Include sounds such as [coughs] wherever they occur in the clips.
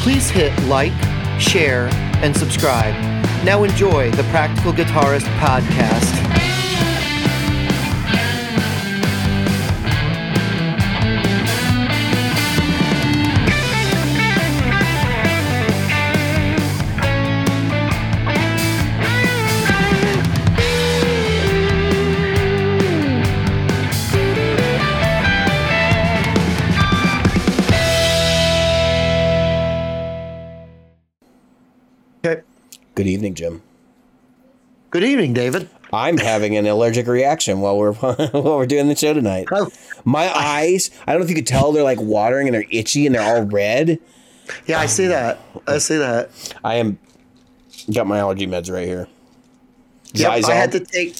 Please hit like, share, and subscribe. Now enjoy the Practical Guitarist podcast. Good evening, Jim. Good evening, David. I'm having an allergic reaction while we're [laughs] while we're doing the show tonight. Oh. My eyes, I don't know if you could tell, they're like watering and they're itchy and they're all red. Yeah, I see that. I see that. I am got my allergy meds right here. Yep, I had to take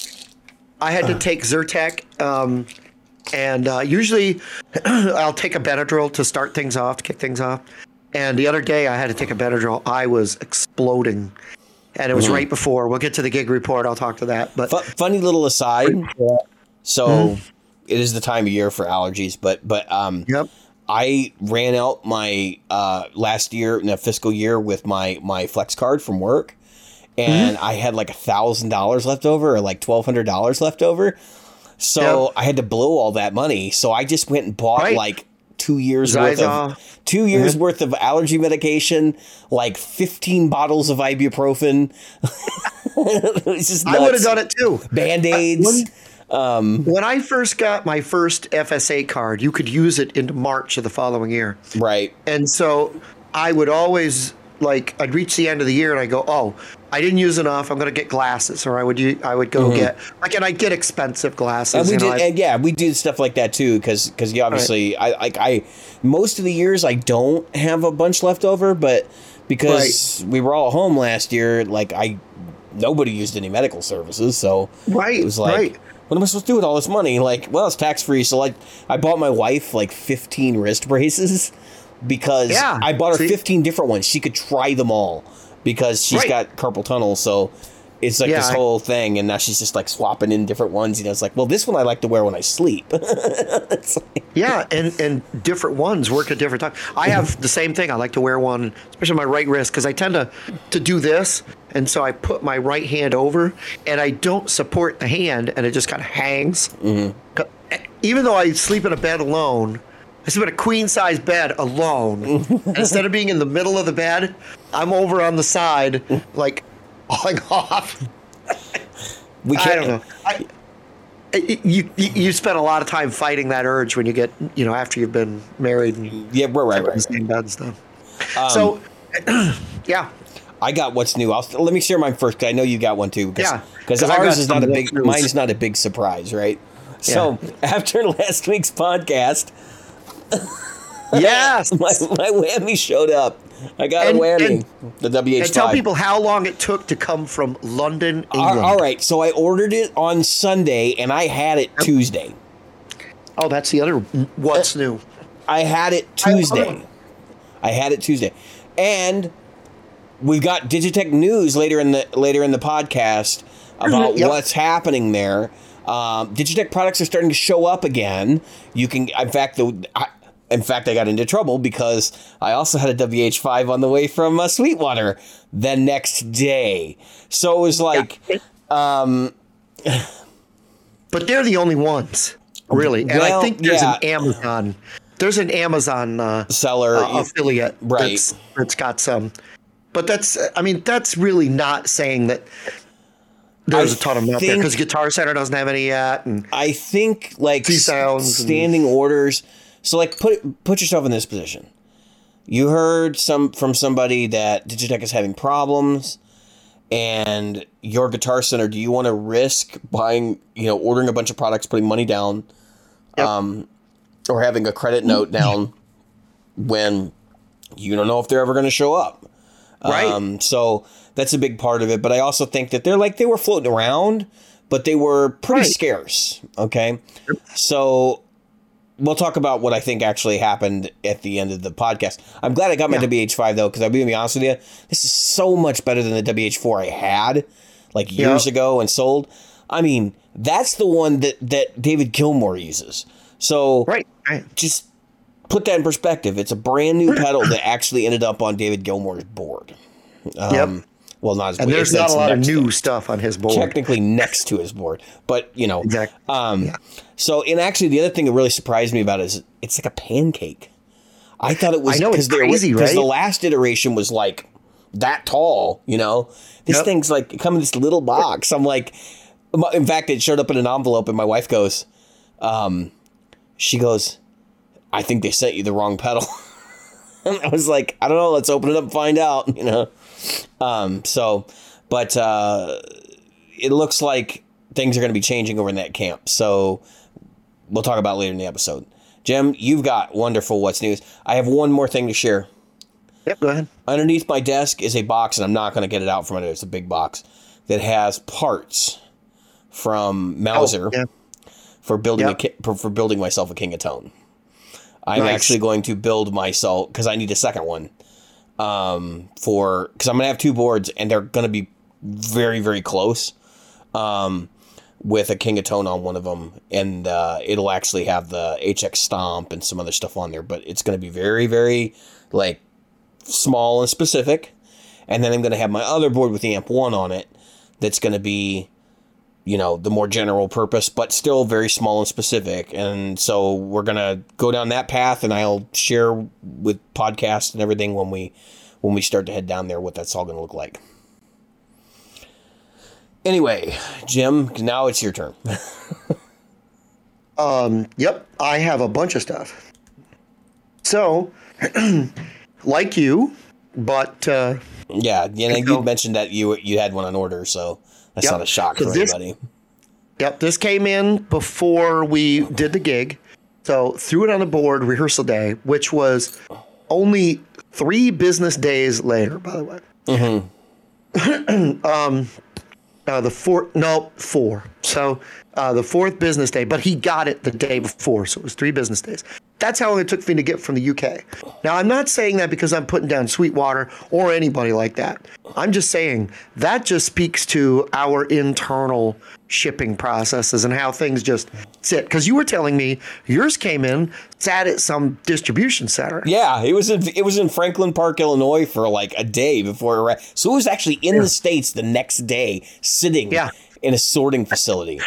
I had to take Zyrtec, um, and uh, usually [clears throat] I'll take a Benadryl to start things off, to kick things off. And the other day I had to take a Benadryl. I was exploding, and it was right before. We'll get to the gig report. I'll talk to that. But Fu- funny little aside. So it is the time of year for allergies, but but um yep, I ran out my uh, last year in a fiscal year with my my flex card from work, and Mm-hmm. I had like a thousand dollars left over, or like twelve hundred dollars left over. So Yep. I had to blow all that money. So I just went and bought Right. like two years worth of two years mm-hmm. worth of allergy medication, like fifteen bottles of ibuprofen. [laughs] I would have done it too. Band aids. Um, when I first got my first FSA card, you could use it into March of the following year. Right. And so I would always like I'd reach the end of the year and I go, oh, I didn't use enough. I'm gonna get glasses, or I would I would go get like, and I get expensive glasses. Mm-hmm. And we know, did, I- and yeah, we do stuff like that too, because because you obviously, I like I most of the years I don't have a bunch left over, but because we were all home last year, like I nobody used any medical services, so Right, it was like. right. What am I supposed to do with all this money? Like, well, it's tax free, so like, I bought my wife like fifteen wrist braces [laughs] because Yeah, I bought her see? fifteen different ones. She could try them all because she's Right. got carpal tunnel, so it's like Yeah, this I- whole thing, and now she's just like swapping in different ones. You know, it's like, well, this one I like to wear when I sleep. [laughs] Like- Yeah, and and different ones work at different times. I have the same thing. I like to wear one, especially my right wrist, because I tend to to do this, and so I put my right hand over, and I don't support the hand, and it just kind of hangs. Mm-hmm. Even though I sleep in a bed alone, I sleep in a queen size bed alone. [laughs] instead of being in the middle of the bed, I'm over on the side, like falling [laughs] off. we can't. I don't know. I, you, you you spend a lot of time fighting that urge when you get you know after you've been married and Yeah, we're right, right. same bed and stuff. Um, so, [clears throat] yeah, I got what's new. I'll let me share mine first because I know you got one too. Cause, Yeah, because 'cause I got ours is not a big. news. Mine's not a big surprise, right? So [laughs] after last week's podcast, yes. [laughs] my, my whammy showed up. I got And- a whammy. and- the WH5. And tell people how long it took to come from London, All- England. all right, so I ordered it on Sunday and I had it Tuesday. Oh, that's the other what's Uh, new. I had it Tuesday. it. I had it Tuesday, and we've got Digitech news later in the later in the podcast about Yep. what's happening there. Um, Digitech products are starting to show up again. You can, in fact, the. I, in fact, I got into trouble because I also had a WH5 on the way from uh, Sweetwater the next day. So it was like, But they're the only ones, really. And I think there's an. Amazon. There's an Amazon uh, seller. uh, affiliate Right. that's, that's got some. But that's, I mean, that's really not saying that there's I a ton of them out there because Guitar Center doesn't have any yet. And I think like Sea s- and- standing orders. So like put put yourself in this position. You heard some from somebody that Digitech is having problems, and your Guitar Center. Do you want to risk buying, you know, ordering a bunch of products, putting money down, Yep. um, or having a credit note [laughs] down when you don't know if they're ever going to show up? right. Um, so that's a big part of it. But I also think that they're like they were floating around, but they were pretty Right. scarce. Okay, so we'll talk about what I think actually happened at the end of the podcast. I'm glad I got my Yeah. WH5 though, because I'll be honest with you, this is so much better than the WH4 I had like years ago and sold. I mean, that's the one that that David Gilmour uses. So right. Right. just put that in perspective. It's a brand new [clears throat] pedal that actually ended up on David Gilmour's board. Um, Yep. Well, not as And there's not a lot of next to- new stuff on his board. technically next to his board, but you know. Exactly. Um, Yeah. So, and actually, the other thing that really surprised me about it is it's like a pancake. I thought it was because they were- crazy, the last iteration was like that tall. You know, this Yep. thing's like come in this little box. I'm like, in fact, it showed up in an envelope, and my wife goes, um, she goes, I think they sent you the wrong pedal. [laughs] and I was like, I don't know. Let's open it up and find out. [laughs] You know. Um, so, but uh, it looks like things are going to be changing over in that camp. So we'll talk about later in the episode. Jim, you've got wonderful what's news. I have one more thing to share. Yep, go ahead. Underneath my desk is a box, and I'm not going to get it out from under. it. It's a big box that has parts from Mouser Oh, yeah. for building Yep. a ki- for, for building myself a King of Tone. I'm Nice. actually going to build myself because I need a second one. Um, for because I'm gonna have two boards and they're gonna be very very close. Um, with a King of Tone on one of them, and uh, it'll actually have the HX Stomp and some other stuff on there, but it's gonna be very very like small and specific. And then I'm gonna have my other board with the Amp One on it. That's gonna be you know the more general purpose but still very small and specific and so we're gonna go down that path and i'll share with podcasts and everything when we when we start to head down there what that's all gonna look like anyway jim now it's your turn [laughs] Um, yep, I have a bunch of stuff. So, [clears throat] like you, but uh, yeah and you go. mentioned that you you had one on order so that's Yep. not a shock for this- anybody Yep, this came in before we did the gig. So threw it on the board rehearsal day, which was only three business days later, by the way. [clears throat] um, uh, the four, no, four. So uh, the fourth business day, but he got it the day before. So it was three business days. That's how long it took for me to get from the UK. Now, I'm not saying that because I'm putting down Sweetwater or anybody like that. I'm just saying that just speaks to our internal shipping processes and how things just sit. Because you were telling me yours came in, sat at some distribution center. yeah it was in it was in franklin park illinois for like a day before it arrived so it was actually in the states the next day sitting Yeah. in a sorting facility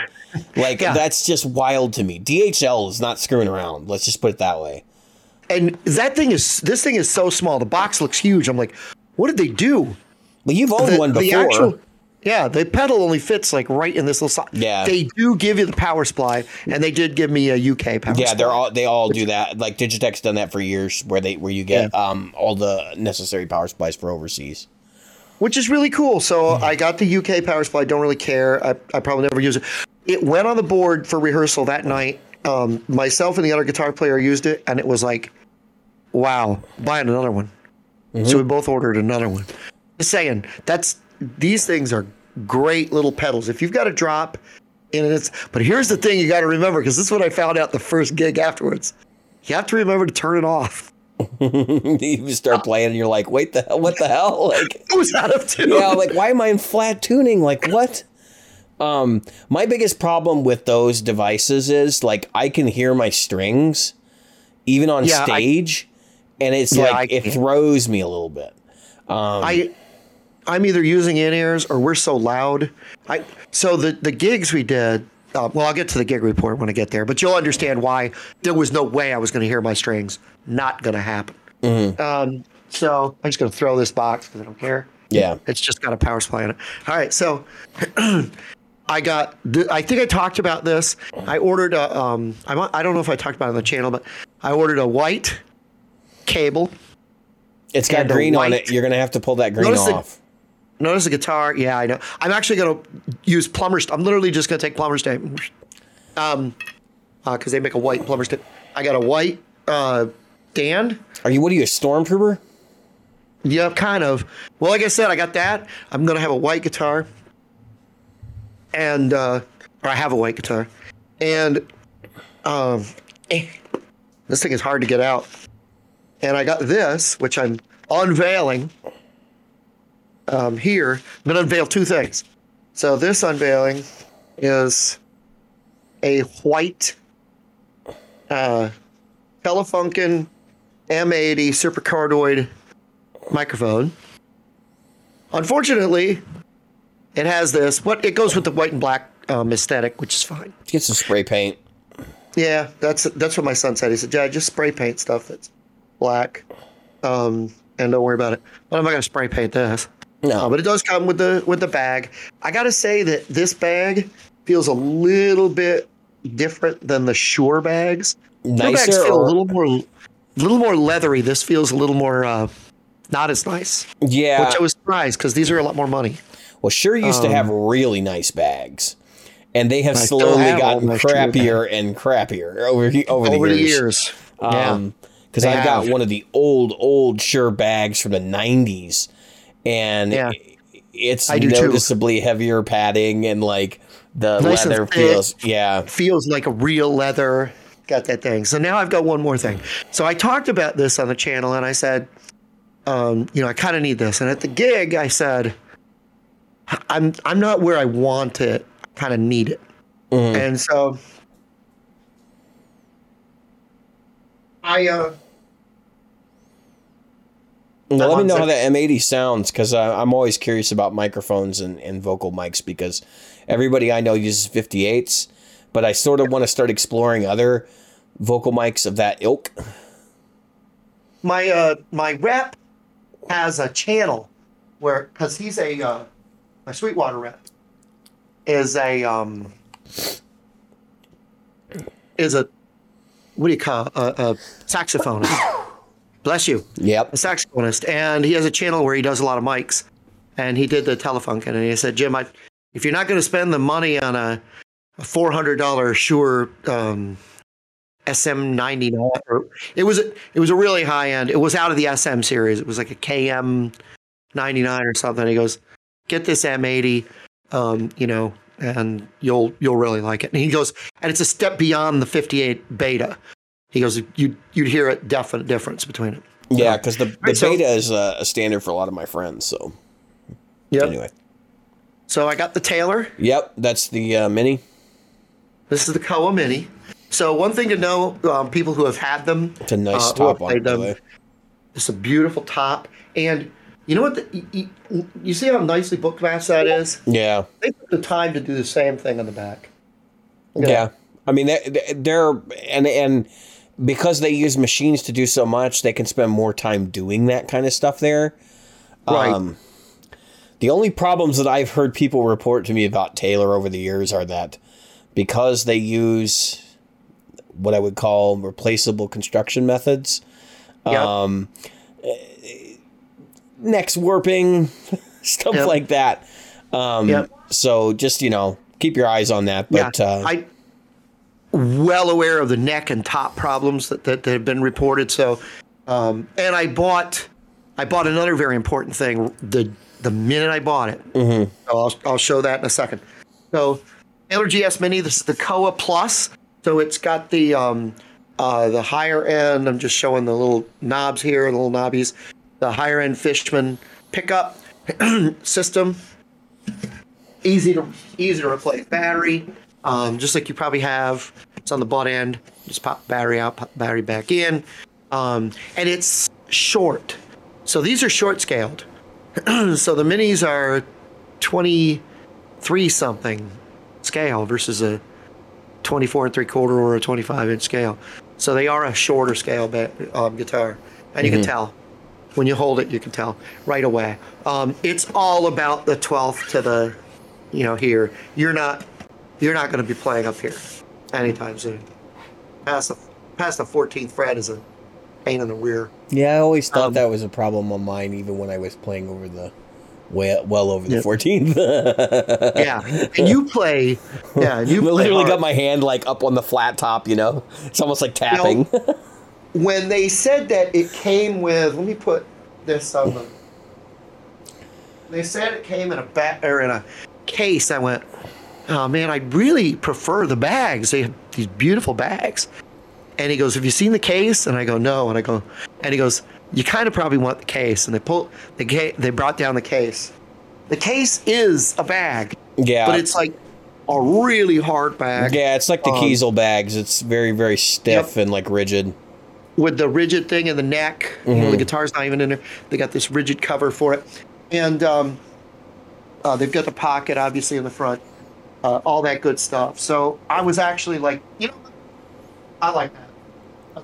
like Yeah. that's just wild to me dhl is not screwing around let's just put it that way And that thing is, this thing is so small. The box looks huge. I'm like, what did they do? Well, you've owned the, one the before actual- yeah, the pedal only fits like right in this little slot. Yeah. They do give you the power supply, and they did give me a UK power yeah supply. they're all they all do that like digitech's done that for years where they where you get um all the necessary power supplies for overseas which is really cool. So Mm-hmm. I got the UK power supply. I Don't really care. I, I probably never use it. It went on the board for rehearsal that night. Um, myself and the other guitar player used it, and it was like, wow, buying another one. Mm-hmm. So we both ordered another one. Just saying, that's these things are great little pedals. If you've got a drop in it, but here's the thing you got to remember because this is what I found out the first gig afterwards. You have to remember to turn it off. [laughs] you start playing and you're like wait the hell what the hell like [laughs] It was out of tune. yeah, like why am I in flat tuning? Like what? Um, my biggest problem with those devices is like I can hear my strings even on Yeah, I- stage, and it's Yeah, like I it throws me a little bit. Um, I I'm either using in ears or we're so loud. I so the the gigs we did. Uh, well, I'll get to the gig report when I get there, but you'll understand why there was no way I was going to hear my strings. Not going to happen. Um, so I'm just going to throw this box because I don't care. Yeah. It's just got a power supply in it. All right, so [clears throat] I got. th- I think I talked about this. I ordered a. Um, I'm, I don't know if I talked about it on the channel, but I ordered a white cable. It's got the green on it. You're gonna have to pull that green Notice the- off. Notice the guitar. Yeah, I know. I'm actually going to use plumber's. I'm literally just going to take plumber's tape. Um, because they make a white plumber's tape. I got a white uh stand. Are you? What are you? A stormtrooper? Yeah, kind of. Well, like I said, I got that. I'm gonna have a white guitar, and uh, or I have a white guitar, and um, eh, this thing is hard to get out. And I got this, which I'm unveiling um, here. I'm gonna unveil two things. So this unveiling is a white uh, Telefunken M80 Super Cardioid microphone. Unfortunately, it has this. What it goes with the white and black um, aesthetic, which is fine. Get some spray paint. Yeah, that's that's what my son said. He said, "Yeah, just spray paint stuff that's black, um, and don't worry about it." But I'm not gonna spray paint this. No, Uh, but it does come with the with the bag. I gotta say that this bag feels a little bit different than the Shure bags. Shure bags nicer feel or a little more, a little more leathery. This feels a little more uh, not as nice, yeah. which I was surprised because these are a lot more money. Well, Shure used to have really nice bags, and they have Um, I slowly have gotten crappier and crappier over the- over, Over the the years. years, yeah. Um, because They I've got one of the old old Shure bags from the '90s, and Yeah. it's I do too. noticeably heavier padding and like the Nice leather feels. Yeah, feels like a real leather. Got that thing. So now I've got one more thing. So I talked about this on the channel and I said, um, you know, I kind of need this. And at the gig, I said, I'm I'm not where I want it. Kind of need it. And so I uh Well, let me know how the- that M80 sounds because I'm always curious about microphones and, and vocal mics because everybody I know uses 58s, but I sort of want to start exploring other vocal mics of that ilk. my uh my rep has a channel where because he's a uh, my Sweetwater rep is a um is a what do you call a, a saxophonist. Bless you, Yep. a saxophonist, and he has a channel where he does a lot of mics, and he did the Telefunken, and he said, Jim, I, if you're not going to spend the money on a, a four hundred dollar Shure um, SM ninety nine, it was a, it was a really high end. It was out of the SM series. It was like a KM ninety nine or something. He goes, get this M eighty, um, you know, and you'll you'll really like it. And he goes, and it's a step beyond the fifty eight beta. He goes, you you'd hear a definite difference between it. Yeah, because the, the Right, so- beta is a, a standard for a lot of my friends. So Yep. anyway, So I got the Taylor. yep, that's the uh, mini. This is the Koa Mini. So one thing to know, um, people who have had them, It's a nice uh, top on it. the them, way. It's a beautiful top, and you know what? The, you, you, see how nicely book matched that is? Yeah, They took the time to do the same thing on the back. At yeah. I mean, they're, they're and and because they use machines to do so much, they can spend more time doing that kind of stuff there. Right. Um, the only problems that I've heard people report to me about Taylor over the years are that because they use what I would call replaceable construction methods, Yep. um, necks warping, [laughs] stuff Yep. like that. Um, Yep. So just you know, keep your eyes on that. But yeah, uh, I well aware of the neck and top problems that, that, that have been reported. So, um, and I bought, I bought another very important thing the the minute I bought it. Mm-hmm. So I'll I'll show that in a second. So, Taylor GS Mini. This is the Koa Plus. So it's got the um, uh, the higher end. I'm just showing the little knobs here, the little knobbies. The higher end Fishman pickup [clears throat] system easy to easy to replace battery. Um, just like you probably have. It's on the butt end. Just pop battery out, pop battery back in. Um, and it's short. So these are short scaled. [clears throat] so the minis are 23 something scale versus a 24 and three quarter or a 25 inch scale. So they are a shorter scale ba- um, guitar. And you can tell when you hold it, you can tell right away. Um, it's all about the 12th to the, you know, here. You're not, you're not going to be playing up here anytime soon. Past the, past the 14th fret is a pain in the rear. yeah, I always thought um, that was a problem on mine, even when I was playing over the well, well over the fourteenth. [laughs] Yeah, and you play, yeah, you [laughs] play literally hard. got my hand like up on the flat top. You know, it's almost like tapping. [laughs] when they said that it came with let me put this on the they said it came in a bat or in a case i went oh man i really prefer the bags. They have these beautiful bags. And he goes have you seen the case? And i go no. And i go and he goes you kind of probably want the case. And they pull they ga- they brought down the case. The case is a bag yeah, but it's like a really hard bag. Yeah, it's like the um, Kiesel bags. It's very very stiff Yep. and like rigid. With the rigid thing in the neck. You know, the guitar's not even in there. They got this rigid cover for it, and um, uh, they've got the pocket obviously in the front, uh, all that good stuff. So I was actually like, you know, I like that.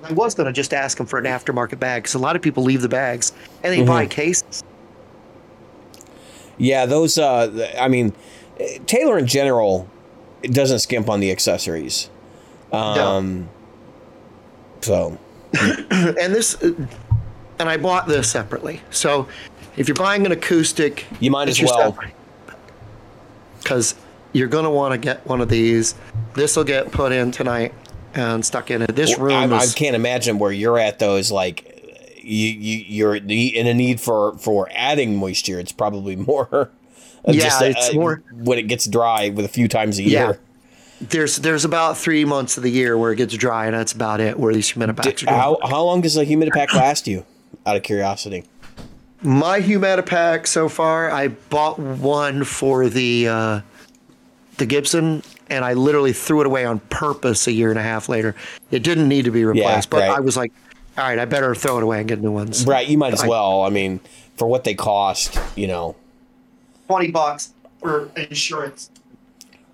I was going to just ask them for an aftermarket bag because a lot of people leave the bags and they buy cases. Yeah, those. Uh, I mean, Taylor in general doesn't skimp on the accessories. Um, So [coughs] and this, and I bought this separately. So if you're buying an acoustic, You might as well. because you're going to want to get one of these. This will get put in tonight and stuck in it. This I, room I is can't imagine where you're at. though. Is like you you you're in a need for for adding moisture. It's probably more. [laughs] uh, Yeah, it's more- when it gets dry with a few times a Yeah. year. There's there's about three months of the year where it gets dry, and that's about it. Where these humidipaks are. Going. How how long does a humidipak last you? Out of curiosity. My humidipak so far, I bought one for the uh, the Gibson, and I literally threw it away on purpose a year and a half later. It didn't need to be replaced, but right. I was like, all right, I better throw it away and get new ones. Right, you might as I- well. I mean, for what they cost, you know. Twenty bucks for insurance.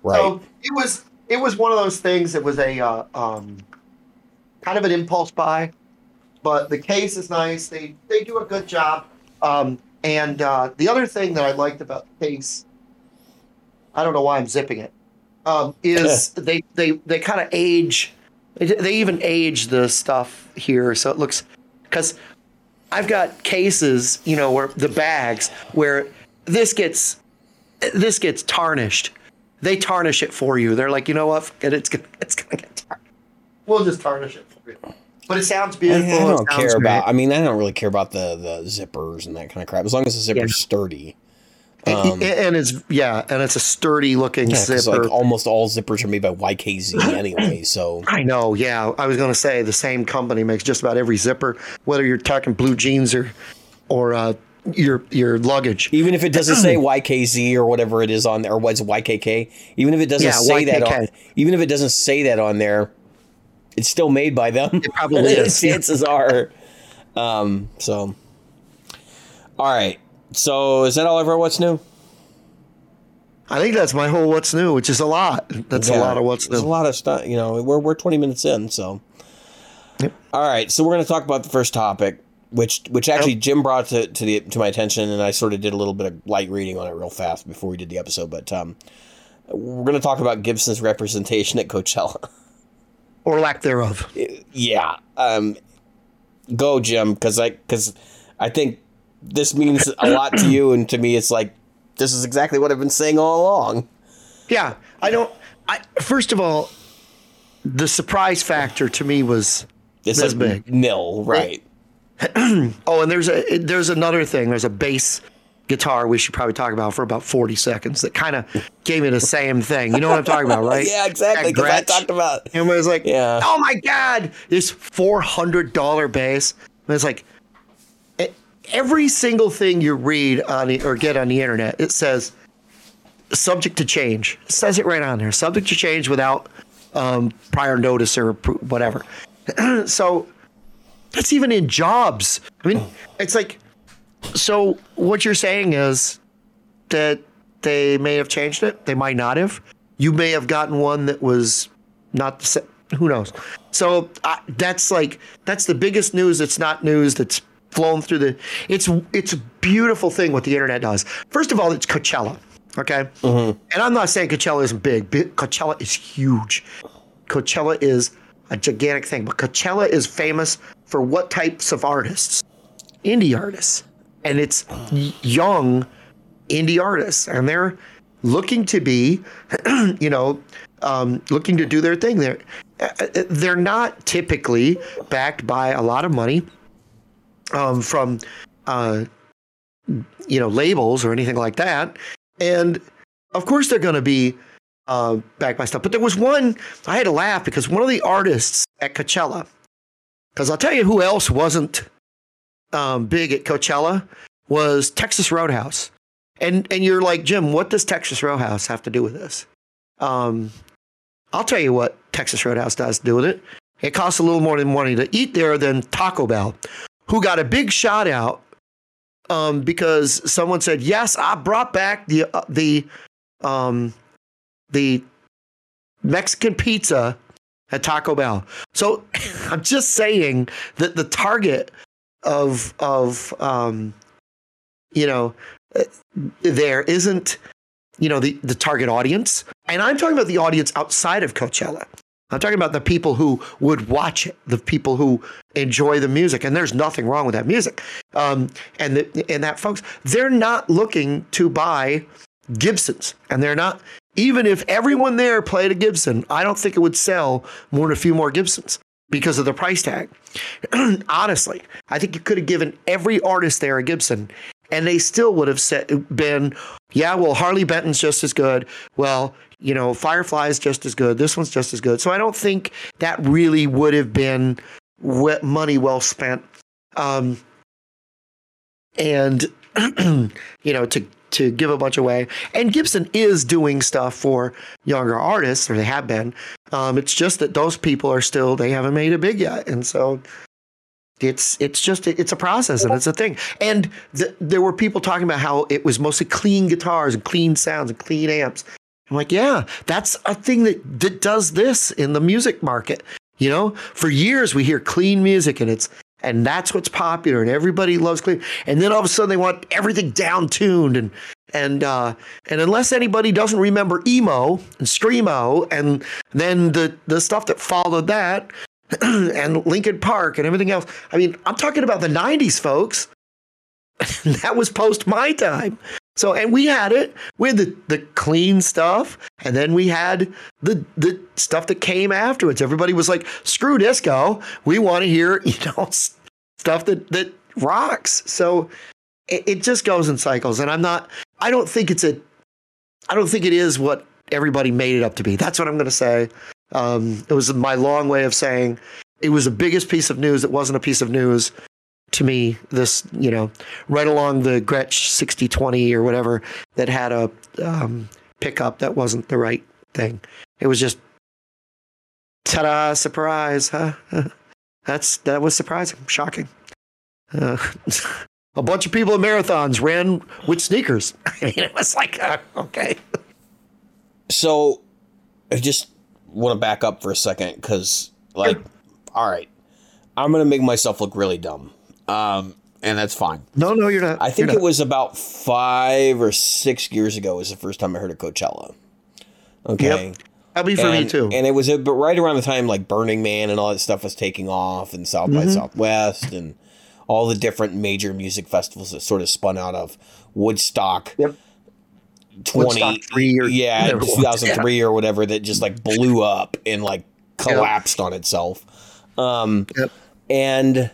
Right. So it was it was one of those things. It was a uh, um, kind of an impulse buy, but the case is nice. They they do a good job. Um, and uh, the other thing that I liked about the case, I don't know why I'm zipping it, um, is they they they kind of age. They, they even age the stuff here, so it looks because I've got cases, you know, where the bags where this gets this gets tarnished. They tarnish it for you. They're like, you know what? Forget it. It's gonna it's gonna get tarnished. We'll just tarnish it for you. But it sounds beautiful. I it don't sounds care great. about. I mean, I don't really care about the the zippers and that kind of crap. As long as the zipper's Yeah. sturdy. and, and it's yeah, and it's a sturdy looking Yeah, 'cause, zipper. like almost all zippers are made by YKZ [laughs] anyway. So I know, yeah. I was gonna say the same company makes just about every zipper, whether you're talking blue jeans or or uh, your your luggage. even if it doesn't say [clears throat] YKZ or whatever it is on there, or what's YKK, even if it doesn't Yeah, say that, on, even if it doesn't say that on there, it's still made by them. It probably [laughs] is. Chances are. Um. So. All right. So is that all of our What's new? I think that's my whole what's new, which is a lot. That's a lot of what's new. There's a lot of stuff. You know, we're we're 20 minutes in, so. Yep. All right, so we're going to talk about the first topic, which which actually Jim brought to to the to my attention, and I sort of did a little bit of light reading on it real fast before we did the episode. But um, we're going to talk about Gibson's representation at Coachella. Or lack thereof. [laughs] yeah, um, go Jim, because I because I think this means a lot to you, and to me, it's like this is exactly what I've been saying all along. Yeah, I don't. I first of all, the surprise factor to me was It's This like big. nil, right? [clears throat] Oh, and there's a there's another thing. There's a bass guitar we should probably talk about for about 40 seconds that kind of gave me the same thing. You know what I'm talking about, right? [laughs] Yeah, exactly. Because I talked about Everybody's like, Yeah. "Oh my god, this $400 bass." And it's like e- every single thing you read on the, or get on the internet, it says subject to change. It says it right on there. Subject to change without um, prior notice or whatever. [clears throat] so that's even in jobs. I mean, it's like so what you're saying is that they may have changed it. They might not have. You may have gotten one that was not the same. Who knows? So uh, that's like that's the biggest news. It's not news. That's flown through the. It's it's a beautiful thing what the internet does. First of all, it's Coachella. Okay, and I'm not saying Coachella isn't big. Bi- Coachella is huge. Coachella is a gigantic thing, but Coachella is famous for what types of artists? Indie artists, and it's young indie artists, and they're looking to be, [clears throat] you know, um, looking to do their thing. They're uh, they're not typically backed by a lot of money um, from, uh, you know, labels or anything like that, and of course they're going to be uh, backed by stuff. But there was one I had to laugh because one of the artists at Coachella, because I'll tell you who else wasn't um, big at Coachella was Texas Roadhouse. And and you're like, Jim, what does Texas Roadhouse have to do with this? Um, I'll tell you what Texas Roadhouse does to do with it. It costs a little more than money to eat there than Taco Bell, who got a big shout out um, because someone said, "Yes, I brought back the uh, the um, the Mexican pizza at Taco Bell." So [laughs] I'm just saying that the target of of um, you know uh, there isn't you know the the target audience, and I'm talking about the audience outside of Coachella. I'm talking about the people who would watch it, the people who enjoy the music, and there's nothing wrong with that music. Um, and the, and that folks, they're not looking to buy Gibsons, and they're not. Even if everyone there played a Gibson, I don't think it would sell more than a few more Gibsons because of the price tag. [clears throat] Honestly, I think you could have given every artist there a Gibson, and they still would have said, been, yeah, well, Harley Benton's just as good. Well, you know, Firefly is just as good. This one's just as good. So I don't think that really would have been money well spent. Um, and [clears throat] you know, to to give a bunch away. And Gibson is doing stuff for younger artists, or they have been. Um, it's just that those people are still they haven't made it big yet, and so it's it's just it's a process and it's a thing. And th- there were people talking about how it was mostly clean guitars and clean sounds and clean amps. I'm like, yeah, that's a thing that, that does this in the music market. You know, for years we hear clean music and it's and that's what's popular and everybody loves clean. And then all of a sudden they want everything down tuned and and uh, and unless anybody doesn't remember emo and screamo and then the the stuff that followed that [clears throat] and Linkin Park and everything else. I mean, I'm talking about the 90s, folks. [laughs] that was post my time. So, and we had it. We had the, the clean stuff, and then we had the the stuff that came afterwards. Everybody was like, "Screw disco. We want to hear [laughs] you know stuff that that rocks." So it, it just goes in cycles, and I'm not. I don't think it's a. I don't think it is what everybody made it up to be. That's what I'm going to say. Um, it was my long way of saying it was the biggest piece of news. It wasn't a piece of news to me this you know right along the Gretsch 6020 or whatever that had a um, pickup that wasn't the right thing. It was just ta-da surprise, huh? [laughs] That's that was surprising, shocking. Uh, [laughs] a bunch of people at marathons ran with sneakers. [laughs] I mean, it was like uh, okay. So, I just want to back up for a second because, like, all right, I'm gonna make myself look really dumb um, and that's fine. No, no, you're not. I think it was about five or six years ago was the first time I heard of Coachella. Okay. Yep. That'd be for and, me too. And it was, a, but right around the time like Burning Man and all that stuff was taking off, and South mm-hmm. by Southwest, and all the different major music festivals that sort of spun out of Woodstock. Yep. 20 or yeah 2003 yeah. or whatever that just like blew up and like collapsed yep. on itself um yep. and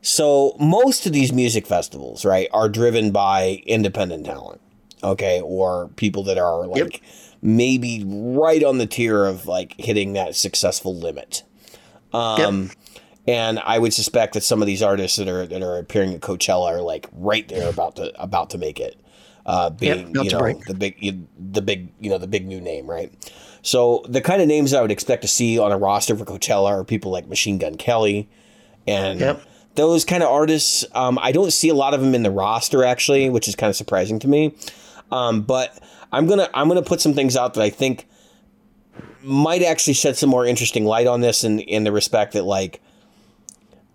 so most of these music festivals, right, are driven by independent talent, okay, or people that are like yep. maybe right on the tier of like hitting that successful limit. Um, yep. And I would suspect that some of these artists that are that are appearing at Coachella are like right there about to about to make it, uh, being yep, you know the big the big you know the big new name, right? So the kind of names I would expect to see on a roster for Coachella are people like Machine Gun Kelly, and yep those kind of artists, um, I don't see a lot of them in the roster actually, which is kind of surprising to me. Um, but I'm gonna I'm gonna put some things out that I think might actually shed some more interesting light on this in in the respect that like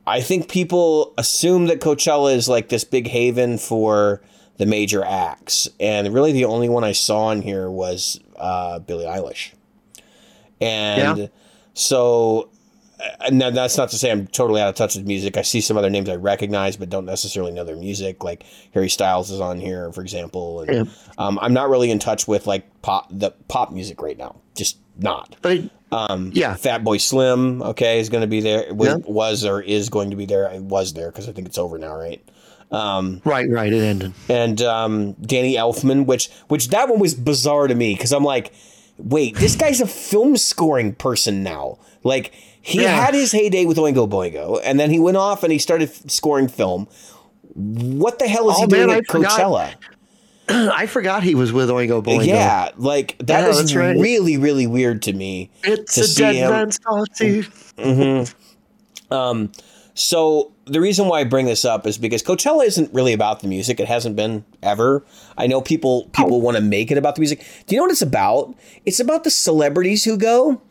I think people assume that Coachella is like this big haven for the major acts, and really the only one I saw in here was uh, Billie Eilish, and yeah. so now that's not to say I'm totally out of touch with music. I see some other names I recognize, but don't necessarily know their music. Like Harry Styles is on here, for example, and yeah. um, I'm not really in touch with like pop the pop music right now. Just not. But um, yeah, Fatboy Slim, okay, is going to be there. Was, yeah. was, or is going to be there. I was there because I think it's over now, right? Um, right, right, it ended. And um, Danny Elfman, which which that one was bizarre to me because I'm like, wait, this guy's a film scoring person now, like he yeah. had his heyday with Oingo Boingo, and then he went off and he started scoring film. What the hell is oh, he doing man, at Coachella? [clears throat] I forgot he was with Oingo Boingo. Yeah, like that Yeah, is right. really really weird to me. it's to a dead him- man's party. Mm-hmm. Um, so the reason why I bring this up is because Coachella isn't really about the music. It hasn't been ever. I know people people oh. want to make it about the music. Do you know what it's about? It's about the celebrities who go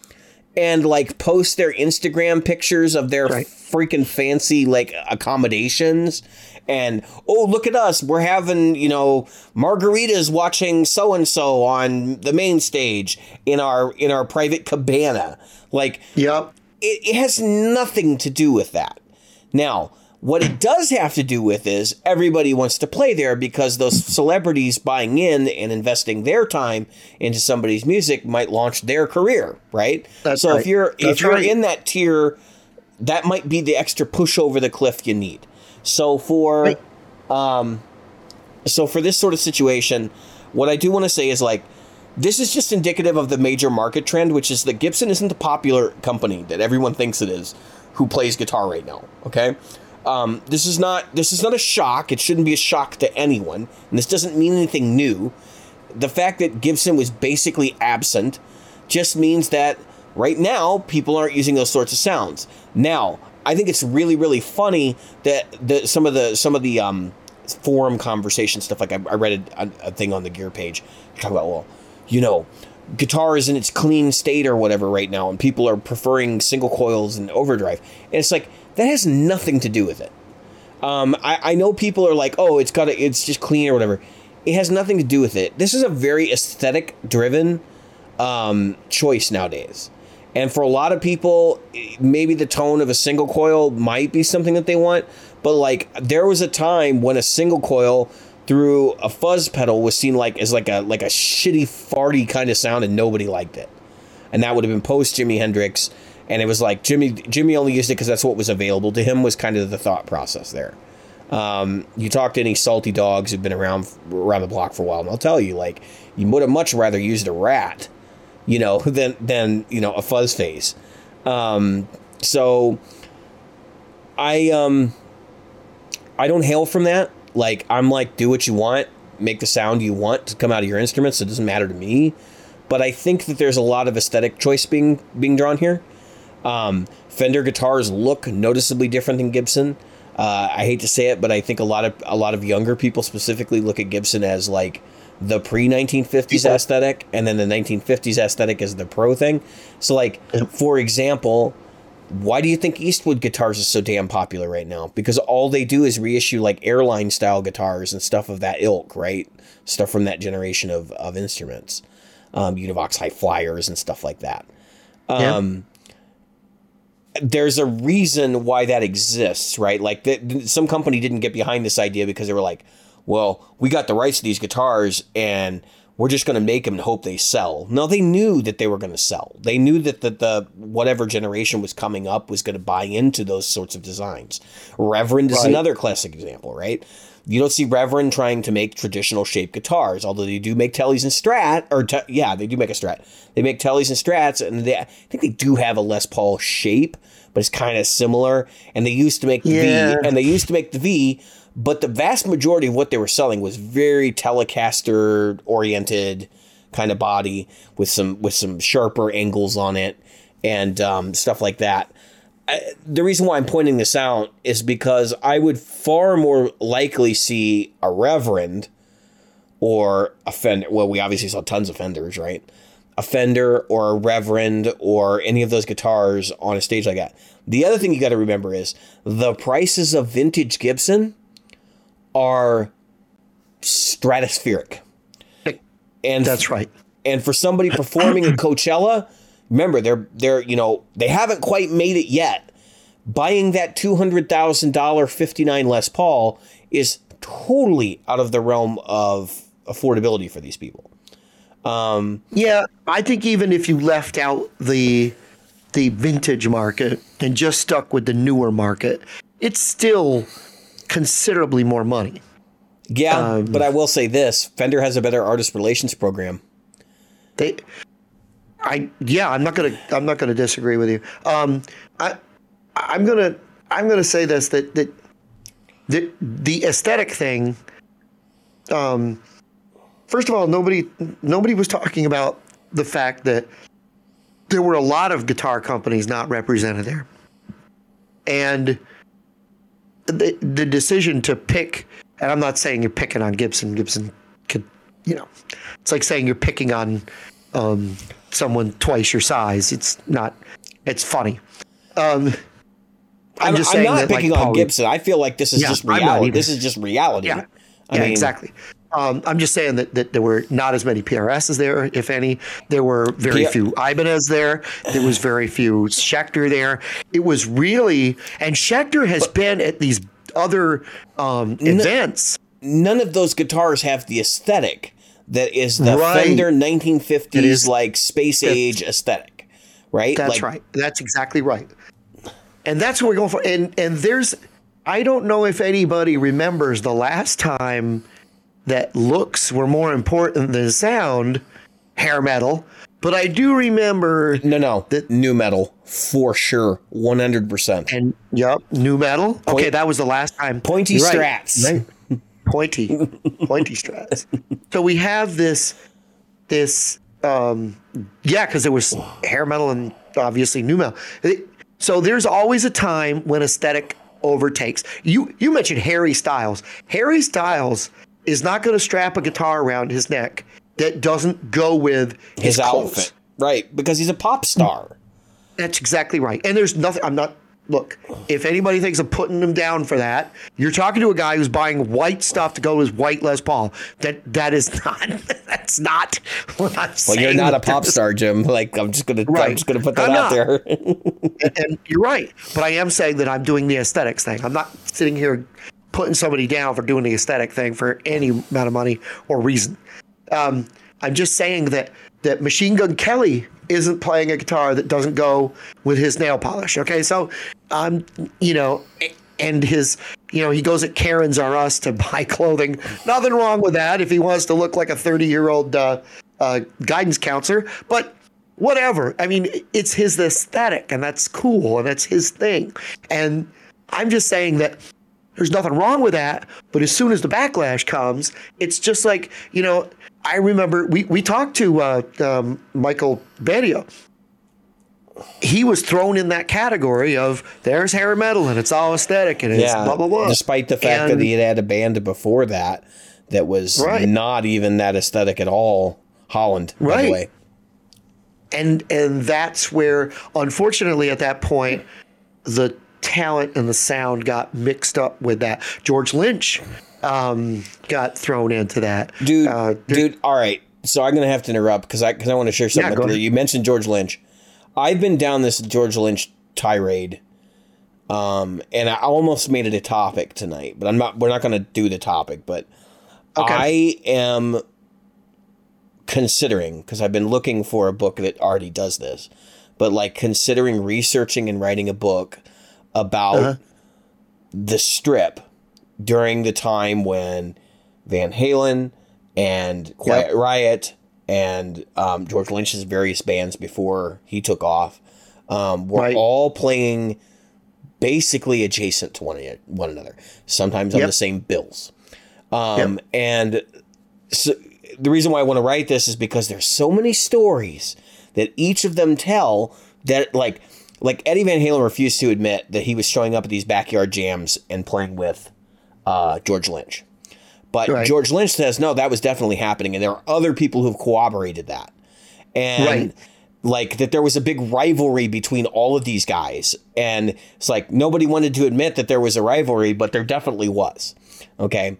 and like post their Instagram pictures of their Right. freaking fancy like accommodations and oh look at us we're having you know margaritas watching so and so on the main stage in our in our private cabana like Yep. it, it has nothing to do with that. Now, what it does have to do with is everybody wants to play there because those celebrities buying in and investing their time into somebody's music might launch their career, right? That's so if you're if you're right. in that tier, that might be the extra push over the cliff you need. So for Right. Um, so for this sort of situation, what I do want to say is like this is just indicative of the major market trend, which is that Gibson isn't the popular company that everyone thinks it is who plays guitar right now. Okay. Um, this is not this is not a shock. It shouldn't be a shock to anyone, and this doesn't mean anything new. The fact that Gibson was basically absent just means that right now people aren't using those sorts of sounds. Now, I think it's really really funny that the some of the some of the um, forum conversation stuff. Like I, I read a, a thing on the Gear page talking about well, you know, guitar is in its clean state or whatever right now, and people are preferring single coils and overdrive, and it's like that has nothing to do with it. Um, I, I know people are like, oh, it's got to, it's just clean or whatever. It has nothing to do with it. This is a very aesthetic driven um, choice nowadays. And for a lot of people, maybe the tone of a single coil might be something that they want. But like, there was a time when a single coil through a fuzz pedal was seen like as like a like a shitty farty kind of sound, and nobody liked it. And that would have been post Jimi Hendrix. And it was like Jimi Jimi only used it because that's what was available to him. Was kind of the thought process there. Um, you talk to any salty dogs who've been around around the block for a while, and they'll tell you like you would have much rather used a rat, you know, [laughs] than than you know a fuzz face. Um, so I um I don't hail from that. Like I'm like do what you want, make the sound you want to come out of your instruments. It doesn't matter to me. But I think that there's a lot of aesthetic choice being being drawn here. Um, Fender guitars look noticeably different than Gibson. Uh, I hate to say it, but I think a lot of a lot of younger people specifically look at Gibson as like the pre 1950s Yeah. aesthetic, and then the 1950s aesthetic is the pro thing. So, like for example, why do you think Eastwood guitars is so damn popular right now? Because all they do is reissue like airline style guitars and stuff of that ilk, right? Stuff from that generation of of instruments, um, Univox Hi-Fliers and stuff like that Yeah. There's a reason why that exists, right? Like some company didn't get behind this idea because they were like, well, we got the rights to these guitars and we're just going to make them and hope they sell. No, they knew that they were going to sell. They knew that the, the whatever generation was coming up was going to buy into those sorts of designs. Reverend is Right. another classic example, right? You don't see Reverend trying to make traditional shaped guitars, although they do make Tellys and Strat, or te- yeah, they do make a Strat. They make Tellys and Strats, and they, I think they do have a Les Paul shape, but it's kind of similar. And they used to make the Yeah. V, and they used to make the V, but the vast majority of what they were selling was very Telecaster oriented kind of body with some with some sharper angles on it and um, stuff like that the reason why I'm pointing this out is because I would far more likely see a reverend or a fender. Well, we obviously saw tons of fenders, right? A fender or a reverend or any of those guitars on a stage like that. The other thing you got to remember is the prices of vintage Gibson are stratospheric. And That's right. and for somebody performing at Coachella, remember they're they're you know they haven't quite made it yet. Buying that two hundred thousand dollar fifty nine Les Paul is totally out of the realm of affordability for these people. Um, yeah, I think even if you left out the the vintage market and just stuck with the newer market, it's still considerably more money. Yeah, um, but I will say this: Fender has a better artist relations program. They, I yeah, I'm not gonna I'm not gonna disagree with you. Um, I I'm gonna I'm gonna say this that that the the aesthetic thing, um, first of all, nobody nobody was talking about the fact that there were a lot of guitar companies not represented there, and the the decision to pick. And I'm not saying you're picking on Gibson. Gibson could, you know, it's like saying you're picking on um, someone twice your size. It's not. It's funny. Um, I'm, I'm just I'm not that, like, picking on Paul- Gibson. I feel like this is Yeah, just reality. This is just reality. Yeah, I yeah, mean, exactly. Um, I'm just saying that, that there were not as many PRSs there, if any. There were very P- few Ibanez there. There was very few Schecter there. It was really, and Schecter has been at these other um, events. None of those guitars have the aesthetic that is the Right. Fender 1950s It is- like space age aesthetic, right? That's Like, right. That's exactly right. And that's what we're going for. And and there's, I don't know if anybody remembers the last time that looks were more important than sound, hair metal. But I do remember No, no, That- new metal for sure, 100. percent And yep, new metal. okay, that was the last time. Pointy You're strats. Right. Pointy, pointy strats. So we have this, this, um, yeah, because it was hair metal and obviously new metal. It- So there's always a time when aesthetic overtakes. You you mentioned Harry Styles. Harry Styles is not going to strap a guitar around his neck that doesn't go with his, His outfit, right? Because he's a pop star. That's exactly right. And there's nothing. I'm not. Look, if anybody thinks of putting him down for that, you're talking to a guy who's buying white stuff to go to his white Les Paul. That that is [laughs] not. That's not what I'm Well, you're not a pop star, Jim. Like I'm just gonna, I'm just gonna put that I'm out not. there. [laughs] And, and you're right, but I am saying that I'm doing the aesthetics thing. I'm not sitting here putting somebody down for doing the aesthetic thing for any amount of money or reason. Um, I'm just saying that that Machine Gun Kelly isn't playing a guitar that doesn't go with his nail polish. Okay, so um, you know, and his, you know, he goes at Karen's R Us to [laughs] buy clothing. Nothing wrong with that if he wants to look like a 30 year old uh, uh, guidance counselor, but whatever. I mean, it's his aesthetic, and that's cool, and that's his thing. And I'm just saying that there's nothing wrong with that. But as soon as the backlash comes, it's just like you know. I remember we we talked to uh, um, Michael Bedio. He was thrown in that category of there's hair metal and it's all aesthetic and it's yeah. blah blah blah. Despite the fact that he had had a band before that that was Right. not even that aesthetic at all. Holland, by the Right. way. and and that's where unfortunately at that point the talent and the sound got mixed up with that george lynch um, got thrown into that dude. Uh, dude, all right. So I'm gonna have to interrupt because I because I want to share something. go with you. ahead. you mentioned George Lynch. I've been down this George Lynch tirade, um, and I almost made it a topic tonight, but I'm not. We're not gonna do the topic, but Okay. I am considering because I've been looking for a book that already does this, but like considering researching and writing a book about Uh-huh. the strip during the time when Van Halen and Quiet Yep. Riot and um, George Lynch's various bands before he took off um, were Right. all playing basically adjacent to one, one another, sometimes on Yep. the same bills. Um, And so the reason why I want to write this is because there's so many stories that each of them tell that like like Eddie Van Halen refused to admit that he was showing up at these backyard jams and playing with uh, George Lynch. But Right. George Lynch says no, that was definitely happening, and there are other people who've corroborated that, and Right. like that there was a big rivalry between all of these guys, and it's like nobody wanted to admit that there was a rivalry, but there definitely was. Okay,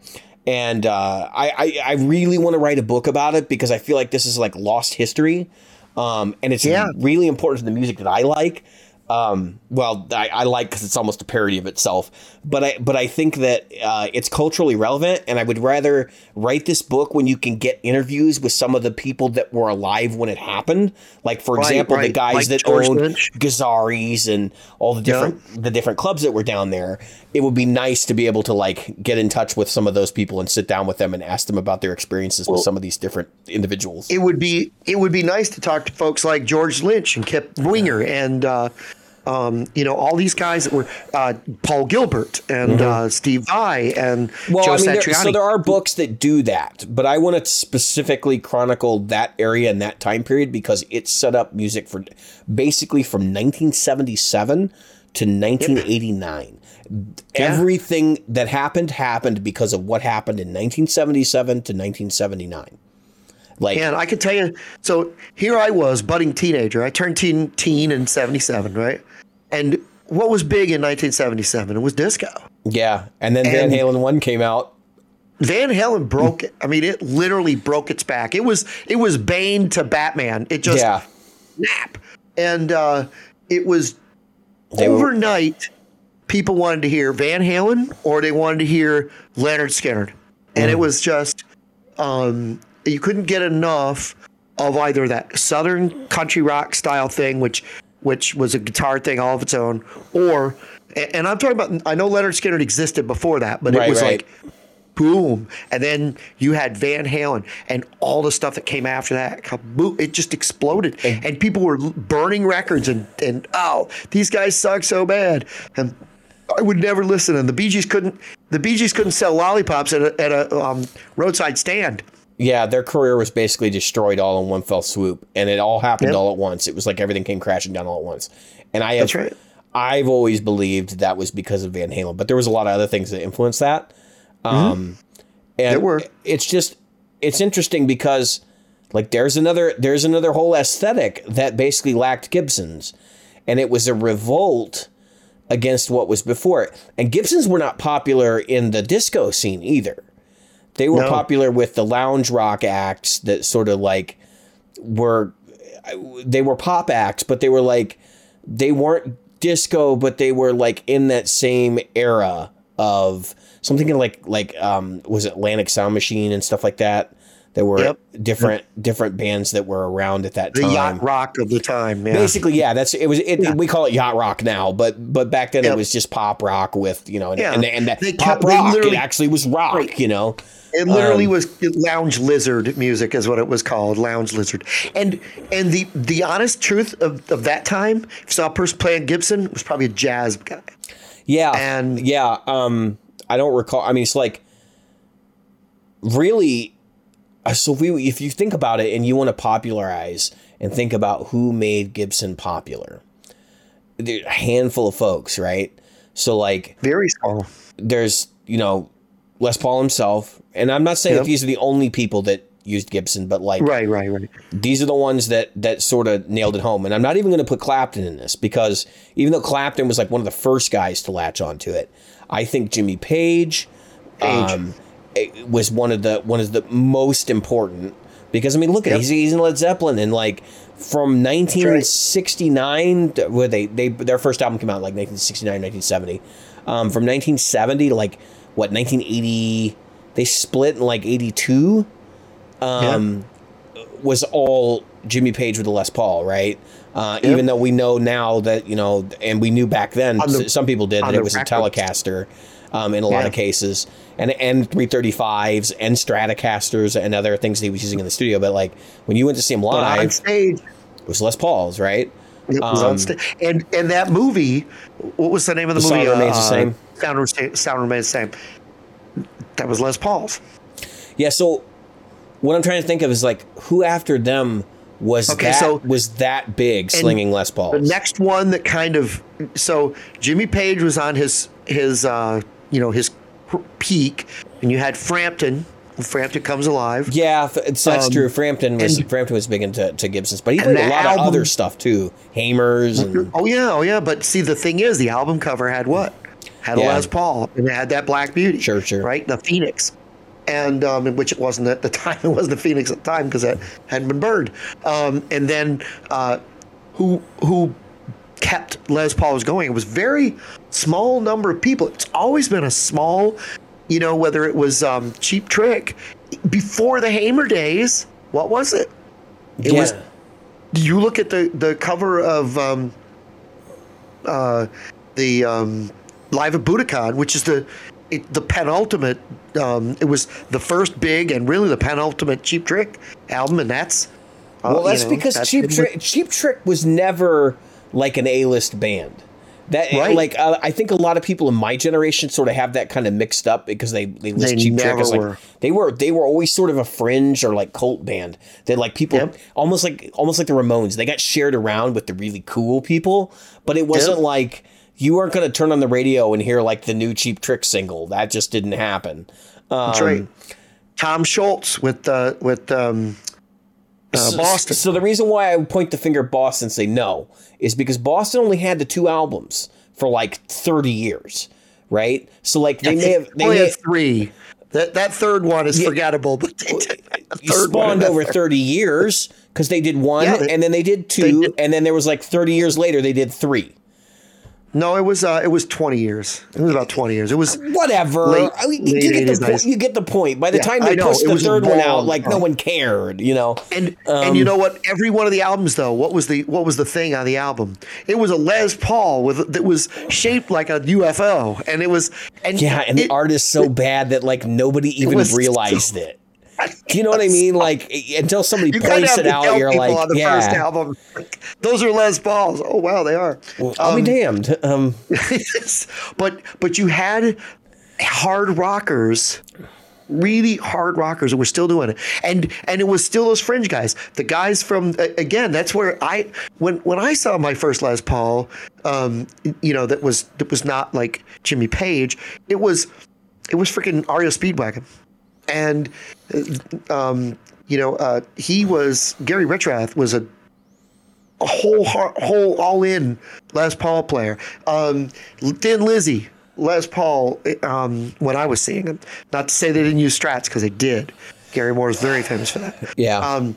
and uh, I, I I really want to write a book about it because I feel like this is like lost history, um, and it's Yeah. really important to the music that I like. Um, well, I, I like because it's almost a parody of itself, but I but I think that uh, it's culturally relevant, and I would rather write this book when you can get interviews with some of the people that were alive when it happened. Like for Right, example, the guys Like that George owned Lynch. Gazzarri's and all the different the different clubs that were down there. It would be nice to be able to like get in touch with some of those people and sit down with them and ask them about their experiences with some of these different individuals. it would be it would be nice to talk to folks like george lynch and kip winger and uh, Um, you know, all these guys that were uh, Paul Gilbert and uh, Steve Vai and Mm-hmm. Well, Joe I mean, there, Satriani. so there are books that do that, but I want to specifically chronicle that area and that time period because it set up music for basically from 1977 to 1989. Everything that happened happened because of what happened in 1977 to 1979. Like, And I can tell you, so here I was, budding teenager. I turned teen, teen in 77, right? And what was big in 1977? It was disco. yeah, and then Van And- Halen one came out. Van Halen broke it. I mean, it literally broke its back. It was it was Bane to Batman. It just yeah, snap. And uh, it was They were- overnight. people wanted to hear Van Halen or they wanted to hear Lynyrd Skynyrd, and Mm. it was just um, you couldn't get enough of either that southern country rock style thing, which which was a guitar thing all of its own, or and I'm talking about I know Lynyrd Skynyrd existed before that, but Right, it was right. like boom, and then you had Van Halen and all the stuff that came after that. Kaboom, it just exploded, and people were burning records and and oh, these guys suck so bad, and I would never listen. And the Bee Gees couldn't. The Bee Gees couldn't sell lollipops at a, at a um, roadside stand. Yeah, their career was basically destroyed all in one fell swoop, and it all happened Yep. all at once. It was like everything came crashing down all at once. And I have, right. I've always believed that was because of Van Halen, but there was a lot of other things that influenced that. Um, and Mm-hmm. There were. it's just it's interesting because like there's another there's another whole aesthetic that basically lacked Gibson's, and it was a revolt against what was before it. And Gibsons were not popular in the disco scene either. They were No. popular with the lounge rock acts that sort of like were they were pop acts, but they were like they weren't disco, but they were like in that same era of something like like um was it Atlantic Sound Machine and stuff like that. There were Yep. different different bands that were around at that The time. yacht rock of the time. Yeah. Basically, yeah, that's it. Was it, we call it yacht rock now, but but back then it was just pop rock with you know, and Yeah. and, and that They pop kept- rock. It actually was rock, Right. you know. It literally Um, was lounge lizard music, is what it was called, lounge lizard. And and the the honest truth of, of that time, if you saw a person playing Gibson, was probably a jazz guy. Yeah, And- yeah. Um, I don't recall. I mean, it's like really. uh, So if we, if you think about it, and you want to popularize and think about who made Gibson popular, there's a handful of folks, right? So like, Very small. there's you know Les Paul himself, and I'm not saying Yep. that these are the only people that used Gibson, but like Right, right, right. these are the ones that that sort of nailed it home. And I'm not even going to put Clapton in this because even though Clapton was like one of the first guys to latch onto it, I think Jimmy Page, Page. Um, was one of the one of the most important because I mean look at Yep. he's, he's in Led Zeppelin and like from 1969 to- where they they their first album came out like 1969 1970 um, from 1970 to like what 1980 they split in like 82 um, was all Jimmy Page with the Les Paul, right? Uh. Even though we know now that you know, and we knew back then, the- some people did that it was a. Telecaster um, in a lot of cases, and and 335s and Stratocasters and other things that he was using in the studio. But like when you went to see him But on live, stage, it was Les Paul's, right? It was Um, on stage. And and that movie, what was the name of the, The movie? Sound Remains the Same. Sound, Sound remains the same. That was Les Paul's. Yeah. So what I'm trying to think of is like who after them was Okay, that so- was that big slinging Les Pauls. The next one that kind of so Jimmy Page was on his his uh you know his peak, and you had Frampton. Frampton comes alive. Yeah, it's, that's Um, true. Frampton was and- Frampton was big into to Gibson's, but he did a lot of other stuff too. Hamers and Oh yeah, oh yeah. But see, the thing is, the album cover had what? Had Yeah. a Les Paul, and it had that Black Beauty. Sure, sure. Right, the Phoenix, and um, in which it wasn't at the [laughs] time. It wasn't the Phoenix at the time because it hadn't been burned. Um, and then uh, who who kept Les Paul's going? It was very small number of people. It's always been a small, you know, whether it was um, Cheap Trick before the Hamer days. What was it? It yeah. was you look at the the cover of um, uh, the um, live at Budokan, which is the it, the penultimate. Um, it was the first big and really the penultimate Cheap Trick album, and that's uh, well, you that's know, because that's Cheap Trick Cheap Trick was never like an A-list band. That Right. like uh, I think a lot of people in my generation sort of have that kind of mixed up because they they list They Cheap Trick as like were. they were they were always sort of a fringe or like cult band that like people Yep. almost like almost like the Ramones. They got shared around with the really cool people, but it wasn't Yep. like you weren't going to turn on the radio and hear like the new Cheap Trick single. That just didn't happen. Um, That's right. Tom Scholz with uh, with um, uh, so, Boston. So the reason why I would point the finger at Boston and say no is because Boston only had the two albums for like 30 years, right? So like they may have they only may, had three. That that third one is forgettable, but they you spawned over there. 30 years because they did one Yeah, they- and then they did two did- and then there was like 30 years later they did three. No, it was uh, it was twenty years. It was about twenty years. It was Whatever. Late- I mean, you, get the 80s, point. you get the point. By the Yeah, time they pushed the third one out, like no one cared, you know. and Um, and you know what? Every one of the albums though, what was the what was the thing on the album? It was a Les Paul with that was shaped like a UFO, and it was and Yeah, and the it- art is so bad that like nobody even so- realized it. Do you know what I mean? Like until somebody You points it out, you're like, on the yeah. first album, like, those are Les Pauls. Oh wow, they are. Well, I'll be damned. [laughs] Um, [laughs] but but you had hard rockers really hard rockers and we're still doing it and and it was still those fringe guys the guys from again that's where i when when i saw my first les paul um you know that was that was not like jimmy page it was it was freaking REO Speedwagon and um you know uh he was gary richrath was a a whole whole all in Les Paul player. Um, Thin Lizzy, Les Paul. Um, when I was seeing him, not to say they didn't use Strats because they did. Gary Moore is very famous for that. yeah. Um,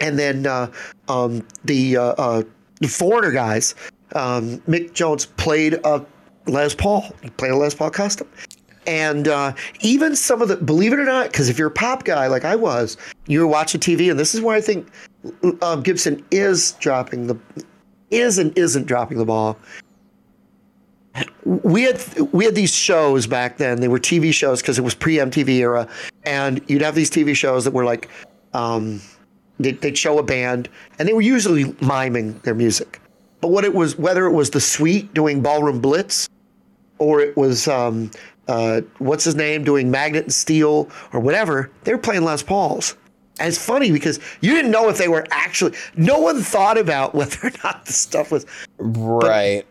and then uh, um, the uh, uh, the foreigner guys, um, Mick Jones played a Les Paul. He played a Les Paul custom. And uh, even some of the, believe it or not, because if you're a pop guy like I was, you were watching TV, and this is where I think um, Gibson is dropping the, is and isn't dropping the ball. We had we had these shows back then. They were TV shows because it was pre MTV era, and you'd have these TV shows that were like, um, they'd, show a band, and they were usually miming their music. But what it was, whether it was the Sweet doing Ballroom Blitz, or it was um, uh, what's his name doing Magnet and Steel or whatever, they were playing Les Pauls. And it's funny because you didn't know if they were actually. No one thought about [laughs] whether or not the stuff was. right.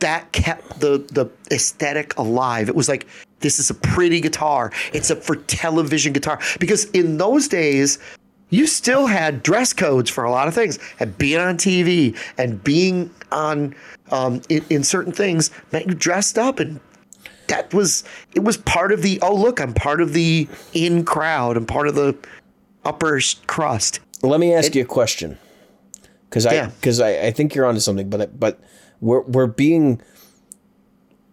That kept the the aesthetic alive. It was like this is a pretty guitar. It's a for television guitar because in those days. You still had dress codes for a lot of things, and being on TV and being on um, in, in certain things meant you dressed up and that was it was part of the oh look i'm part of the in crowd i'm part of the upper crust Let me ask you a question, because I Yeah. because I, I think you're onto something, but but we're we're being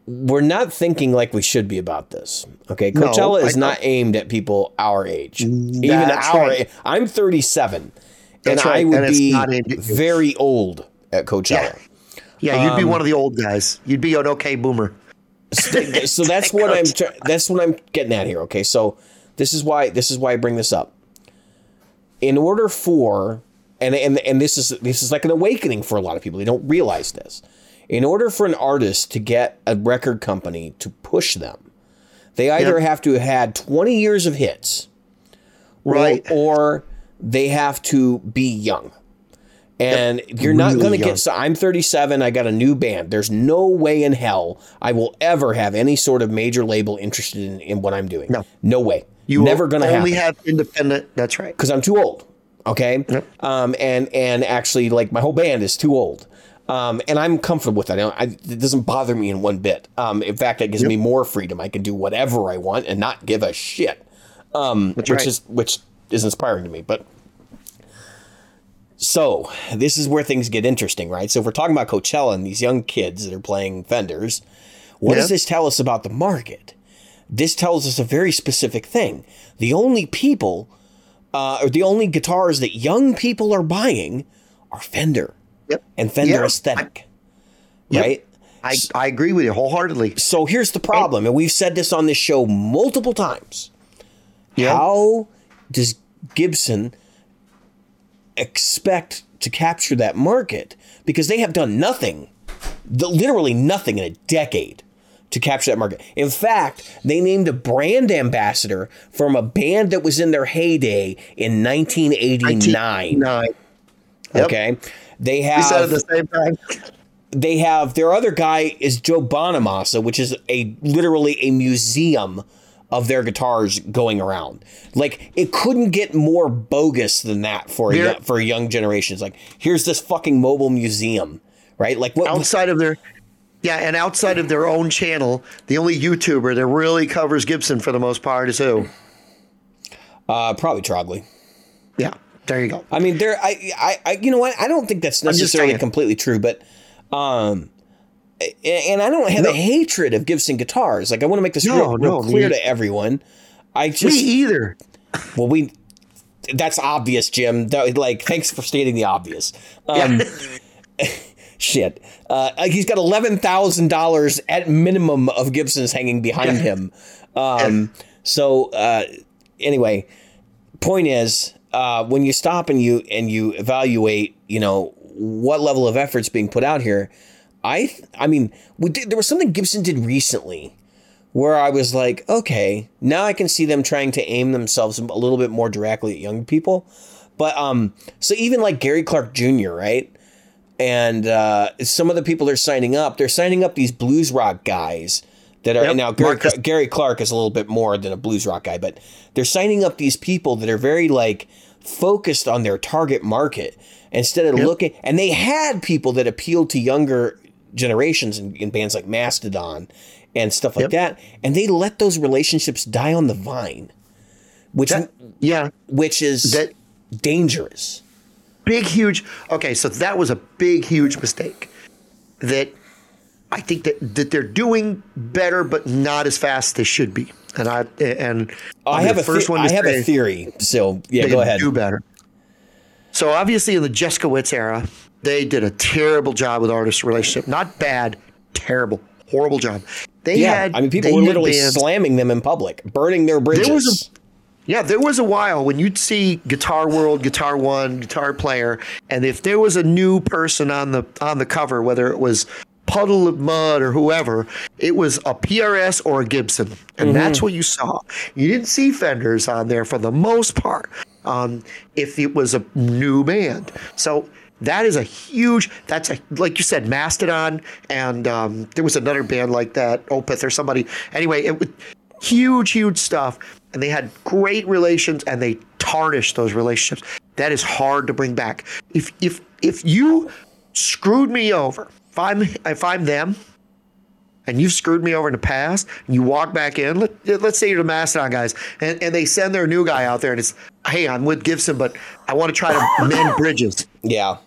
we're not thinking like we should be about this. Okay, No, Coachella is I- not aimed at people our age, even our. right. I'm 37, That's and I would and be not aimed at you. very old at Coachella. yeah you'd be Um, one of the old guys you'd be an okay boomer so [laughs] that's what I'm try- that's what I'm getting at here. Okay, so this is why this is why I bring this up. In order for and and and this is this is like an awakening for a lot of people. They don't realize this. In order for an artist to get a record company to push them, they either Yep. have to have had 20 years of hits, or- Right. or they have to be young. And you're not Really going to get. So I'm 37. I got a new band. There's no way in hell I will ever have any sort of major label interested in, in what I'm doing. No. no way. you never going to only happen have independent that's right because I'm too old. Okay. Yep. Um, and and actually, like my whole band is too old. Um, and I'm comfortable with that. I, don't- I, it doesn't bother me in one bit. Um, in fact, it gives me more freedom. I can do whatever I want and not give a shit. Um, which right. is which is inspiring to me. But so this is where things get interesting, right? So if we're talking about Coachella and these young kids that are playing Fenders, what does this tell us about the market? This tells us a very specific thing. The only people, uh, or the only guitars that young people are buying are Fender yep and Fender Yeah. aesthetic, Yep. right? I, I agree with you wholeheartedly So here's the problem, and we've said this on this show multiple times. Yeah. How does Gibson expect to capture that market because they have done nothing, the, literally nothing in a decade to capture that market. In fact, they named a brand ambassador from a band that was in their heyday in 1989. Nine. Yep. Okay. They have. We said at the same time. they have their other guy is Joe Bonamassa, which is a literally a museum of their guitars going around. Like it couldn't get more bogus than that for a, Here- yo- for young generations. Like here's this fucking mobile museum, right? Like what? outside of their yeah, and outside of their own channel, the only YouTuber that really covers Gibson for the most part is who? Uh, probably Trogly. Yeah, there you go. I mean, there. I, I, I, you know what? I don't think that's necessarily completely true, but, um, a- and I don't have No. a hatred of Gibson guitars. Like I want to make this No, real, real no, clear me- to everyone. I Me just either. Well, we. That's obvious, Jim. That, like, thanks for stating the obvious. Um, [laughs] shit. Uh, he's got eleven thousand dollars at minimum of Gibsons hanging behind him. Um, so uh, anyway, point is, uh, when you stop and you and you evaluate, you know what level of effort's being put out here. I I mean, we did, there was something Gibson did recently where I was like, okay, now I can see them trying to aim themselves a little bit more directly at young people. But um, so even like Gary Clark Jr., right? And uh, some of the people they're signing up, they're signing up these blues rock guys that are Yep, now Gary, Gary Clark is a little bit more than a blues rock guy, but they're signing up these people that are very like focused on their target market instead of Yep. looking. And they had people that appealed to younger generations in, in bands like Mastodon and stuff like Yep. that, and they let those relationships die on the vine, which That, yeah, which is that dangerous. big huge. Okay, so that was a big huge mistake. That I think that that they're doing better, but not as fast as they should be. And I and I have the a first the- one I have a theory. So yeah, go ahead. Do better. So obviously, in the Juszkiewicz era, they did a terrible job with artist relationship. Not bad, terrible, horrible job. They Yeah, had. I mean, people were literally bands- slamming them in public, burning their bridges. was Yeah, there was a while when you'd see Guitar World, Guitar One, Guitar Player, and if there was a new person on the on the cover, whether it was Puddle of Mudd or whoever, it was a PRS or a Gibson, and that's what you saw. You didn't see Fenders on there for the most part. Um, if it was a new band, so that is a huge. That's a like you said, Mastodon, and um, there was another band like that, Opeth or somebody. Anyway, it was huge, huge stuff, and they had great relations, and they tarnished those relationships. That is hard to bring back. If if if you screwed me over, if I'm if I'm them, and you've screwed me over in the past, and you walk back in, let, let's say you're the Mastodon guys, and, and they send their new guy out there, and it's, hey, I'm with Gibson, but I want to try to mend bridges. yeah.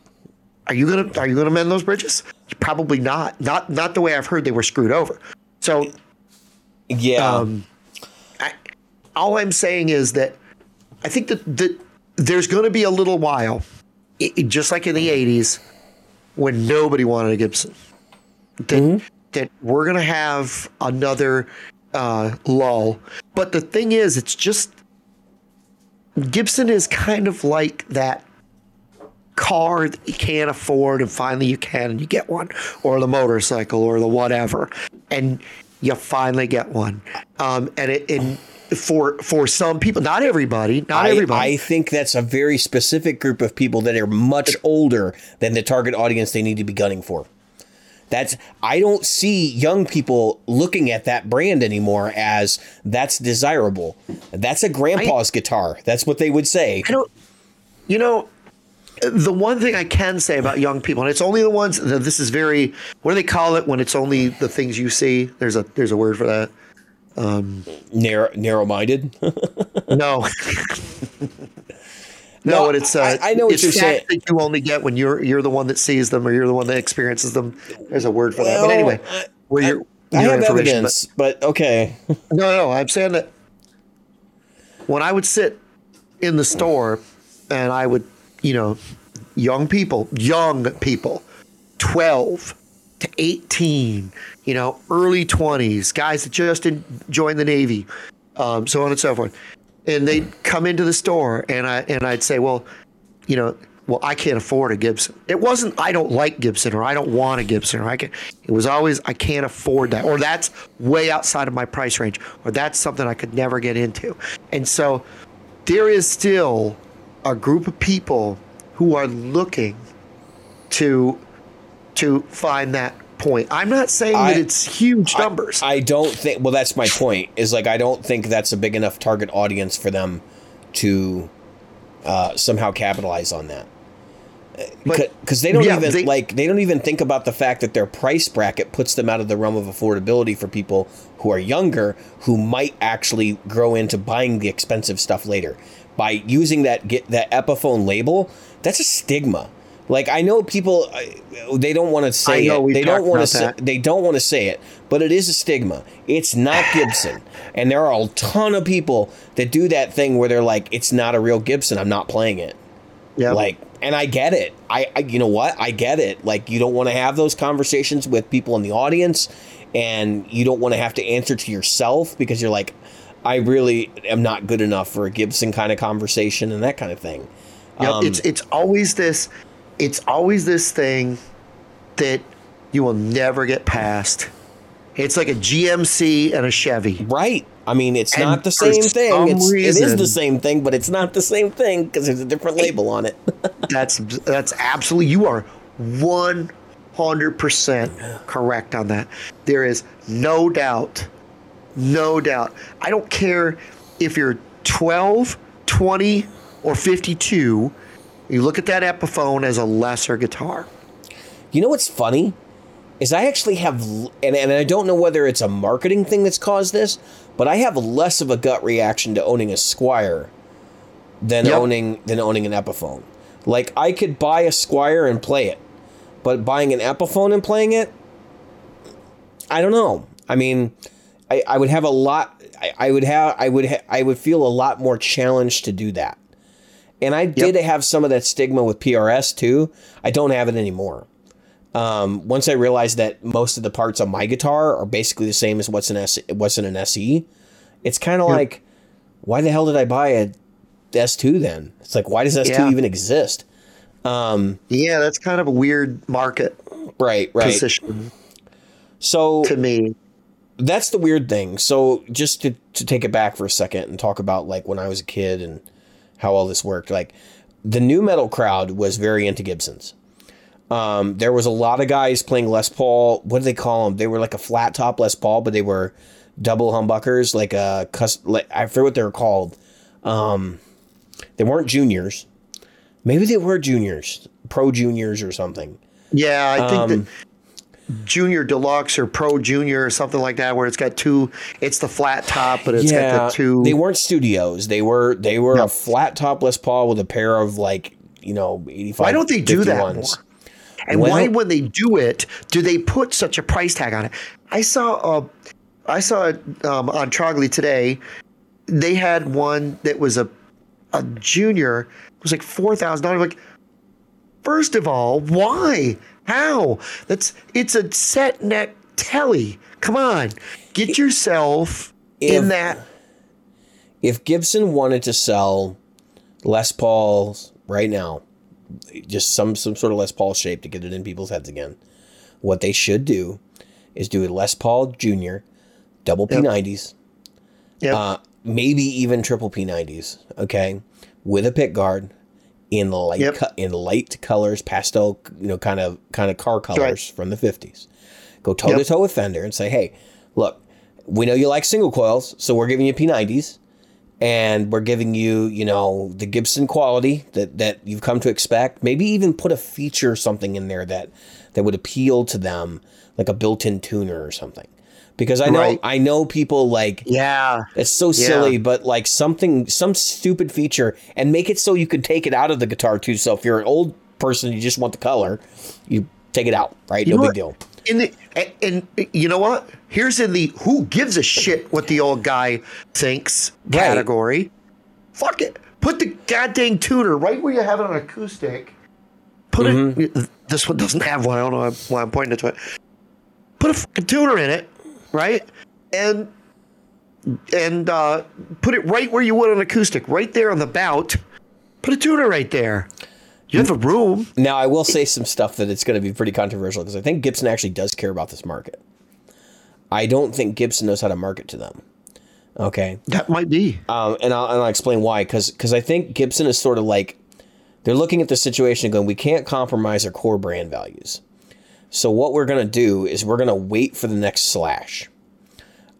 Are you gonna Are you gonna mend those bridges? Probably not. Not not the way I've heard they were screwed over. So Yeah. um, I, all I'm saying is that I think that, that there's going to be a little while, i i- just like in the 80s, when nobody wanted a Gibson. That, that we're going to have another uh, lull. But the thing is, it's just Gibson is kind of like that car that you can't afford and finally you can and you get one or the motorcycle or the whatever and you finally get one um, and it and for for some people not everybody not I, everybody I think that's a very specific group of people that are much older than the target audience they need to be gunning for. That's I don't see young people looking at that brand anymore as that's desirable. That's a grandpa's guitar. That's what they would say. I don't you know the one thing I can say about young people, and it's only the ones that this is very what do they call it when it's only the things you see? There's a there's a word for that. Narrow narrow minded. [laughs] No. [laughs] No, no, but it's uh, I- I know what it's you're saying. that you only get when you're you're the one that sees them or you're the one that experiences them. There's a word for that. But anyway, I- where your I your have information, evidence, but okay. [laughs] no, no, I'm saying that when I would sit in the store and I would, you know, young people, young people, 12 to 18, you know, early 20s, guys that just joined the Navy, um, so on and so forth. And they'd come into the store and I and I'd say, well, you know, well, I can't afford a Gibson. It wasn't I don't like Gibson or I don't want a Gibson or I can. It was always I can't afford that or that's way outside of my price range or that's something I could never get into. And so there is still a group of people who are looking to to find that point. I'm not saying I- that it's huge numbers. I don't think. Well, that's my point. Is like I don't think that's a big enough target audience for them to uh, somehow capitalize on that. Because they don't yeah, even they- like they don't even think about the fact that their price bracket puts them out of the realm of affordability for people who are younger who might actually grow into buying the expensive stuff later by using that get that Epiphone label. That's a stigma. Like I know people, uh, they don't want to say it. They don't want to say. They don't want to say it, but it is a stigma. It's not [sighs] Gibson, and there are a ton of people that do that thing where they're like, "It's not a real Gibson. I'm not playing it." yeah. Like, and I get it. I, I you know what? I get it. Like, you don't want to have those conversations with people in the audience, and you don't want to have to answer to yourself because you're like, I really am not good enough for a Gibson kind of conversation and that kind of thing. Yep, Um, it's it's always this it's always this thing that you will never get past. It's like a GMC and a Chevy. right. I mean, it's And not the same thing. It's, it is the same thing, but it's not the same thing because there's a different label on it. [laughs] That's that's absolutely you are one hundred percent correct on that. There is no doubt, no doubt. I don't care if you're 12, 20, or 52. You look at that Epiphone as a lesser guitar. You know what's funny? Is I actually have, and, and I don't know whether it's a marketing thing that's caused this, but I have less of a gut reaction to owning a Squier than Yep. owning than owning an Epiphone. Like I could buy a Squier and play it, but buying an Epiphone and playing it, I don't know. I mean, I, I would have a lot. I, I would have. I would. Ha, I would feel a lot more challenged to do that. And I did have some of that stigma with PRS too. I don't have it anymore. Um, once I realized that most of the parts on my guitar are basically the same as what's in S, what's in an SE, it's kind of like, why the hell did I buy a S2 then? It's like, why does S2 Yeah. even exist? Um, Yeah, that's kind of a weird market Right, right. position So to me. That's the weird thing. So just to, to take it back for a second and talk about like when I was a kid and how all this worked. Like the new metal crowd was very into Gibsons. Um, there was a lot of guys playing Les Paul. What do they call them? They were like a flat top Les Paul, but they were double humbuckers, like a cus- like, I forget what they were called. Um, they weren't juniors. Maybe they were juniors, pro juniors or something. Yeah, I think Um, that junior deluxe or pro junior or something like that, where it's got two. It's the flat top, but it's got the two. They weren't studios. They were they were No. a flat top Les Paul with a pair of like you know eighty five. Why don't they do that 51s. more? And Well- why, when they do it, do they put such a price tag on it? I saw, uh, I saw it um, on Trogly today. They had one that was a, a junior. It was like four thousand dollars. Like, first of all, why? How? That's it's a set neck telly. Come on, get yourself If- in that. If Gibson wanted to sell Les Pauls right now, just some some sort of Les Paul shape to get it in people's heads again, what they should do is do a Les Paul Junior, double P90s, Yeah, uh, maybe even triple P90s, okay, with a pick guard in light Yep. co- in light colors, pastel, you know, kind of kind of car colors from the 50s. Go toe to toe with Fender and say, "Hey, look, we know you like single coils, so we're giving you P90s and we're giving you, you know, the Gibson quality that that you've come to expect. Maybe even put a feature or something in there that that would appeal to them, like a built-in tuner or something." Because I know Right. I know people like yeah. it's so silly, but like something, some stupid feature, and make it so you can take it out of the guitar too. So if you're an old person, you just want the color, you take it out, right? You no big what? deal. In the and, and you know what? Here's in the who gives a shit what the old guy thinks Right. category. Fuck it. Put the goddamn tuner right where you have it on acoustic. Put Mm-hmm. it. This one doesn't have one. I don't know why I'm pointing it to it. Put a fucking tuner in it, right? And and uh, put it right where you would on acoustic, right there on the bout. Put a tuner right there. You have a room. Now, I will say some stuff that it's going to be pretty controversial because I think Gibson actually does care about this market. I don't think Gibson knows how to market to them. Okay. That might be. Um, and, I'll, and I'll explain why. Because I think Gibson is sort of like they're looking at the situation and going, we can't compromise our core brand values. So what we're going to do is we're going to wait for the next slash,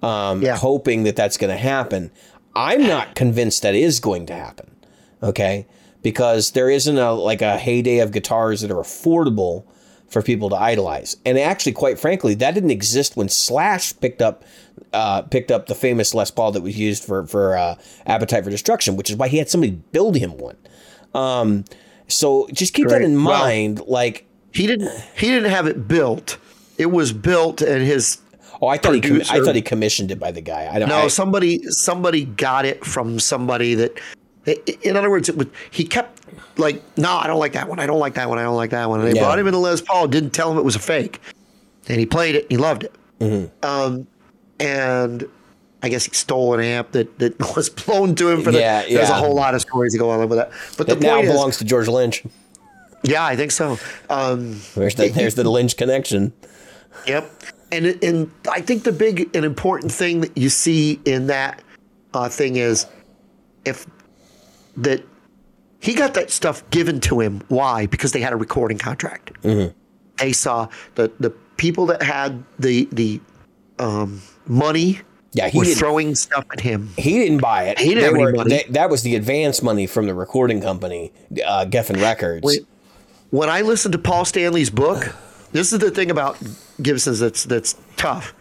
um, Yeah. hoping that that's going to happen. I'm not convinced that is going to happen. Okay, because there isn't a like a heyday of guitars that are affordable for people to idolize, and actually, quite frankly, that didn't exist when Slash picked up uh, picked up the famous Les Paul that was used for for uh, Appetite for Destruction, which is why he had somebody build him one. Um, so just keep that Great. in Well- mind. like, He didn't. He didn't have it built. It was built, and his oh, I thought he com- I thought he commissioned it by the guy. I don't. Know. No I, somebody somebody got it from somebody that. In other words, it was, he kept like, no, I don't like that one. I don't like that one. I don't like that one. And they Yeah. brought him in a Les Paul. Didn't tell him it was a fake, and he played it. and He loved it. Mm-hmm. Um, and I guess he stole an amp that, that [laughs] was blown to him for the. Yeah, yeah. There's a whole lot of stories to go on with that. But the that now point is, belongs to George Lynch. Yeah, I think so. Um, There's the, there's the Lynch connection. Yep. And and I think the big and important thing that you see in that uh, thing is if that he got that stuff given to him. Why? Because they had a recording contract. They saw the the people that had the the um, money Yeah, he were throwing stuff at him. He didn't buy it. He didn't They were- money. they- that was the advance money from the recording company, uh, Geffen Records. Wait. When I listened to Paul Stanley's book, this is the thing about Gibson's that's that's tough.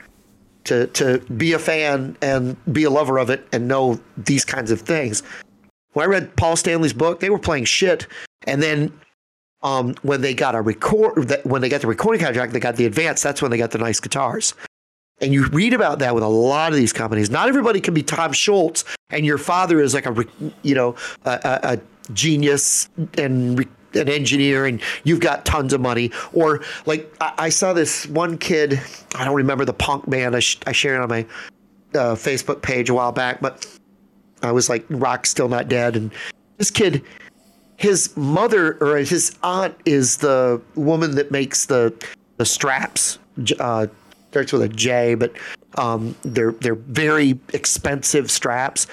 To to be a fan and be a lover of it and know these kinds of things. When I read Paul Stanley's book, they were playing shit, and then um, when they got a record, when they got the recording contract, they got the advance. That's when they got the nice guitars. And you read about that with a lot of these companies. Not everybody can be Tom Scholz, and your father is like a, you know, a, a, a genius and an engineer, and you've got tons of money. Or like I, I saw this one kid, I don't remember the punk band. I, sh- I shared on my uh, Facebook page a while back, but I was like, "Rock's still not dead," and this kid. His mother or his aunt is the woman that makes the the straps. Uh, starts with a J, but um, they're they're very expensive straps,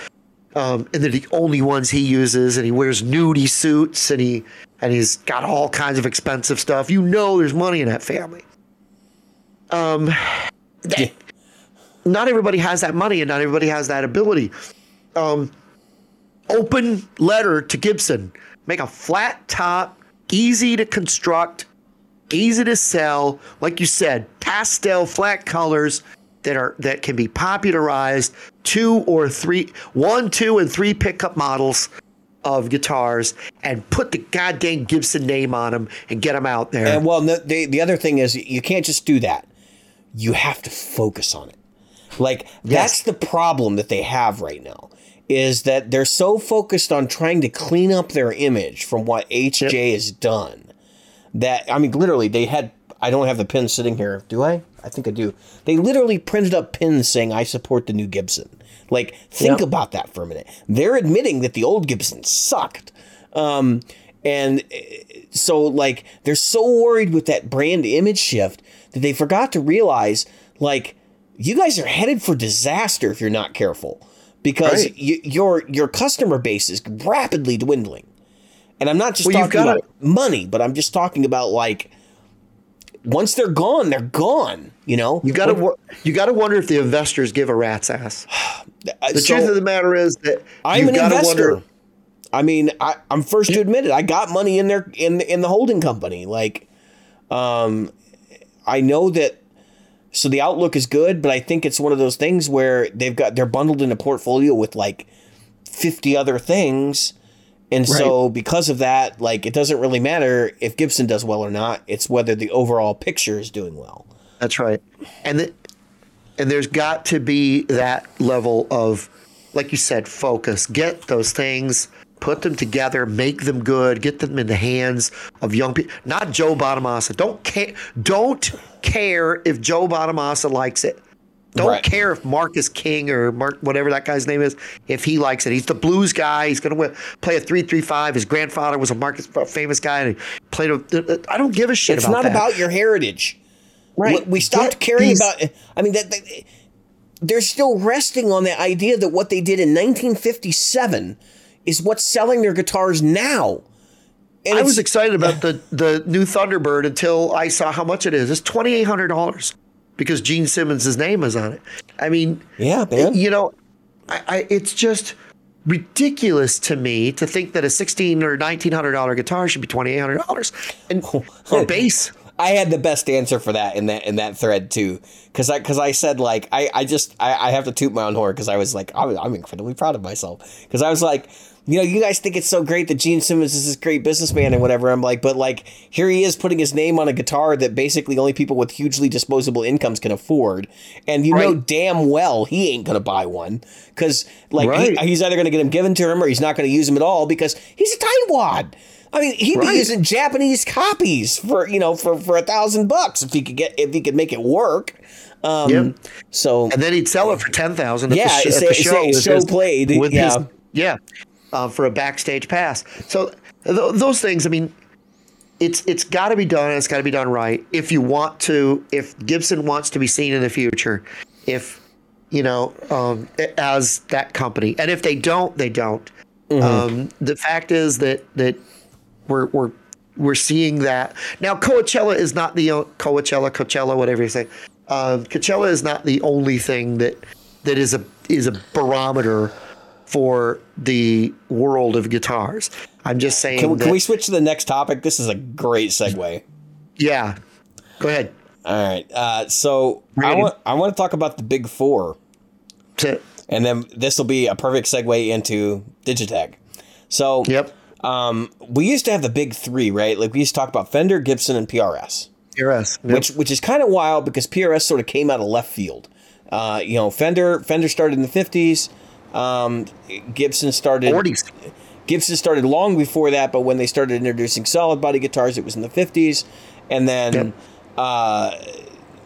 um, and they're the only ones he uses. And he wears nudie suits, and he and he's got all kinds of expensive stuff. You know, there's money in that family. Um, Yeah. not everybody has that money, and not everybody has that ability. Um, open letter to Gibson. Make a flat top, easy to construct, easy to sell. Like you said, pastel flat colors that are that can be popularized. Two or three, one, two, and three pickup models of guitars, and put the goddamn Gibson name on them and get them out there. And well, no, the the other thing is you can't just do that. You have to focus on it. Like that's the problem that they have right now is that they're so focused on trying to clean up their image from what HJ has done that I mean literally they had I don't have the pin sitting here, do I? I think I do. They literally printed up pins saying I support the new Gibson. Like think Yep. about that for a minute. They're admitting that the old Gibson sucked. Um and uh, so like they're so worried with that brand image shift that they forgot to realize like you guys are headed for disaster if you're not careful because Right. y- your your customer base is rapidly dwindling. And I'm not just Well, talking about money, but I'm just talking about like once they're gone, they're gone. You know, you got to you got to wonder if the investors give a rat's ass. [sighs] Uh, The so truth of the matter is that I'm an investor. wonder- I mean, I, I'm first to admit it. I got money in there in in the holding company. Like, um, I know that. So the outlook is good, but I think it's one of those things where they've got they're bundled in a portfolio with like 50 other things. And so because of that, like it doesn't really matter if Gibson does well or not. It's whether the overall picture is doing well. That's right. And the, and there's got to be that level of, like you said, focus. Get those things, put them together, make them good, get them in the hands of young people. Not Joe Bonamassa. Don't care. Don't care if Joe Bonamassa likes it. Don't Right. care if Marcus King or Mark whatever that guy's name is, if he likes it. He's the blues guy. He's going to play a three three five. His grandfather was a Marcus a famous guy and he played a. I don't give a shit It's about not that. about your heritage. Right. We, we stopped Get caring these- about. I mean, that, that they're still resting on the idea that what they did in 1957 is what's selling their guitars now. And I was excited about the the new Thunderbird until I saw how much it is. It's twenty eight hundred dollars because Gene Simmons' name is on it. I mean, Yeah, man. you know, I, I it's just ridiculous to me to think that a sixteen or nineteen hundred dollar guitar should be twenty eight hundred dollars and [laughs] oh, or [laughs] bass. I had the best answer for that in that in that thread too, because I because I said like I I just I, I have to toot my own horn because I was like I'm, I'm incredibly proud of myself because I was like you know you guys think it's so great that Gene Simmons is this great businessman and whatever I'm like but like here he is putting his name on a guitar that basically only people with hugely disposable incomes can afford and you know damn well he ain't gonna buy one because like he- he's either gonna get him given to him or he's not gonna use him at all because he's a tightwad. I mean, he'd be using Japanese copies for you know for for a thousand bucks if he could get if he could make it work. Um, Yep. So And then he'd sell it for ten thousand. Yeah, at the, sh- say- the show. with show his- played, With yeah. his, yeah, uh, for a backstage pass. So th- those things. I mean, it's it's got to be done. and It's got to be done right. If you want to, if Gibson wants to be seen in the future, if you know, um, as that company, and if they don't, they don't. Mm-hmm. Um, the fact is that that we're we're we're seeing that now. Coachella is not the o- Coachella, Coachella, whatever you say. Um, Coachella is not the only thing that that is a is a barometer for the world of guitars. I'm just saying. can, that, can we switch to the next topic? This is a great segue. Yeah, go ahead. All right. Uh, so I want I want to talk about the big four, To, and then this will be a perfect segue into Digitech. So yep. um, we used to have the big three, right? Like we used to talk about Fender, Gibson, and PRS. PRS. Yep. which which is kind of wild because PRS sort of came out of left field. Uh, you know, Fender Fender started in the fifties. Um, Gibson started 40s. Gibson started long before that, but when they started introducing solid body guitars, it was in the fifties, and then Yep. uh,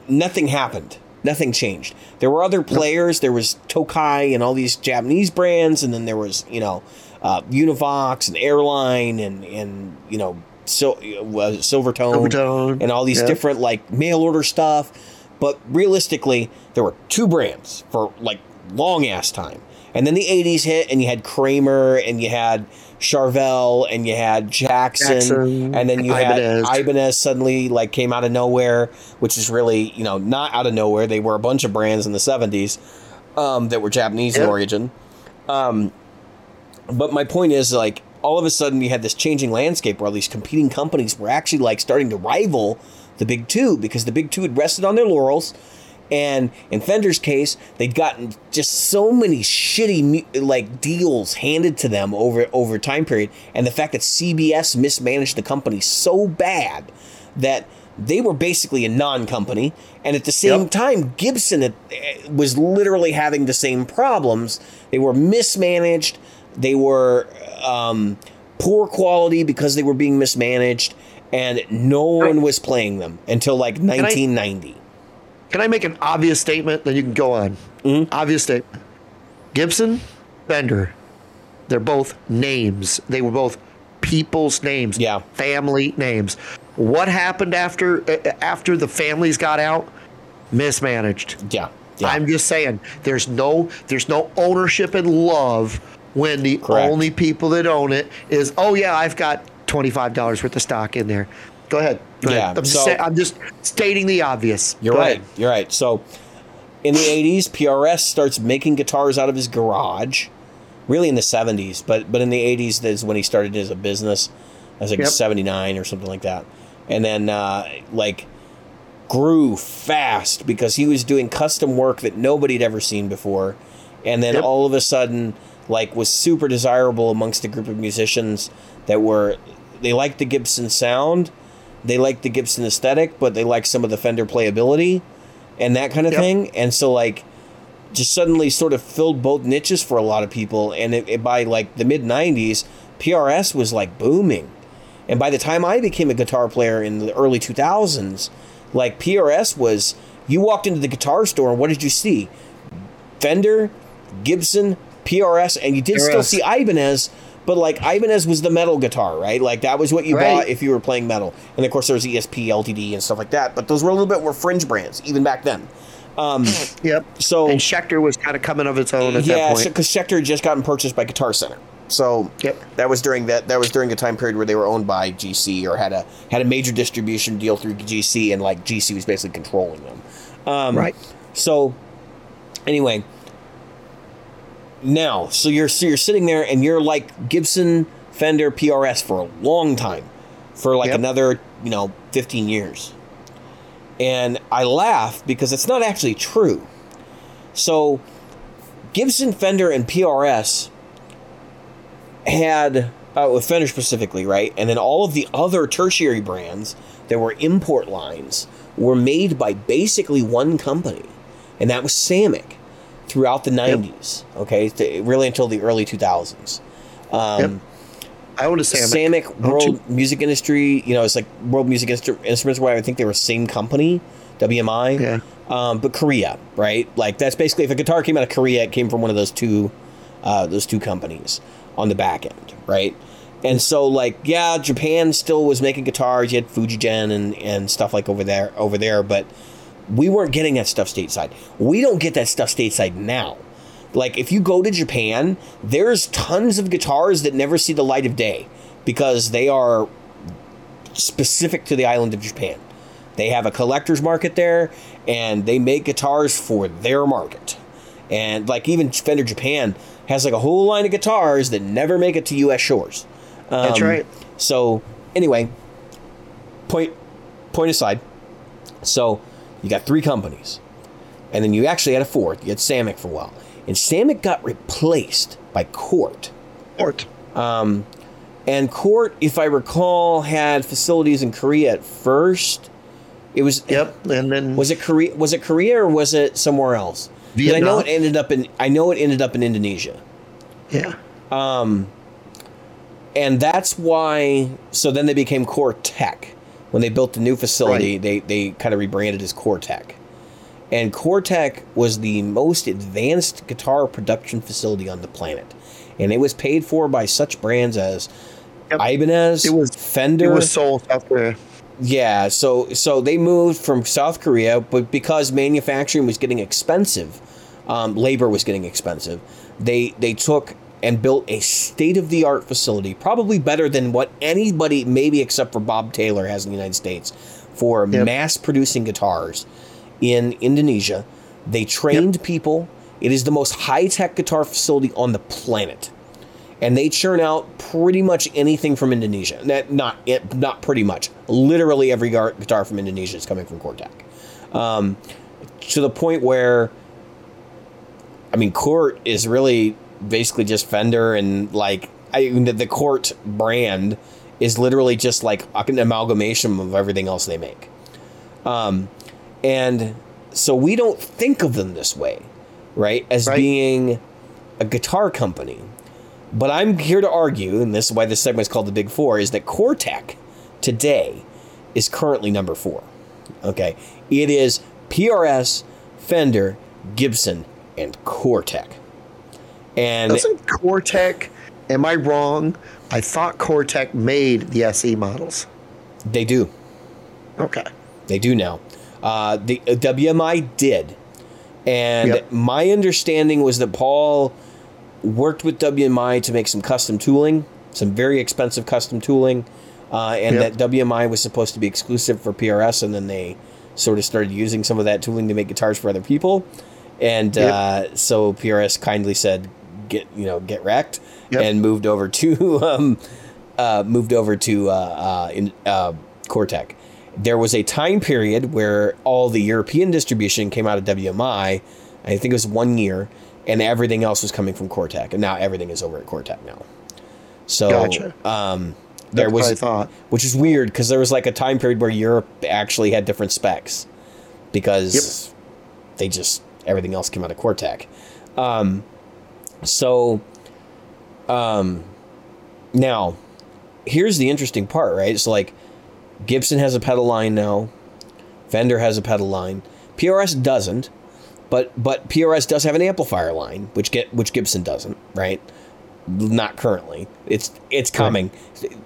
nothing happened. Nothing changed. There were other players. There was Tokai and all these Japanese brands, and then there was you know uh, Univox and Airline and and you know Sil- uh, Silvertone, Silvertone, and all these yeah. different like mail order stuff. But realistically, there were two brands for like long ass time. And then the 80s hit, and you had Kramer, and you had Charvel, and you had Jackson, Jackson, and then you Ibanez. had Ibanez suddenly like came out of nowhere, which is really you know not out of nowhere. They were a bunch of brands in the 70s um, that were Japanese in origin. Um, but my point is like all of a sudden you had this changing landscape where all these competing companies were actually like starting to rival the big two because the big two had rested on their laurels and in fender's case they'd gotten just so many shitty like deals handed to them over over time period and the fact that cbs mismanaged the company so bad that they were basically a non-company. And at the same Yep. time gibson eh, was literally having the same problems. They were mismanaged. They were um, poor quality because they were being mismanaged. And no one was playing them until like 1990 Can I make an obvious statement? Then you can go on. Mm-hmm. Obvious statement. Gibson, Fender, they're both names. They were both people's names. Yeah. Family names. What happened after uh, after the families got out? Mismanaged. yeah yeah I'm just saying. There's no there's no ownership and love when the Correct. only people that own it is oh yeah I've got twenty five dollars worth of stock in there. Go ahead. Go Yeah, ahead. I'm, so- just I'm just stating the obvious. You're Go right. ahead. You're right. So in the 80s, PRS starts making guitars out of his garage. Really in the 70s, but but in the 80s is when he started as a business. I was like Yep. 79 or something like that. And then uh, like grew fast because he was doing custom work that nobody had ever seen before. And then Yep. all of a sudden like was super desirable amongst a group of musicians that were they liked the Gibson sound, they like the Gibson aesthetic, but they like some of the Fender playability and that kind of Yep. thing. And so like just suddenly sort of filled both niches for a lot of people. And it, it- by like the mid '90s, PRS was like booming. And by the time I became a guitar player in the early 2000s, like PRS was You walked into the guitar store, and what did you see? Fender, Gibson, PRS, and you did still see Ibanez, but like Ibanez was the metal guitar, right? Like that was what you Right. bought if you were playing metal. And of course, there's ESP, LTD, and stuff like that. But those were a little bit more fringe brands even back then. Um, Yep. so And Schecter was kind of coming of its own at yeah, that point. Yeah, because Schecter had just gotten purchased by Guitar Center. So Yep. that was during that that was during a time period where they were owned by GC or had a had a major distribution deal through GC, and like GC was basically controlling them. Um, Right. So anyway, now so you're so you're sitting there and you're like Gibson, Fender, PRS for a long time, for like Yep. another you know 15 years, and I laugh because it's not actually true. So Gibson, Fender, and PRS had uh, with Fender specifically, right? And then all of the other tertiary brands that were import lines were made by basically one company, and that was Samick throughout the 90s, okay? th- really until the early 2000s. Um, Yep. I a Samick. Samick, Don't World you? Music Industry, you know, it's like World Music Instru- Instruments, where I think they were same company, WMI. Yeah. Um, but Korea, right? Like that's basically if a guitar came out of Korea, it came from one of those two, uh, those two companies on the back end, right? And so, like, yeah, Japan still was making guitars. You had Fujigen and and stuff like over there, over there, but we weren't getting that stuff stateside. We don't get that stuff stateside now. Like if you go to Japan, there's tons of guitars that never see the light of day because they are specific to the island of Japan. They have a collector's market there and they make guitars for their market. And like even Fender Japan has like a whole line of guitars that never make it to US shores. That's Um, right. So anyway, point point aside. So you got three companies, and then you actually had a fourth. You had Samick for a while, and Samick got replaced by Cort. Cort. Um, And Cort, if I recall, had facilities in Korea at first. It was Yep. And then was it Korea? Was it Korea or was it somewhere else? 'Cause I know it ended up in. I know it ended up in Indonesia. yeah. Um, and that's why so then they became Cortec when they built the new facility Right. they, they kind of rebranded as Cortec and Cortec was the most advanced guitar production facility on the planet and it was paid for by such brands as Yep. ibanez It was- fender It was South Korea. yeah, so so they moved from South Korea, but because manufacturing was getting expensive, um, labor was getting expensive. They they took and built a state of the art facility, probably better than what anybody, maybe except for Bob Taylor, has in the United States, for Yep. mass producing guitars in Indonesia. They trained people. It is the most high tech guitar facility on the planet and they churn out pretty much anything from Indonesia. That not it, not pretty much. Literally every guitar from Indonesia is coming from Cortec. Um, to the point where, I mean, Cort is really basically just Fender and like I the, the Cort brand is literally just like an amalgamation of everything else they make. Um, and so we don't think of them this way, right? As Right. being a guitar company. But I'm here to argue, and this is why this segment is called the Big Four, is that Cortec today is currently number four. Okay. It is PRS, Fender, Gibson, and Cortec. And Doesn't Cortec? Am I wrong? I thought Cortec made the SE models. they do. Okay. They do now. Uh, the uh, WMI did, and Yep. my understanding was that Paul worked with WMI to make some custom tooling, some very expensive custom tooling, uh, and Yep. that WMI was supposed to be exclusive for PRS, and then they sort of started using some of that tooling to make guitars for other people, and Yep. uh, so PRS kindly said, "Get you know, get wrecked," Yep. and moved over to [laughs] um, uh, moved over to uh, uh, in uh, Cortec. There was a time period where all the European distribution came out of WMI. I think it was one year, and everything else was coming from Cortec, and now everything is over at Cortec now. So, Gotcha. um, there That's was, I thought. which is weird because there was like a time period where Europe actually had different specs because they just everything else came out of Cortec. Um, so, um, now here's the interesting part, right? It's like Gibson has a pedal line now, Fender has a pedal line, PRS doesn't, but but PRS does have an amplifier line, which get which Gibson doesn't, right? Not currently. It's it's coming.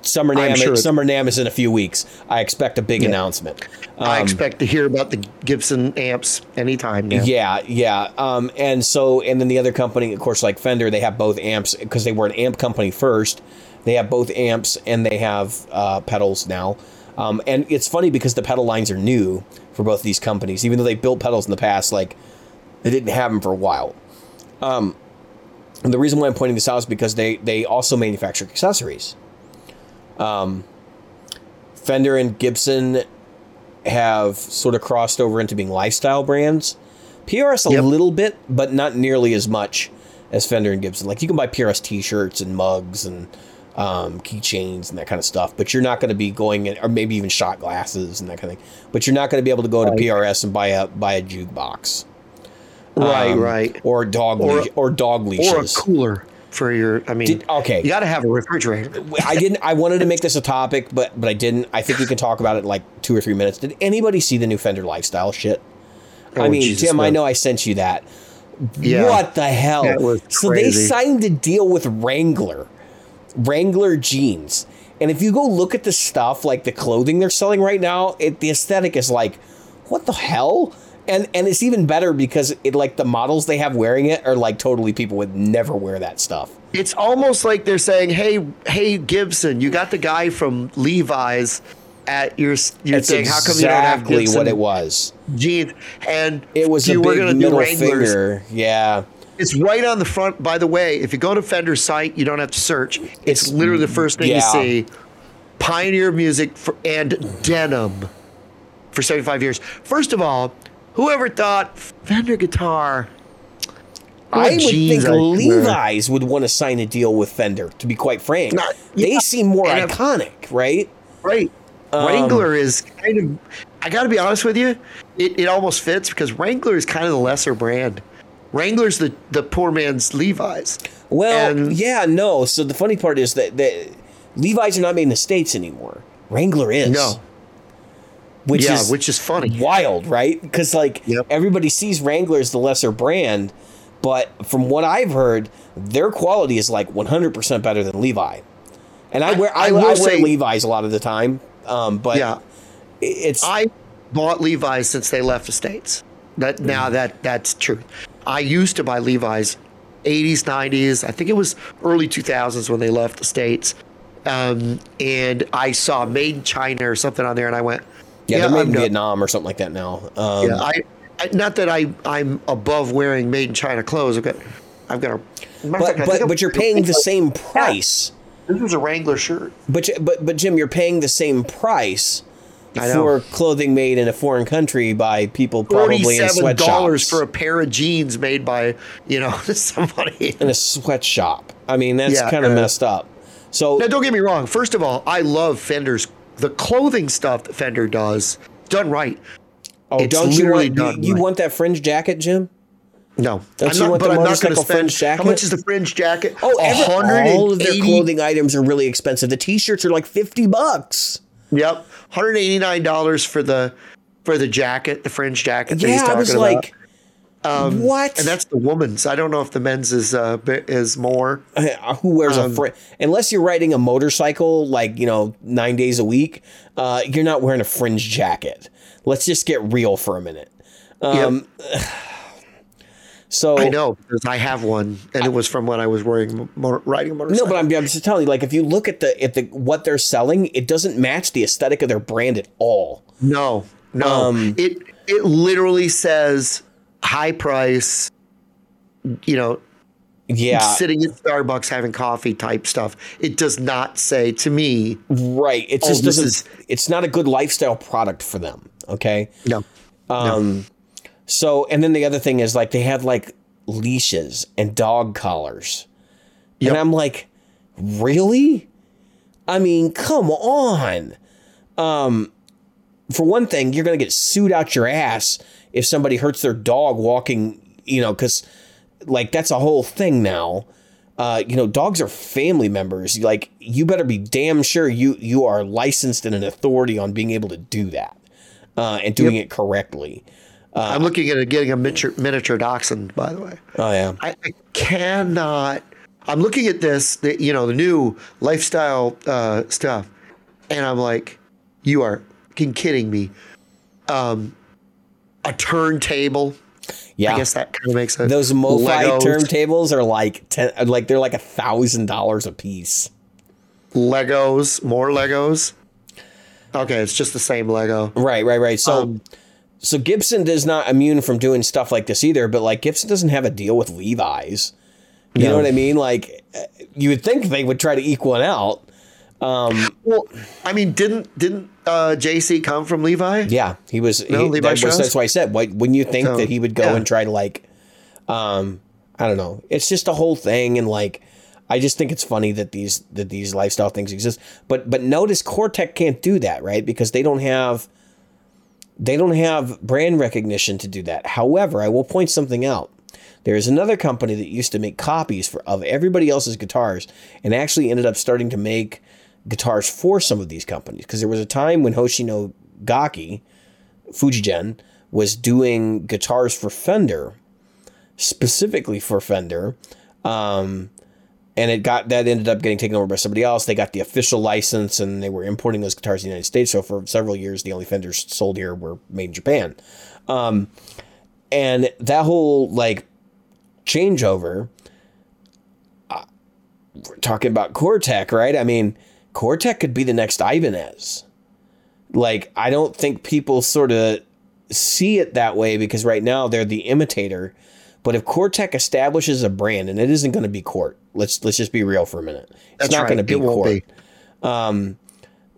Summer I'm NAMM sure- Summer NAMM is in a few weeks. I expect a big Yeah. announcement. I Um, expect to hear about the Gibson amps anytime now. Yeah, yeah. Um, and so, and then the other company, of course, like Fender, they have both amps because they were an amp company first. They have both amps and they have uh, pedals now. Um, and it's funny because the pedal lines are new for both these companies, even though they built pedals in the past. Like they didn't have them for a while. Um, and the reason why I'm pointing this out is because they they also manufacture accessories. Um, Fender and Gibson have sort of crossed over into being lifestyle brands. PRS a Yep. little bit, but not nearly as much as Fender and Gibson. Like you can buy PRS T-shirts and mugs and um, keychains and that kind of stuff, but you're not going to be going in, or maybe even shot glasses and that kind of thing. But you're not going to be able to go to PRS and buy a buy a jukebox, Right, Um, right. or dog Or- leash, or dog leashes. Or a cooler for your. I mean, Did- okay. you got to have a refrigerator. [laughs] I didn't. I wanted to make this a topic, but but I didn't. I think we can talk about it in like two or three minutes. Did anybody see the new Fender lifestyle shit? I Oh, mean, Jesus, Tim, I know I sent you that. Yeah. What the hell? So they signed a deal with Wrangler, Wrangler jeans. And if you go look at the stuff, like the clothing they're selling right now, it, the aesthetic is like, what the hell? And and it's even better because it like the models they have wearing it are like totally people would never wear that stuff. It's almost like they're saying, "Hey, hey, Gibson, you got the guy from Levi's at your your It's thing. How come you don't have exactly Gibson what it was. jeans?" And It was you a were big gonna do Wranglers. finger. Yeah. It's right on the front. By the way, if you go to Fender's site, you don't have to search. It's, It's- literally the first thing yeah. you see. Pioneer music for, and denim for 75 years. First of all, whoever thought Fender guitar? I would think I. Levi's would want to sign a deal with Fender, to be quite frank. Not- they yeah, seem more and iconic, right? Right. Um, Wrangler is kind of. I got to be honest with you. It, it almost fits because Wrangler is kind of the lesser brand. Wrangler's the, the poor man's Levi's. Well, And- yeah, no. So the funny part is that, that Levi's are not made in the States anymore. Wrangler is. No. Which yeah, is which is funny. wild, right? Because like Yep. everybody sees Wrangler as the lesser brand, but from what I've heard, their quality is like 100% better than Levi. And I wear I, I I, wear say- Levi's a lot of the time, um, but Yeah. it's I bought Levi's since they left the states. That now that that's true. I used to buy Levi's, 80s, 90s. I think it was early 2000s when they left the states. Um, and I saw Made in China or something on there, and I went, yeah, they're made I'm in Vietnam or something like that now. Um, Yeah, I, I not that I I'm above wearing Made in China clothes. I've got I've got a. but fact, but but you're paying the same price. This was a Wrangler shirt. But but but Jim, you're paying the same price for clothing made in a foreign country by people probably in sweatshops. dollars for a pair of jeans made by you know [laughs] somebody. in a sweatshop. I mean, that's Yeah, kind of uh, messed up. So Now, don't get me wrong. First of all, I love Fender's the clothing stuff that Fender does done right. oh, it's don't you literally want done you, right. want that fringe jacket, Jim? No, Don't I'm you not, want but the I'm not going motorcycle fringe jacket? How much is the fringe jacket? Oh, every, all of their clothing items are really expensive. The t-shirts are like fifty bucks. Yep, hundred eighty nine dollars for the for the jacket, the fringe jacket. that he's Yeah, I talking was about. like, Um, what? And that's the woman's. I don't know if the men's is uh is more. Uh, who wears Um, a fringe? Unless you're riding a motorcycle, like you know, nine days a week, uh, you're not wearing a fringe jacket. Let's just get real for a minute. Um, so I know because I have one, and it was from when I was wearing mo- riding a No, but I'm, I'm just telling you, like, if you look at the at the what they're selling, it doesn't match the aesthetic of their brand at all. no, no. Um, it it literally says high price. You know, Yeah, sitting at Starbucks having coffee type stuff. It does not say to me. right. It Oh, just this doesn't. is- it's not a good lifestyle product for them. Okay. No, Um. So, and then the other thing is like they have like leashes and dog collars, Yep. and I'm like, really? I mean, come on. Um, for one thing, you're gonna get sued out your ass if somebody hurts their dog walking. You know, because like that's a whole thing now. Uh, you know, dogs are family members. Like, you better be damn sure you you are licensed and an authority on being able to do that uh, and doing it correctly. I'm looking at getting a miniature, miniature dachshund, by the way. Oh yeah. I, I cannot. I'm looking at this, the, you know, the new lifestyle uh, stuff, and I'm like, you are kidding me. Um, a turntable. Yeah. I guess that kind of makes sense. Those MoFi Legos, turntables are like ten, like they're like a thousand dollars a piece. Legos, more Legos. Okay, it's just the same Lego. Right, right, right. So, Um, so Gibson is not immune from doing stuff like this either. But like Gibson doesn't have a deal with Levi's. You know what I mean? Like, you would think they would try to equal it out. Well, I mean, didn't didn't uh, JC come from Levi? Yeah, he was. No, he, Levi that was that's why I said. Why, wouldn't you think So, that he would go yeah. and try to like, um, I don't know. It's just a whole thing, and like, I just think it's funny that these that these lifestyle things exist. But but notice Cortec can't do that, right? Because they don't have they don't have brand recognition to do that. However, I will point something out. There is another company that used to make copies for of everybody else's guitars and actually ended up starting to make guitars for some of these companies because there was a time when Hoshino Gakki Fujigen was doing guitars for Fender, specifically for Fender. Um, and it got that ended up getting taken over by somebody else. They got the official license and they were importing those guitars in the United States. So for several years, the only Fenders sold here were made in Japan. Um, and that whole like changeover, uh, we're talking about Cortec, right? I mean, Cortec could be the next Ibanez. Like, I don't think people sort of see it that way because right now they're the imitator. But if Cortec establishes a brand, and it isn't going to be Cort, let's let's just be real for a minute. It's That's not right. going to be Cort. be. Um,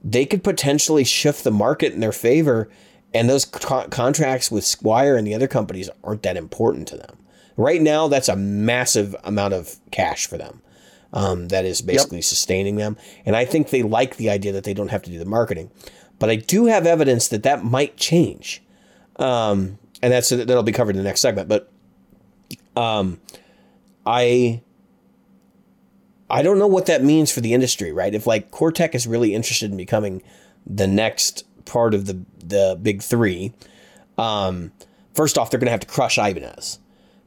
they could potentially shift the market in their favor, and those co- contracts with Squier and the other companies aren't that important to them. Right now, that's a massive amount of cash for them. Um, that is basically sustaining them, and I think they like the idea that they don't have to do the marketing. But I do have evidence that that might change, um, and that's that'll be covered in the next segment. But um, I I don't know what that means for the industry, right? If like Cortec is really interested in becoming the next part of the the big three, um, first off, they're going to have to crush Ibanez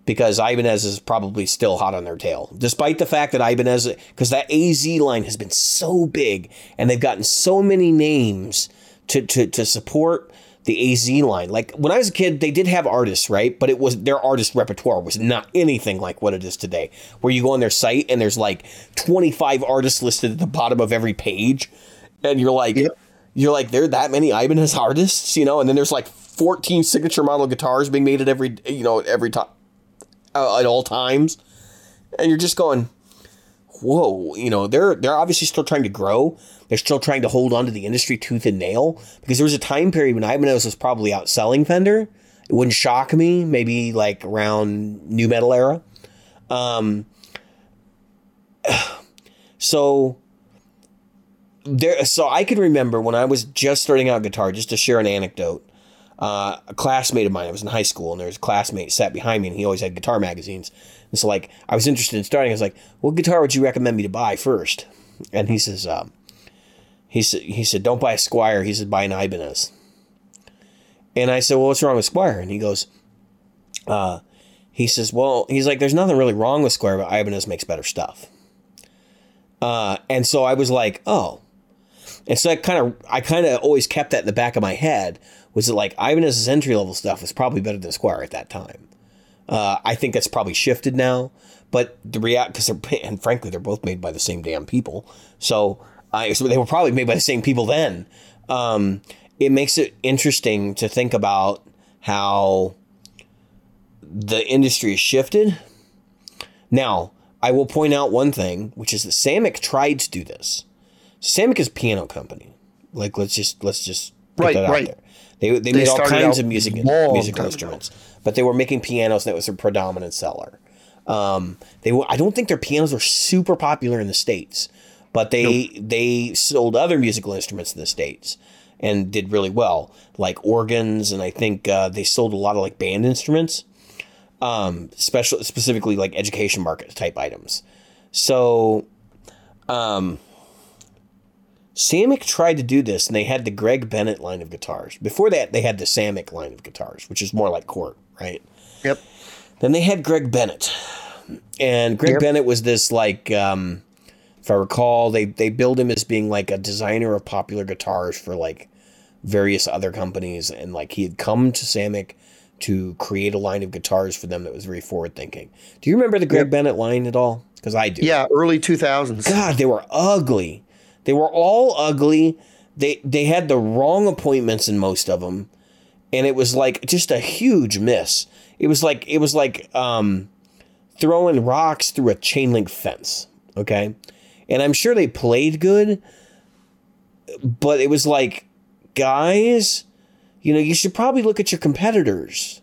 because Ibanez is probably still hot on their tail, despite the fact that Ibanez, because that AZ line has been so big and they've gotten so many names to to to support the AZ line. Like when I was a kid, they did have artists, right? But it was their artist repertoire was not anything like what it is today. Where you go on their site and there's like 25 artists listed at the bottom of every page, and you're like, Yep. you're like, there are that many Ibanez [laughs] artists, you know? And then there's like 14 signature model guitars being made at every, you know, every time, at all times, and you're just going, whoa, you know, they're they're obviously still trying to grow. They're still trying to hold on to the industry tooth and nail because there was a time period when Ibanez was probably outselling Fender. It wouldn't shock me, maybe like around new metal era. Um, [sighs] so there, so I can remember when I was just starting out guitar. Just to share an anecdote, uh, a classmate of mine. I was in high school, and there was a classmate sat behind me, and he always had guitar magazines. And so, like, I was interested in starting. I was like, "What guitar would you recommend me to buy first? And he says, um, he said, he said, don't buy a Squier. He said, buy an Ibanez. And I said, well, what's wrong with Squier? And he goes, uh, he says, well, he's like, there's nothing really wrong with Squier, but Ibanez makes better stuff. Uh, and so I was like, oh. And so I kind of, I kind of always kept that in the back of my head. Was that like Ibanez's entry level stuff was probably better than Squier at that time. Uh, I think that's probably shifted now, but the react because they're [laughs] and frankly they're both made by the same damn people. So, uh, so they were probably made by the same people then. Um, it makes it interesting to think about how the industry has shifted. Now, I will point out one thing, which is that Samick tried to do this. Samick is a piano company. Like let's just let's just put Right, that out right. there. They, they, made all kinds of music musical instruments, but they were making pianos, and that was their predominant seller. Um, they were, I don't think their pianos were super popular in the states, but they they sold other musical instruments in the states and did really well, like organs, and I think uh, they sold a lot of like band instruments, um, special specifically like education market type items. So, um, Samick tried to do this, and they had the Greg Bennett line of guitars. Before that, they had the Samick line of guitars, which is more like Cort, right? Yep. Then they had Greg Bennett, and Greg Yep. Bennett was this like, um, if I recall, they they billed him as being like a designer of popular guitars for like various other companies, and like he had come to Samick to create a line of guitars for them that was very forward thinking. Do you remember the Greg Yep. Bennett line at all? Because I do. Yeah, early 2000s. God, they were ugly. They were all ugly. They they had the wrong appointments in most of them, and it was like just a huge miss. It was like it was like um, throwing rocks through a chain link fence. Okay, and I'm sure they played good, but it was like, guys, you know, you should probably look at your competitors.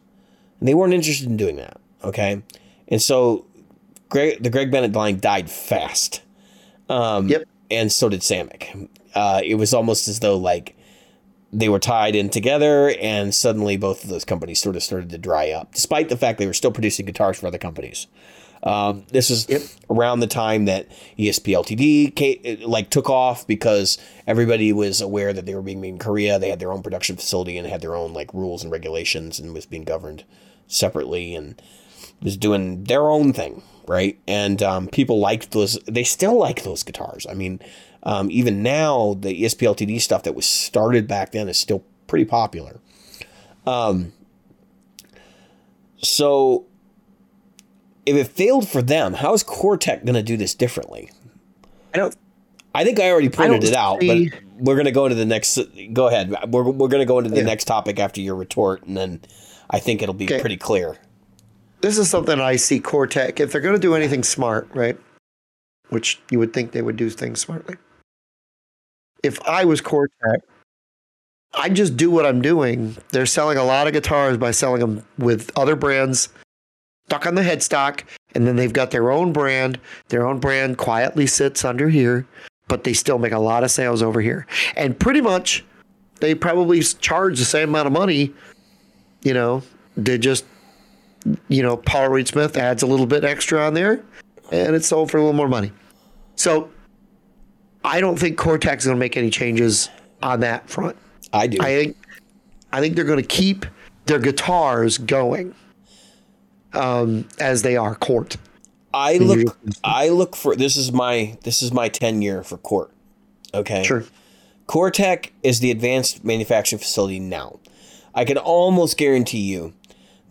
And they weren't interested in doing that. Okay, and so Greg, the Greg Bennett line died fast. Um, Yep. And so did Samick. Uh, it was almost as though like they were tied in together, and suddenly both of those companies sort of started to dry up, despite the fact they were still producing guitars for other companies. Um, this is Yep. around the time that ESP Ltd like took off because everybody was aware that they were being made in Korea. They had their own production facility and had their own like rules and regulations and was being governed separately and was doing their own thing, right? And um, people liked those. They still like those guitars. I mean, um, even now, the ESP Ltd stuff that was started back then is still pretty popular. Um, so, if it failed for them, how is Cortec going to do this differently? I don't I think I already pointed don't it out, see- but we're going to go into the next. Go ahead. We're, we're going to go into the Yeah. next topic after your retort, and then I think it'll be Okay. pretty clear. This is something I see Cortec if they're going to do anything smart, right? Which you would think they would do things smartly. If I was Cortec, I'd just do what I'm doing. They're selling a lot of guitars by selling them with other brands stuck on the headstock, and then they've got their own brand. Their own brand quietly sits under here, but they still make a lot of sales over here. And pretty much, they probably charge the same amount of money. You know, they just you know, Paul Reed Smith adds a little bit extra on there, and it's sold for a little more money. So I don't think Cortex is going to make any changes on that front. I do. I think I think they're going to keep their guitars going um, as they are. Cort. I look I look for this is my this is my tenure for Cort. Okay. Sure. Cortec is the advanced manufacturing facility now. I can almost guarantee you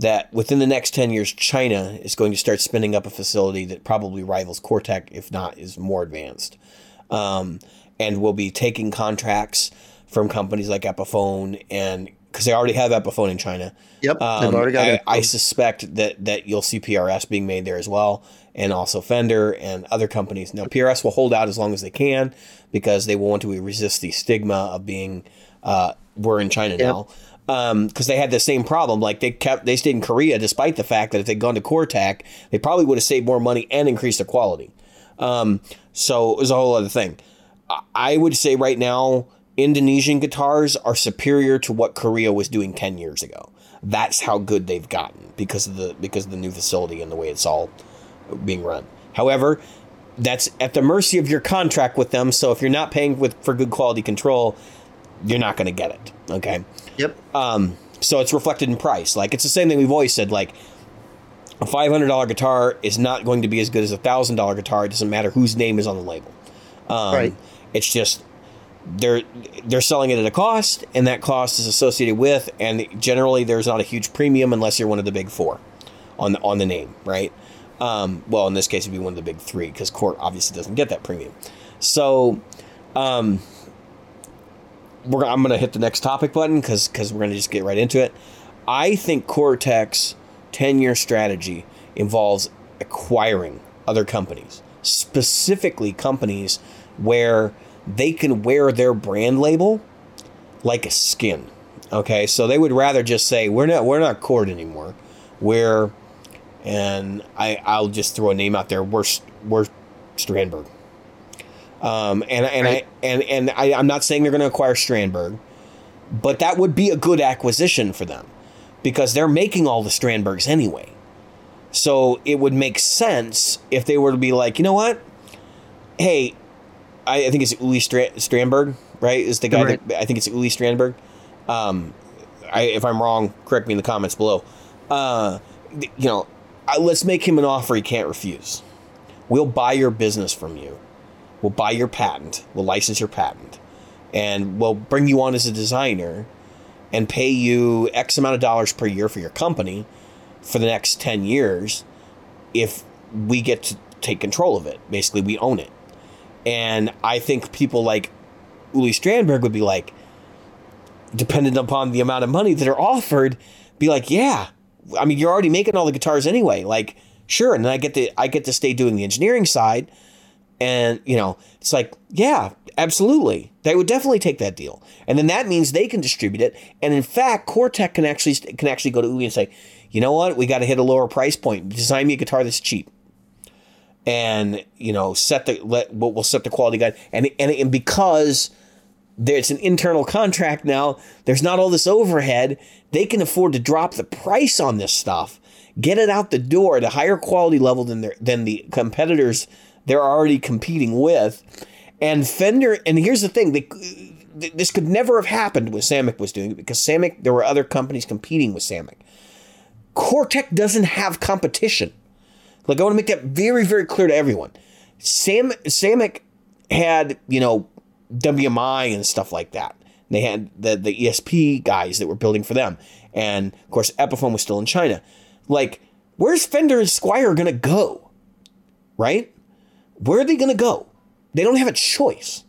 that within the next 10 years China is going to start spinning up a facility that probably rivals Cortec if not is more advanced. Um, and will be taking contracts from companies like Epiphone and because they already have Epiphone in China. Yep. they've Um, already got I, it. I suspect that that you'll see PRS being made there as well, and also Fender and other companies. Now, PRS will hold out as long as they can because they will want to resist the stigma of being uh, we're in China now. Because they had the same problem, like they kept they stayed in Korea despite the fact that if they'd gone to Cortec, they probably would have saved more money and increased the quality. Um, so it was a whole other thing. I- I would say right now, Indonesian guitars are superior to what Korea was doing ten years ago. That's how good they've gotten because of the because of the new facility and the way it's all being run. However, that's at the mercy of your contract with them. So if you're not paying with for good quality control, you're not going to get it. Okay. Yep. Um, so it's reflected in price. Like it's the same thing we've always said. Like a five hundred dollar guitar is not going to be as good as a thousand dollar guitar. It doesn't matter whose name is on the label. Um, Right. It's just they're they're selling it at a cost, and that cost is associated with, and generally there's not a huge premium unless you're one of the big four on the on the name, right? Um, well, in this case, it'd be one of the big three because Cort obviously doesn't get that premium. So, um, we're I'm gonna hit the next topic button because because we're gonna just get right into it. I think Cortec's ten year strategy involves acquiring other companies, specifically companies where they can wear their brand label like a skin. Okay, so they would rather just say we're not we're not Cort anymore. We're and I I'll just throw a name out there. We're we're Strandberg. Um, and and Right. I and and I, I'm not saying they're going to acquire Strandberg, but that would be a good acquisition for them because they're making all the Strandbergs anyway. So it would make sense if they were to be like, you know what? Hey, I, I think it's Uli Stra- Strandberg, right? Is the guy Right. that I think it's Uli Strandberg. Um, I, if I'm wrong, correct me in the comments below. Uh, you know, let's make him an offer he can't refuse. We'll buy your business from you. We'll buy your patent. We'll license your patent, and we'll bring you on as a designer, and pay you X amount of dollars per year for your company for the next ten years. If we get to take control of it, basically we own it. And I think people like Uli Strandberg would be like, dependent upon the amount of money that are offered, be like, yeah, I mean, you're already making all the guitars anyway. Like, sure, and then I get to I get to stay doing the engineering side, and you know, it's like, yeah, absolutely, they would definitely take that deal, and then that means they can distribute it. And in fact, Cortec can actually can actually go to Uli and say, you know what, we got to hit a lower price point. Design me a guitar that's cheap. And you know set the let we'll set the quality guide. And and, and because there's an internal contract now there's not all this overhead they can afford to drop the price on this stuff get it out the door at a higher quality level than their than the competitors they're already competing with and Fender and here's the thing they this could never have happened when Samick was doing it because Samick there were other companies competing with Samick Cortec doesn't have competition like I want to make that very, very clear to everyone. Sam Samick had, you know, WMI and stuff like that. They had the the ESP guys that were building for them. And of course Epiphone was still in China. Like, where's Fender and Squier gonna go? Right? Where are they gonna go? They don't have a choice.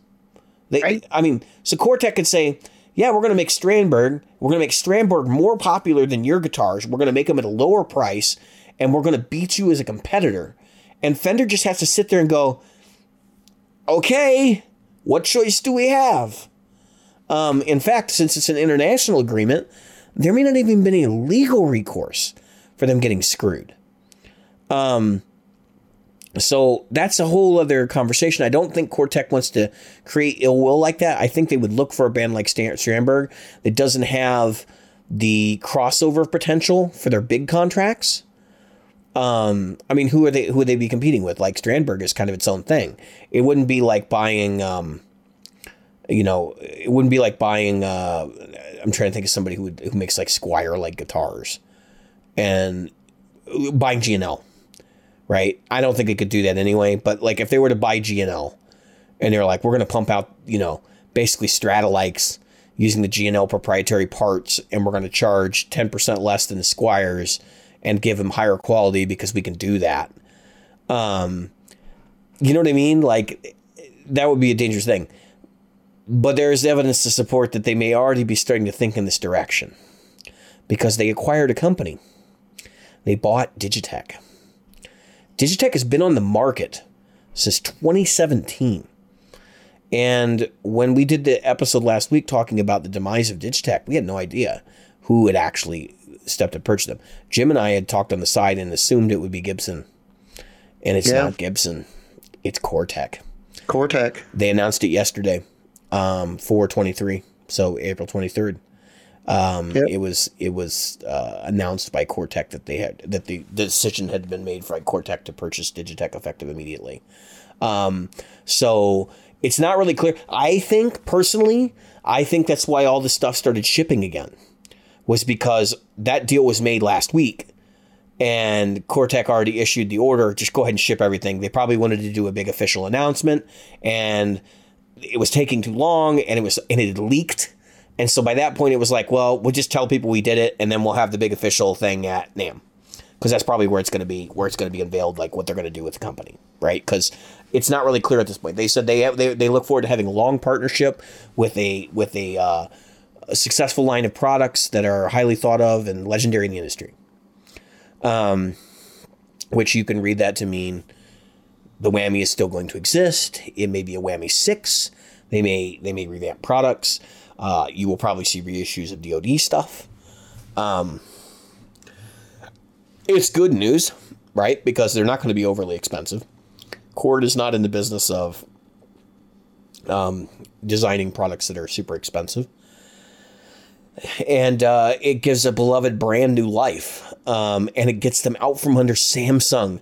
They Right. I mean, so Cortec could say, yeah, we're gonna make Strandberg, we're gonna make Strandberg more popular than your guitars, we're gonna make them at a lower price, and we're gonna beat you as a competitor. And Fender just has to sit there and go, okay, what choice do we have? Um, in fact, since it's an international agreement, there may not even be any legal recourse for them getting screwed. Um, so that's a whole other conversation. I don't think Cortec wants to create ill will like that. I think they would look for a band like Stan- Strandberg that doesn't have the crossover potential for their big contracts. Um, I mean, who are they? Who would they be competing with? Like Strandberg is kind of its own thing. It wouldn't be like buying, um, you know, it wouldn't be like buying. Uh, I'm trying to think of somebody who would, who makes like Squier like guitars, and buying G&L, right? I don't think they could do that anyway. But like, if they were to buy G&L, and they're like, we're going to pump out, you know, basically Stratalikes using the G&L proprietary parts, and we're going to charge 10% less than the Squiers and give them higher quality because we can do that. Um, you know what I mean? Like, that would be a dangerous thing. But there is evidence to support that they may already be starting to think in this direction because they acquired a company. They bought Digitech. Digitech has been on the market since 2017. And when we did the episode last week talking about the demise of Digitech, we had no idea who had actually stepped to purchase them. Jim and I had talked on the side and assumed it would be Gibson. And it's Yeah. not Gibson, it's Cortec. Cortec. They announced it yesterday, um, 423, so April 23rd. Um, Yep. It was it was uh, announced by Cortec that they had that the, the decision had been made for Cortec to purchase Digitech effective immediately. Um, so it's not really clear. I think personally, I think that's why all this stuff started shipping again, was because that deal was made last week, and Cortec already issued the order. Just go ahead and ship everything. They probably wanted to do a big official announcement, and it was taking too long, and it was and it had leaked. And so by that point, it was like, well, we'll just tell people we did it, and then we'll have the big official thing at NAMM, because that's probably where it's going to be, where it's going to be unveiled, like what they're going to do with the company, right? Because it's not really clear at this point. They said they have, they they look forward to having a long partnership with a with a, uh, a successful line of products that are highly thought of and legendary in the industry. Um, which you can read that to mean the whammy is still going to exist. It may be a whammy six. They may they may revamp products. Uh, you will probably see reissues of DoD stuff. Um, it's good news, right? Because they're not going to be overly expensive. Cort is not in the business of um, designing products that are super expensive. And uh, it gives a beloved brand new life. Um, and it gets them out from under Samsung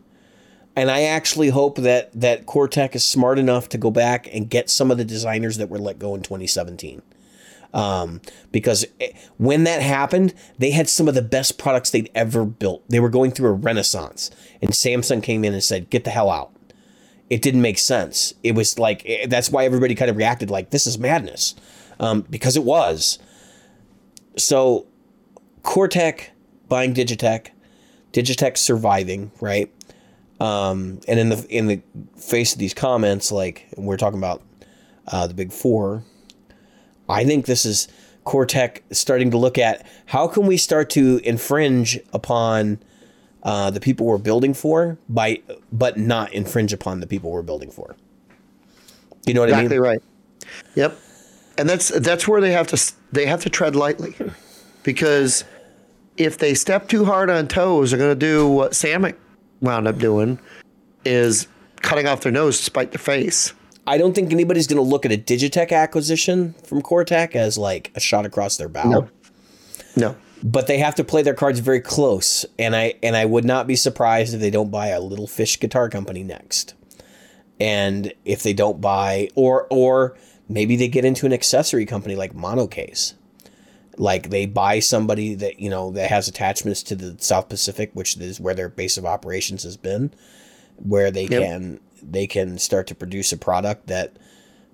and I actually hope that that Cortec is smart enough to go back and get some of the designers that were let go in 2017. Um, because it, when that happened, they had some of the best products they'd ever built. They were going through a renaissance, and Samsung came in and said, "Get the hell out." It didn't make sense. It was like it, that's why everybody kind of reacted like this is madness, um, because it was. So, Cortec buying Digitech, Digitech surviving, right? Um, and in the in the face of these comments, like we're talking about uh, the big four, I think this is Cortec starting to look at how can we start to infringe upon uh, the people we're building for by but not infringe upon the people we're building for. You know what exactly I mean? Exactly right. Yep. And that's that's where they have to they have to tread lightly, because if they step too hard on toes, they're going to do what Samick wound up doing, is cutting off their nose to spite their face. I don't think anybody's going to look at a Digitech acquisition from Cortec as like a shot across their bow. No. No. But they have to play their cards very close, and I and I would not be surprised if they don't buy a little fish guitar company next. And if they don't buy or or maybe they get into an accessory company like Monocase. Like they buy somebody that, you know, that has attachments to the South Pacific, which is where their base of operations has been, where they Yep. can they can start to produce a product that,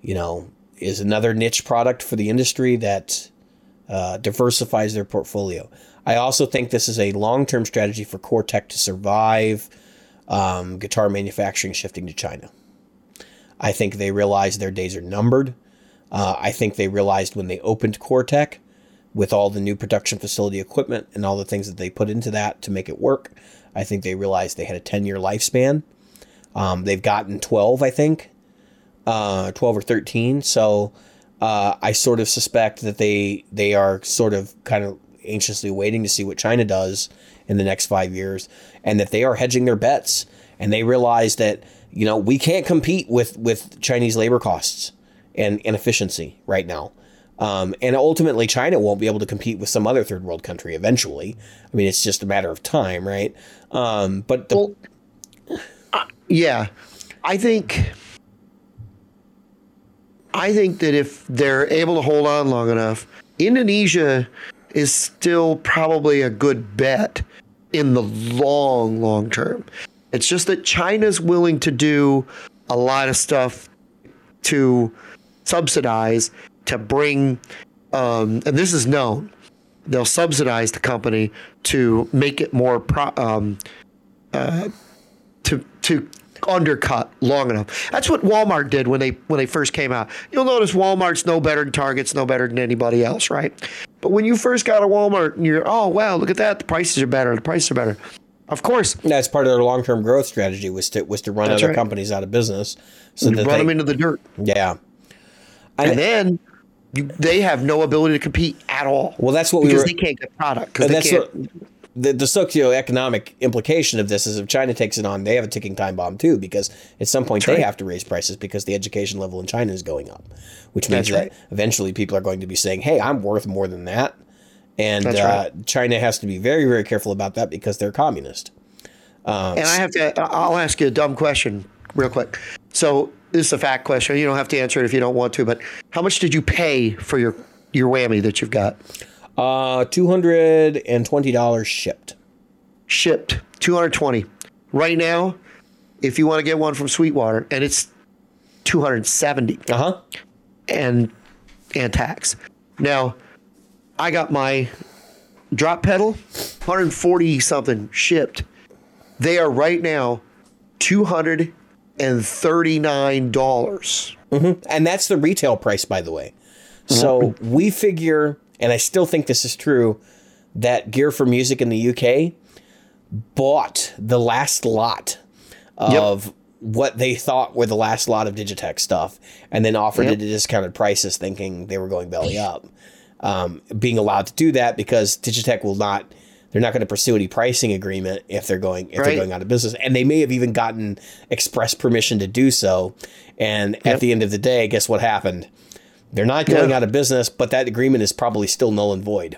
you know, is another niche product for the industry that uh, diversifies their portfolio. I also think this is a long term strategy for Cortec to survive um, guitar manufacturing shifting to China. I think they realize their days are numbered. Uh, I think they realized when they opened Cortec with all the new production facility equipment and all the things that they put into that to make it work. I think they realized they had a 10 year lifespan. Um, they've gotten 12, I think, uh, 12 or 13. So uh, I sort of suspect that they they are sort of kind of anxiously waiting to see what China does in the next five years, and that they are hedging their bets. And they realize that you know we can't compete with with Chinese labor costs and and efficiency right now. Um, and ultimately, China won't be able to compete with some other third world country eventually. I mean, it's just a matter of time, right? Um, but the, Well, yeah, I think. I think that if they're able to hold on long enough, Indonesia is still probably a good bet in the long, long term. It's just that China's willing to do a lot of stuff to subsidize to bring, um, and this is known. They'll subsidize the company to make it more pro, um, to to undercut long enough. That's what Walmart did when they when they first came out. You'll notice Walmart's no better than Target's no better than anybody else, right? But when you first got a Walmart and you're, oh wow, look at that, the prices are better, the prices are better. Of course, that's part of their long term growth strategy was to was to run That's other right. companies out of business. So run that they, them into the dirt, yeah. and then you, they have no ability to compete at all. Well, that's what we because were- they can't get product. Because And they can't. what the, the socioeconomic implication of this is if China takes it on, they have a ticking time bomb too, because at some point they right. have to raise prices because the education level in China is going up, which means That's that right. eventually people are going to be saying, "Hey, I'm worth more than that," and That's uh, China has to be very, very careful about that because they're communist. And I have to. I'll ask you a dumb question real quick. So this is a fact question. You don't have to answer it if you don't want to. But how much did you pay for your your whammy that you've got Uh, two hundred and twenty dollars shipped. shipped? Two hundred twenty. Right now, if you want to get one from Sweetwater, and it's two hundred seventy. Uh huh. and and tax. Now, I got my drop pedal, 140 something shipped. They are right now two hundred and thirty nine dollars. And that's the retail price, by the way. So we figure, and I still think this is true, that Gear for Music in the UK bought the last lot of what they thought were the last lot of Digitech stuff and then offered Yep. it at discounted prices thinking they were going belly up. Um, being allowed to do that because Digitech will not they're not going to pursue any pricing agreement if they're going if they're going out of business. And they may have even gotten express permission to do so. And at the end of the day guess what happened they're not going Yeah. out of business but that agreement is probably still null and void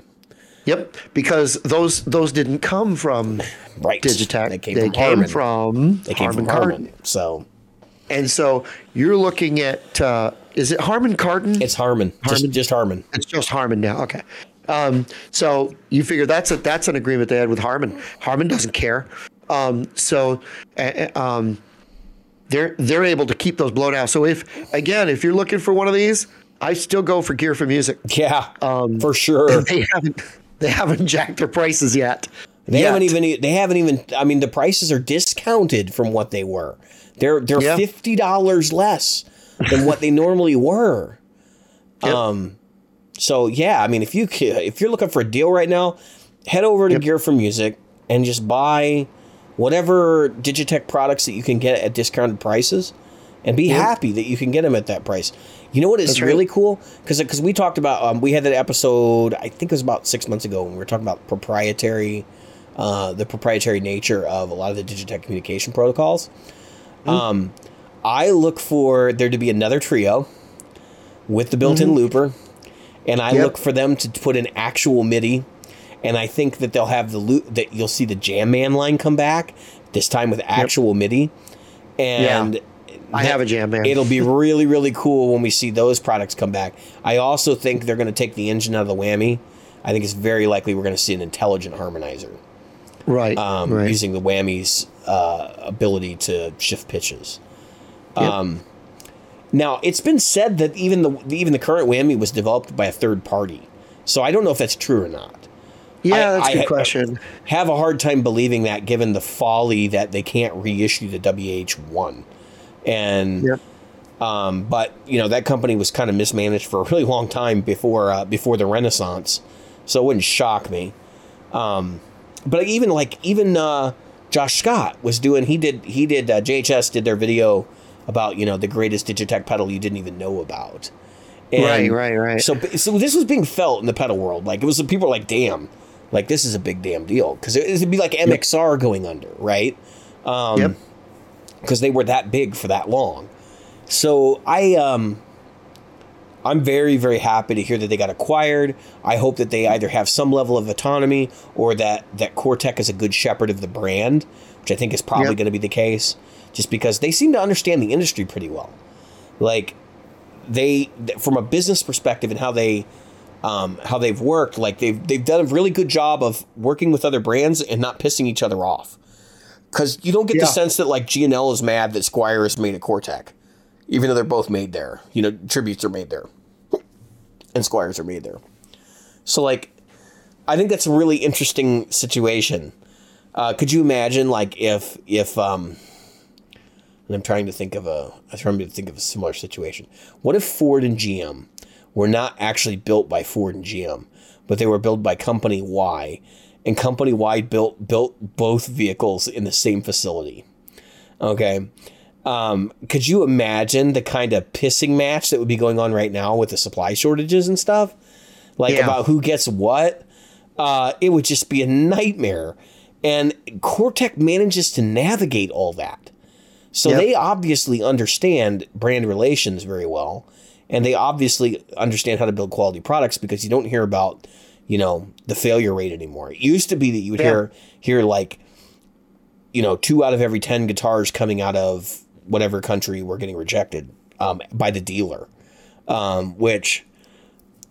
Yep, because those those didn't come from Right. Digitech. They came they from came Harman. from They came Harman from Kardon. Harman. So And so you're looking at uh, is it Harman Kardon? it's Harman. Just, Harman? just Harman. It's just Harman now. Okay. Um, so you figure that's a that's an agreement they had with Harman. Harman doesn't care. Um, so uh, um, they're they're able to keep those blown out. So if again, if you're looking for one of these, I still go for Gear for Music. Yeah, Um, for sure. They haven't they haven't jacked their prices yet. They Yet. haven't even. They haven't even. I mean, the prices are discounted from what they were. They're they're Yeah. fifty dollars less than what they normally were. Yep. Um, so yeah, I mean, if you if you're looking for a deal right now, head over to Gear for Music and just buy whatever Digitech products that you can get at discounted prices, and be happy that you can get them at that price. You know what is right. really cool? Because because we talked about um, we had that episode I think it was about six months ago when we were talking about proprietary, uh, the proprietary nature of a lot of the Digitech communication protocols. Um, I look for there to be another trio with the built-in looper, and I Yep. look for them to put an actual MIDI, and I think that they'll have the loop that you'll see the Jam Man line come back this time with actual MIDI, and I have a Jam Man. It'll be [laughs] really really cool when we see those products come back. I also think they're going to take the engine out of the whammy. I think it's very likely we're going to see an intelligent harmonizer Right. um, right. using the whammy's uh, ability to shift pitches. Yep. Um, now it's been said that even the even the current whammy was developed by a third party, so I don't know if that's true or not. yeah, that's a I- good question. Have a hard time believing that, given the folly that they can't reissue the WH one, and Yep. um, but you know that company was kind of mismanaged for a really long time before uh, before the Renaissance, so it wouldn't shock me. Um, but even like even uh, Josh Scott was doing he did he did uh, JHS did their video about you know the greatest Digitech pedal you didn't even know about. And Right, right, right. So so this was being felt in the pedal world like it was people were like damn like this is a big damn deal because it, it'd be like MXR going under right um, yep. Because they were that big for that long. So I um I'm very very happy to hear that they got acquired. I hope that they either have some level of autonomy or that that Cortec is a good shepherd of the brand, which I think is probably Yep. going to be the case just because they seem to understand the industry pretty well. Like they from a business perspective and how they um, how they've worked, like they've they've done a really good job of working with other brands and not pissing each other off. Because you don't get Yeah. the sense that like G&L is mad that Squier is made at Cortec, even though they're both made there. You know, tributes are made there, and Squiers are made there. So like, I think that's a really interesting situation. Uh, could you imagine like if if um, and I'm trying to think of a I'm trying to think of a similar situation. What if Ford and GM were not actually built by Ford and GM, but they were built by Company Y, and company wide built built both vehicles in the same facility. Okay. Um, could you imagine the kind of pissing match that would be going on right now with the supply shortages and stuff? Like Yeah. about who gets what? Uh, it would just be a nightmare. And Cortec manages to navigate all that. So Yep. they obviously understand brand relations very well. And they obviously understand how to build quality products because you don't hear about, you know, the failure rate anymore. It used to be that you would Yeah. hear hear like, you know, two out of every ten guitars coming out of whatever country were getting rejected um, by the dealer, um, which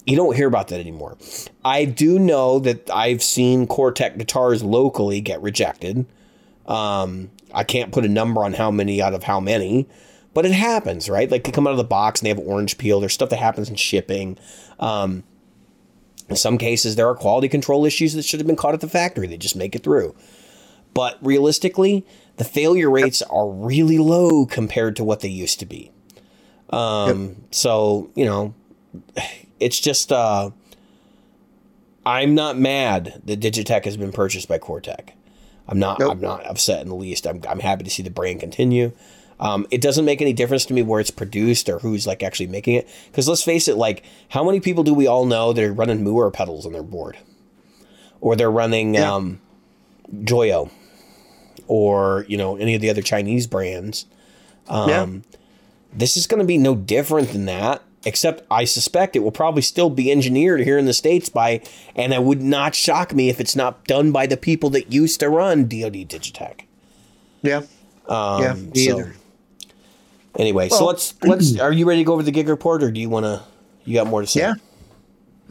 you don't hear about that anymore. I do know that I've seen Cortec guitars locally get rejected. Um, I can't put a number on how many out of how many, but it happens, right? Like they come out of the box and they have orange peel. There's stuff that happens in shipping. Um, in some cases, there are quality control issues that should have been caught at the factory. They just make it through. But realistically, the failure rates are really low compared to what they used to be. Um, So, you know, it's just, uh, I'm not mad that Digitech has been purchased by Cortec. I'm not. Nope. I'm not upset in the least. I'm. I'm happy to see the brand continue. Um, it doesn't make any difference to me where it's produced or who's like actually making it. Because let's face it, like how many people do we all know that are running Mooer pedals on their board, or they're running Yeah. um, Joyo, or you know any of the other Chinese brands. Um, yeah. This is going to be no different than that. except I suspect it will probably still be engineered here in the states by, and it would not shock me if it's not done by the people that used to run DoD Digitech. Yeah. Um, Yeah, me so- either. Anyway, so let's let's. [clears throat] Are you ready to go over the gig report, or do you want to? You got more to say? Yeah.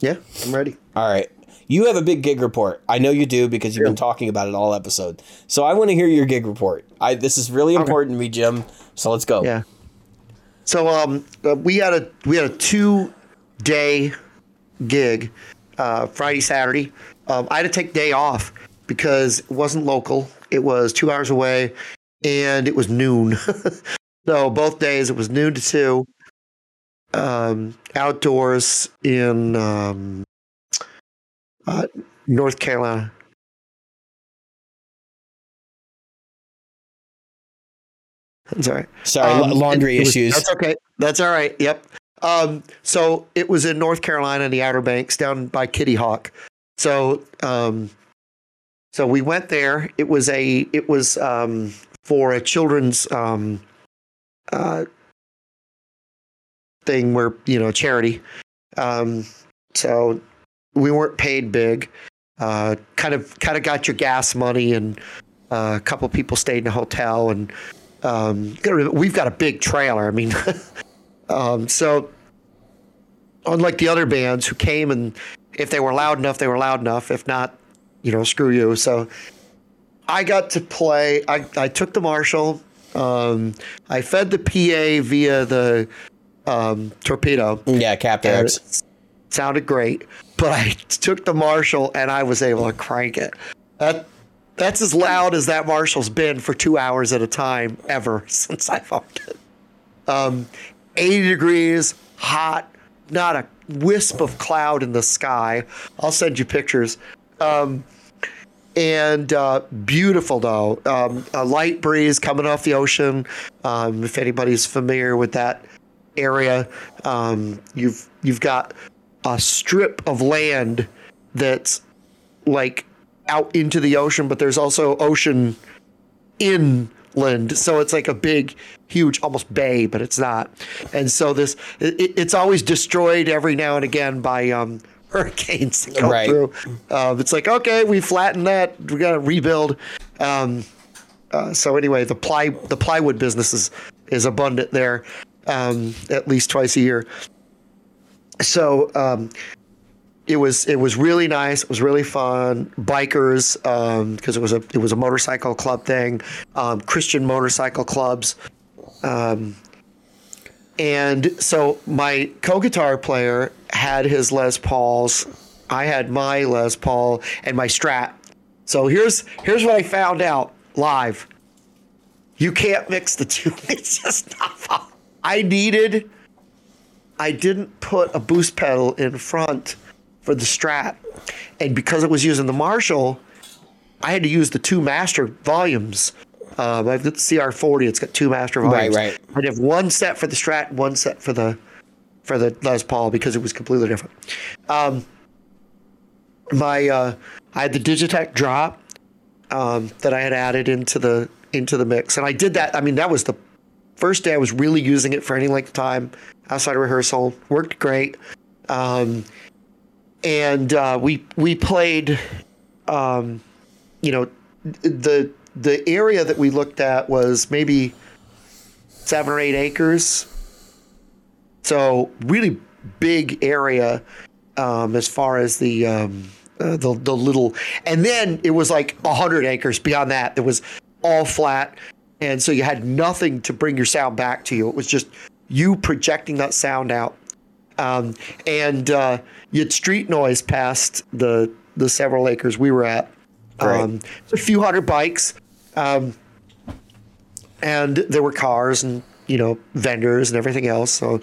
Yeah, I'm ready. All right. You have a big gig report. I know you do because you've been talking about it all episode. So I want to hear your gig report. I this is really important to me, Jim. So let's go. Yeah. So um, uh, we had a we had a two day gig, uh, Friday Saturday. Um, I had to take day off because it wasn't local. It was two hours away, and it was noon. [laughs] so both days it was noon to two. Um, outdoors in um, uh, North Carolina. I'm sorry. Sorry, Um, laundry was- issues. That's okay. That's all right. Yep. Um, so it was in North Carolina, in the Outer Banks, down by Kitty Hawk. So, um, so we went there. It was a, it was um, for a children's um, uh, thing where you know charity. Um, so we weren't paid big. Uh, kind of, kind of got your gas money, and uh, a couple people stayed in a hotel, and um, we've got a big trailer. I mean, [laughs] um, so unlike the other bands who came and if they were loud enough, they were loud enough. If not, you know, screw you. So I got to play. I, I took the Marshall. Um, I fed the PA via the um, torpedo. yeah, Captor X. sounded great, but I [laughs] took the Marshall and I was able to crank it. That that's as loud as that Marshall's been for two hours at a time ever [laughs] since I've owned it. Um, 80 degrees, hot, not a wisp of cloud in the sky. I'll send you pictures. Um, and uh, beautiful though. Um, a light breeze coming off the ocean. Um, if anybody's familiar with that area, um, you've you've got a strip of land that's like out into the ocean, but there's also ocean inland. So it's like a big, huge, almost bay, but it's not. And so this, it, it's always destroyed every now and again by um, hurricanes that go Right. through. Um, it's like, okay, we flattened that. We got to rebuild. Um, uh, so anyway, the ply the plywood business is is abundant there, um, at least twice a year. So um, it was it was really nice. It was really fun. Bikers because it was a it was a motorcycle club thing. Um, Christian motorcycle clubs. And so my co-guitar player had his Les Pauls. I had my Les Paul and my Strat. So here's here's what I found out live. You can't mix the two. [laughs] It's just not fun. I needed I didn't put a boost pedal in front for the Strat. And because it was using the Marshall, I had to use the two master volumes. Um, I've got the CR40. It's got two master Right, volumes. right. I'd have one set for the Strat, one set for the for the Les Paul because it was completely different. Um, my uh, I had the Digitech drop um, that I had added into the into the mix, and I did that. I mean, that was the first day I was really using it for any length of time outside of rehearsal. Worked great, um, and uh, we we played. Um, you know, the the area that we looked at was maybe seven or eight acres. So really big area um, as far as the, um, uh, the the little, and then it was like hundred acres beyond that. It was all flat, and so you had nothing to bring your sound back to you. It was just you projecting that sound out, um, and uh, you had street noise past the the several acres we were at. Um, a few hundred bikes. Um, and there were cars and you know vendors and everything else. So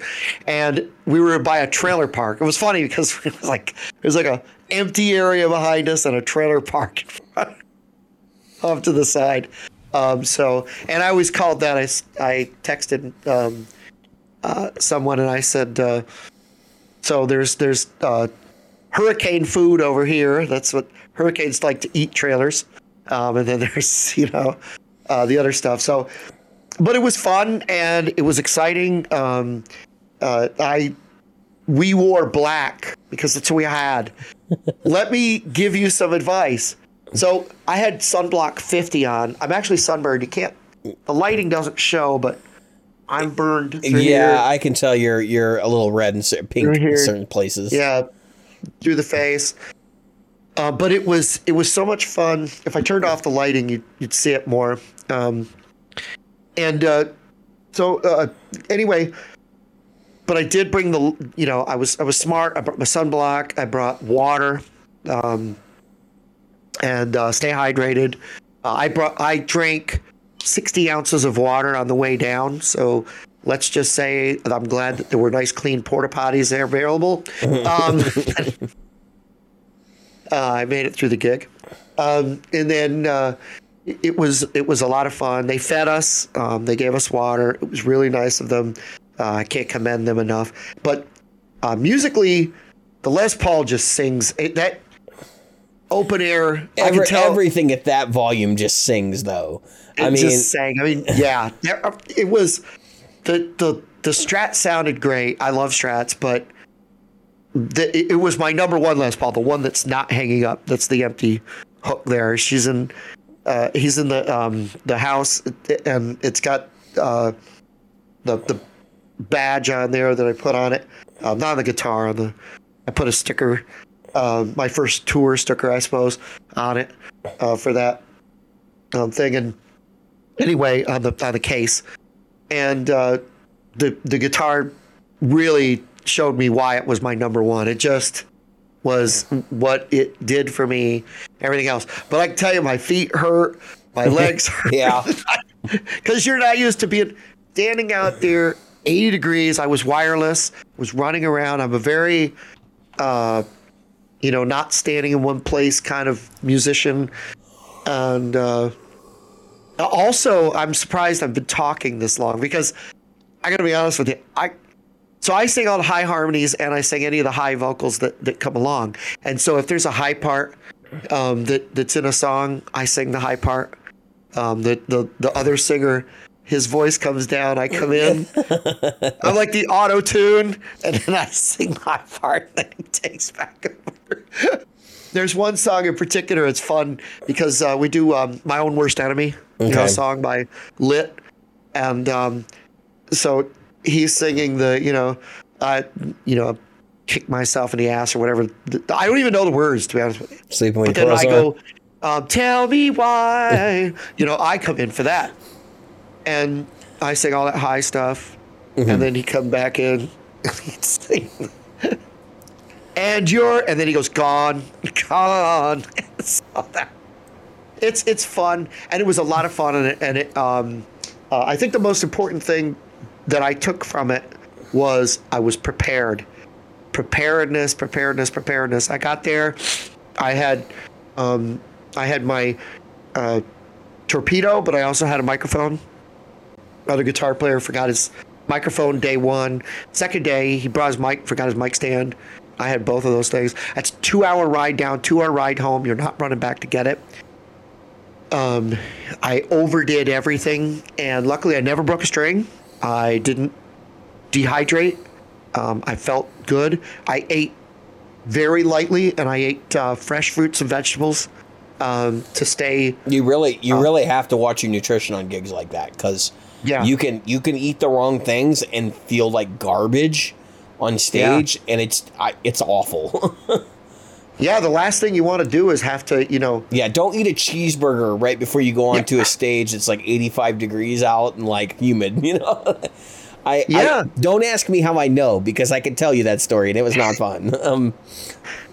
and we were by a trailer park. It was funny because [laughs] it was like it was like a empty area behind us and a trailer park [laughs] off to the side. Um, so and i always called that. I I texted um, uh, someone and i said uh, so there's there's uh, hurricane food over here. That's what hurricanes like to eat trailers um, and then [laughs] there's you know uh, the other stuff so but it was fun and it was exciting. Um, uh, I we wore black because that's what we had. [laughs] Let me give you some advice. So I had sunblock 50 on. I'm actually sunburned. You can't, the lighting doesn't show, but I'm burned. Yeah, here. I can tell you're you're a little red and pink in certain places. yeah, through the face. Uh, but it was it was so much fun. If I turned off the lighting, you'd, you'd see it more. Um, and uh, so uh, anyway, but I did bring the you know I was I was smart. I brought my sunblock. I brought water, um, and uh, stay hydrated. Uh, I brought I drank sixty ounces of water on the way down. So let's just say that I'm glad that there were nice clean porta potties there available. [laughs] Um, [laughs] uh, I made it through the gig, um, and then. Uh, it was it was a lot of fun. They fed us. Um, they gave us water. It was really nice of them. Uh, I can't commend them enough. But uh, musically, the Les Paul just sings it, that open air. I Every, can tell everything at that volume just sings though. I mean, just sang. I mean, yeah, there, it was the the the Strat sounded great. I love Strats, but the, it, was my number one Les Paul, the one that's not hanging up. That's the empty hook there. She's in. Uh, he's in the um, the house, and it's got uh, the the badge on there that I put on it. Um, not on the guitar. On the I put a sticker, uh, my first tour sticker, I suppose, on it uh, for that um, thing. And anyway, on the on the case, and uh, the the guitar really showed me why it was my number one. It just was what it did for me. Everything else, but I can tell you, my feet hurt, my [laughs] legs hurt. Yeah. [laughs] because you're not used to being standing out there 80 degrees i was wireless was running around i'm a very uh you know not standing in one place kind of musician and uh also i'm surprised i've been talking this long because i gotta be honest with you i so I sing all the high harmonies and I sing any of the high vocals that, that come along. And so if there's a high part um, that that's in a song, I sing the high part. Um, the, the the other singer, his voice comes down, I come in. [laughs] I'm like the auto tune, and then I sing my part, and then he takes back over. [laughs] There's one song in particular. It's fun because uh, we do um, my own worst enemy, you know, a song by Lit, and um, so he's singing the you know, I you know, kick myself in the ass or whatever. I don't even know the words to be honest with you. sleeping with But your then I go, um, tell me why. you know, I come in for that. And I sing all that high stuff. Mm-hmm. And then he come back in [laughs] and he'd sing. and you're, and then he goes, gone, gone. [laughs] so that, it's, it's fun. And it was a lot of fun. And it, and it um, uh, I think the most important thing that I took from it was I was prepared preparedness, preparedness, preparedness. I got there. I had, um, I had my uh, torpedo, but I also had a microphone. Other guitar player forgot his microphone day one. Second day, he brought his mic, forgot his mic stand. I had both of those things. That's two hour ride down, two hour ride home. You're not running back to get it. Um, I overdid everything, and luckily, I never broke a string. I didn't dehydrate. Um, I felt good. I ate very lightly, and I ate uh, fresh fruits and vegetables um, to stay. You really, you really have to watch your nutrition on gigs like that because Yeah. you can you can eat the wrong things and feel like garbage on stage, and it's I, it's awful. [laughs] Yeah, the last thing you want to do is have to, you know, yeah, don't eat a cheeseburger right before you go onto a stage that's like eighty five degrees out and like humid. [laughs] You know, I Yeah. I, don't ask me how I know because I can tell you that story and it was not fun. [laughs] Um,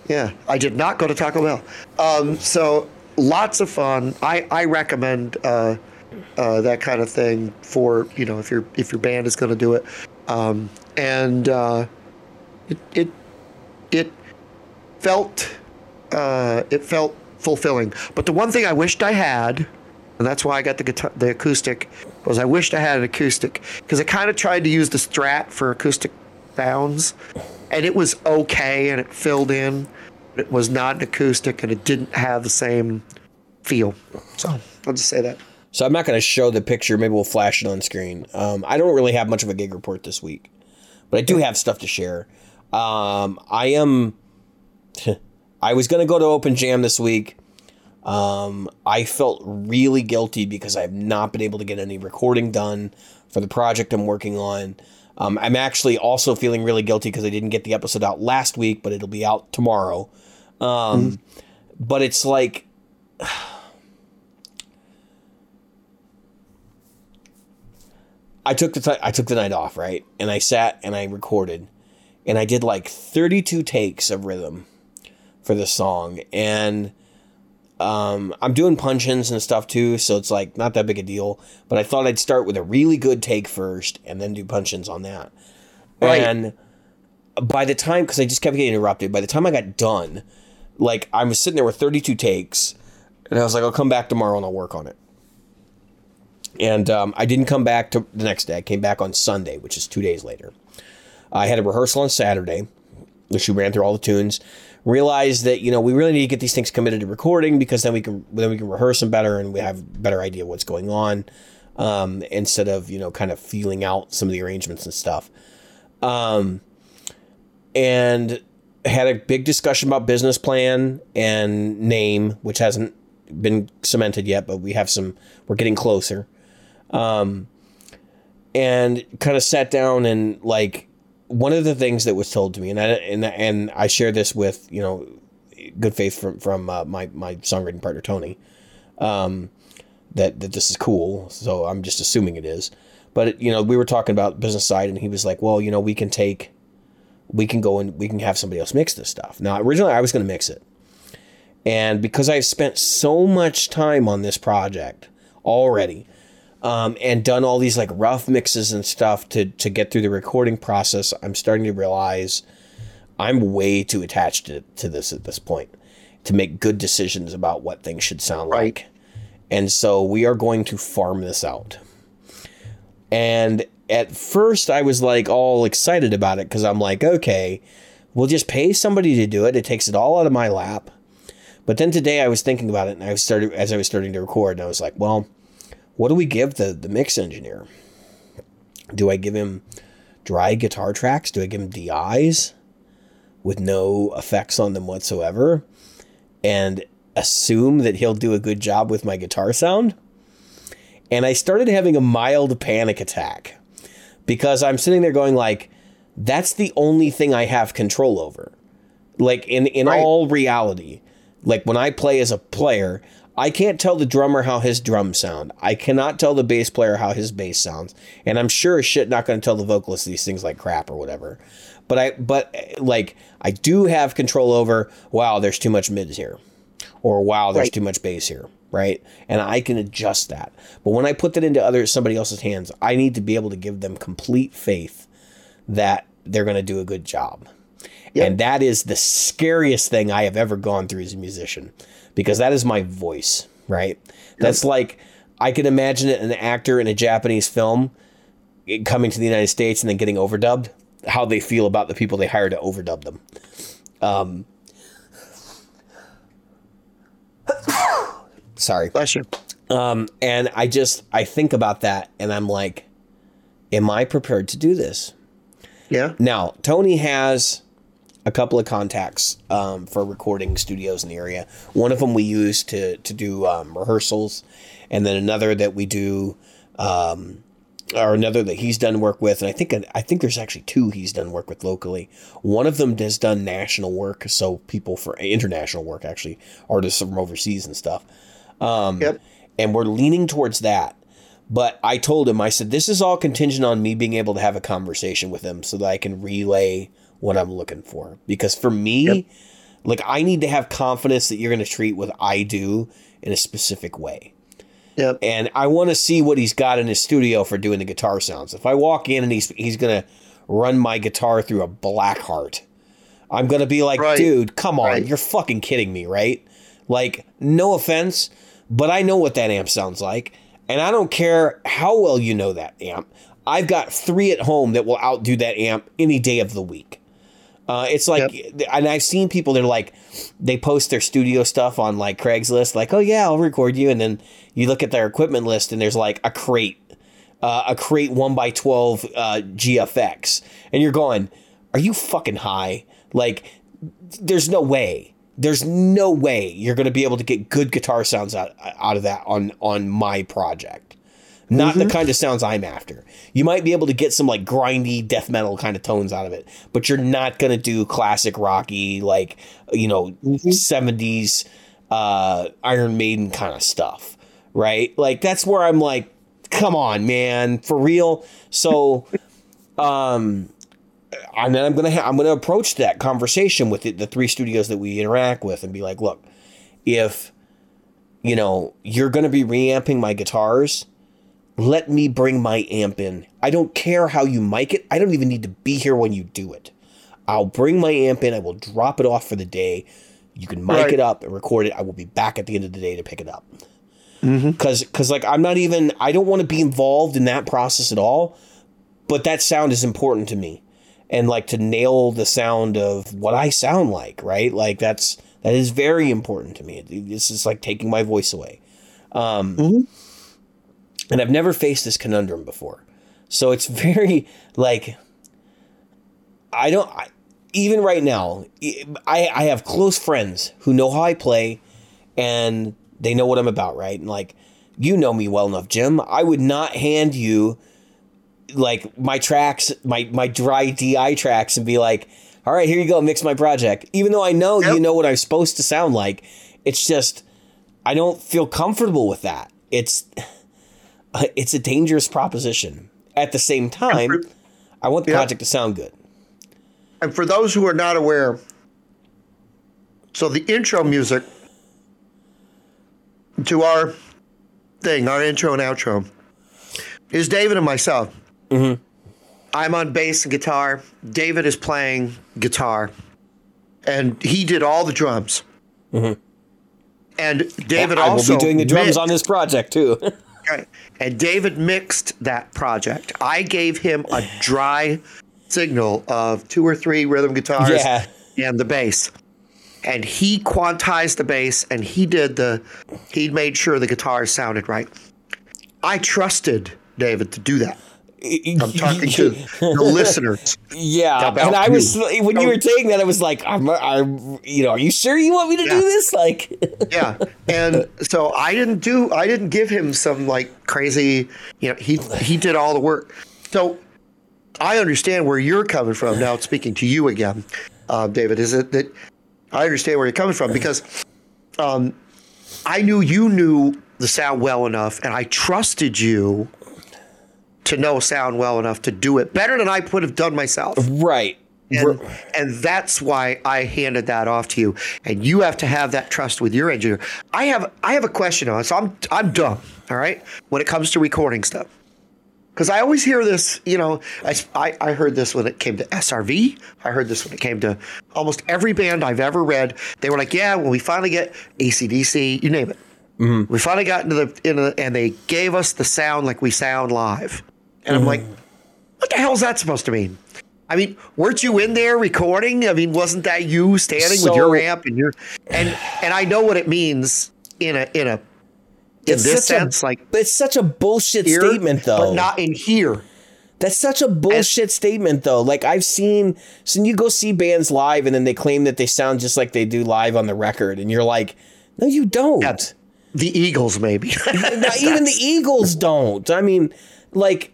Yeah, I did not go to Taco Bell. Um, so lots of fun. I I recommend uh, uh, that kind of thing for you know if your if your band is going to do it, um, and uh, it it it felt uh, it felt fulfilling. But the one thing I wished I had, and that's why I got the guitar, the acoustic, was I wished I had an acoustic because I kind of tried to use the Strat for acoustic sounds, and it was okay and it filled in. But it was not an acoustic and it didn't have the same feel. So I'll just say that. So I'm not going to show the picture. Maybe we'll flash it on screen. Um, I don't really have much of a gig report this week, but I do have stuff to share. Um, I am. [laughs] I was gonna go to Open Jam this week. Um, I felt really guilty because I have not been able to get any recording done for the project I'm working on. Um, I'm actually also feeling really guilty because I didn't get the episode out last week, but it'll be out tomorrow. Um, mm. But it's like. [sighs] I took the t- I took the night off, right? And I sat and I recorded, and I did like 32 takes of rhythm for the song, and um, I'm doing punch-ins and stuff too, so it's like not that big a deal. But I thought I'd start with a really good take first, and then do punch-ins on that. Right. And by the time, because I just kept getting interrupted, by the time I got done, like I was sitting there with 32 takes, and I was like, I'll come back tomorrow and I'll work on it. And um, I didn't come back to the next day. I came back on Sunday, which is two days later. I had a rehearsal on Saturday. Which she ran through all the tunes. Realized that you know we really need to get these things committed to recording because then we can then we can rehearse them better and we have better idea what's going on um, instead of you know kind of feeling out some of the arrangements and stuff. Um, and had a big discussion about business plan and name, which hasn't been cemented yet, but we have some. We're getting closer. Um, and kind of sat down and like one of the things that was told to me, and I, and and I share this with you know, good faith from from uh, my my songwriting partner Tony, um, that that this is cool. So I'm just assuming it is. But you know, we were talking about business side, and he was like, "Well, you know, we can take, we can go and we can have somebody else mix this stuff." Now, originally, I was going to mix it, and because I've spent so much time on this project already, um, and done all these like rough mixes and stuff to to get through the recording process, I'm starting to realize I'm way too attached to, to this at this point to make good decisions about what things should sound right. like. And so we are going to farm this out. And at first I was like all excited about it because I'm like, okay, we'll just pay somebody to do it. It takes it all out of my lap. But then today I was thinking about it and I started as I was starting to record and I was like, well, what do we give the, the mix engineer? Do I give him dry guitar tracks? Do I give him DIs with no effects on them whatsoever? And assume that he'll do a good job with my guitar sound? And I started having a mild panic attack because I'm sitting there going like, that's the only thing I have control over. Like in in right. all reality, like when I play as a player, I can't tell the drummer how his drums sound. I cannot tell the bass player how his bass sounds. And I'm sure as shit not going to tell the vocalist these things like crap or whatever. But I but like I do have control over wow, there's too much mids here. Or wow, there's right. too much bass here, right? And I can adjust that. But when I put that into other somebody else's hands, I need to be able to give them complete faith that they're going to do a good job. Yep. And that is the scariest thing I have ever gone through as a musician because that is my voice, right? That's like I can imagine it, an actor in a Japanese film coming to the United States and then getting overdubbed. How they feel about the people they hire to overdub them. Um, [coughs] sorry, bless you. Um, and I just I think about that, and I'm like, am I prepared to do this? Yeah. Now Tony has a couple of contacts um, for recording studios in the area. One of them we use to to do um, rehearsals, and then another that we do, um, or another that he's done work with. And I think I think there's actually two he's done work with locally. One of them has done national work, so people for international work actually, artists from overseas and stuff. Um, yep. And we're leaning towards that. But I told him, I said, this is all contingent on me being able to have a conversation with him so that I can relay what I'm looking for. Because for me, yep. like I need to have confidence that you're going to treat what I do in a specific way. Yep. And I want to see what he's got in his studio for doing the guitar sounds. If I walk in and he's he's going to run my guitar through a Blackheart, I'm going to be like, right. dude, come on, right. you're fucking kidding me, right? Like, no offense, but I know what that amp sounds like. And I don't care how well you know that amp. I've got three at home that will outdo that amp any day of the week. Uh, it's like, yep. and I've seen people They're like, they post their studio stuff on like Craigslist, like, oh yeah, I'll record you, and then you look at their equipment list, and there's like a crate, uh, a crate one by twelve uh, GFX, and you're going, are you fucking high? Like, there's no way. There's no way you're going to be able to get good guitar sounds out out of that on on my project. Not the kind of sounds I'm after. You might be able to get some like grindy death metal kind of tones out of it, but you're not going to do classic rocky like you know 70s uh, Iron Maiden kind of stuff, right? Like that's where I'm like, come on, man, for real. So, [laughs] um, and then I'm gonna ha- I'm gonna approach that conversation with the, the three studios that we interact with and be like, look, if you know you're gonna be reamping my guitars, let me bring my amp in. I don't care how you mic it. I don't even need to be here when you do it. I'll bring my amp in. I will drop it off for the day. You can mic Right. it up and record it. I will be back at the end of the day to pick it up. Mm-hmm. Because, because like I'm not even. I don't want to be involved in that process at all. But that sound is important to me, and like to nail the sound of what I sound like. Right, like that's that is very important to me. This is like taking my voice away um, mm-hmm. And I've never faced this conundrum before. So it's [laughs] very like I don't I, even right now. I I have close friends who know how I play, and they know what I'm about, right? And like you know me well enough, Jim. I would not hand you like my tracks, my my dry DI tracks, and be like, "All right, here you go, mix my project." Even though I know you know what I'm supposed to sound like, it's just I don't feel comfortable with that. It's [laughs] it's a dangerous proposition. At the same time, for- I want the Yeah. project to sound good. And for those who are not aware, so the intro music to our thing, our intro and outro, is David and myself. Mm-hmm. I'm on bass and guitar. David is playing guitar, and he did all the drums. And David Mm-hmm. I will also be doing the drums mixed- on this project too. [laughs] Right. And David mixed that project. I gave him a dry signal of two or three rhythm guitars Yeah. and the bass. And he quantized the bass and he did the he made sure the guitars sounded right. I trusted David to do that. I'm talking to the [laughs] listeners. Yeah, and I was you. when you were saying that, I was like, I'm, I'm, you know, are you sure you want me to Yeah. do this? Like, yeah and so i didn't do i didn't give him some like crazy you know he he did all the work so i understand where you're coming from now speaking to you again uh, david is it that i understand where you're coming from because um, i knew you knew the sound well enough and i trusted you to know sound well enough to do it better than i would have done myself right? and, and that's why I handed that off to you. And you have to have that trust with your engineer. I have I have a question on it. So I'm I'm dumb, all right, when it comes to recording stuff. Because I always hear this, you know, I, I, I heard this when it came to SRV. I heard this when it came to almost every band I've ever read. They were like, yeah, when we finally get ACDC, you name it. Mm-hmm. We finally got into the, into the, and they gave us the sound like we sound live. And I'm like, mm-hmm. what the hell is that supposed to mean? I mean, weren't you in there recording? I mean, wasn't that you standing with your amp and your and and I know what it means in a in a in this such a- sense, like But it's such a bullshit here, statement, though. but not in here. That's such a bullshit statement, though. Like I've seen, so you go see bands live, and then they claim that they sound just like they do live on the record, and you're like, no, you don't. Yeah, The Eagles, maybe. [laughs] Not even the Eagles don't. I mean, like,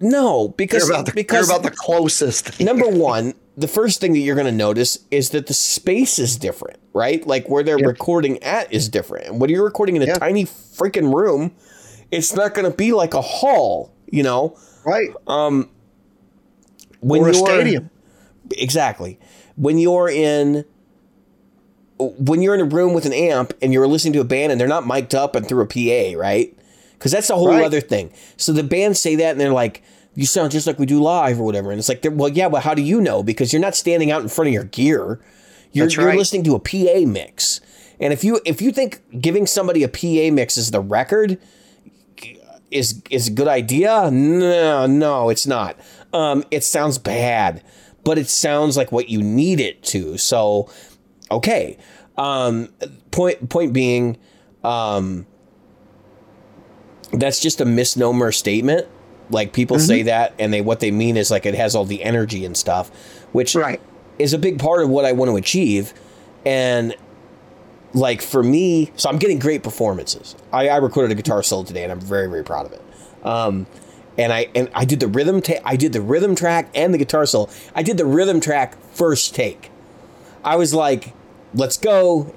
no, because They're about the, because about the closest. thing. number [laughs] one, the first thing that you're going to notice is that the space is different, right? Like where they're Yeah. recording at is different. And when you're recording in a Yeah. tiny freaking room, it's not going to be like a hall, you know. right? Um, When or a you're- stadium. Exactly. When you're in when you're in a room with an amp and you're listening to a band and they're not mic'd up and through a PA, right? Because that's a whole Right. other thing. So the bands say that and they're like, "You sound just like we do live" or whatever, and it's like, "Well, yeah, but how do you know? Because you're not standing out in front of your gear. You're, That's you're listening to a PA mix." And if you if you think giving somebody a PA mix is the record, is is a good idea? No, no, it's not. Um, it sounds bad, but it sounds like what you need it to. So, okay. Um, point point being, um, that's just a misnomer statement. Like people say that, and they what they mean is like it has all the energy and stuff. which Right. is a big part of what I want to achieve. And like for me, so I'm getting great performances. I, I recorded a guitar solo today, and I'm very very proud of it. Um, and I and I did the rhythm ta- I did the rhythm track and the guitar solo. I did the rhythm track first take. I was like, let's go.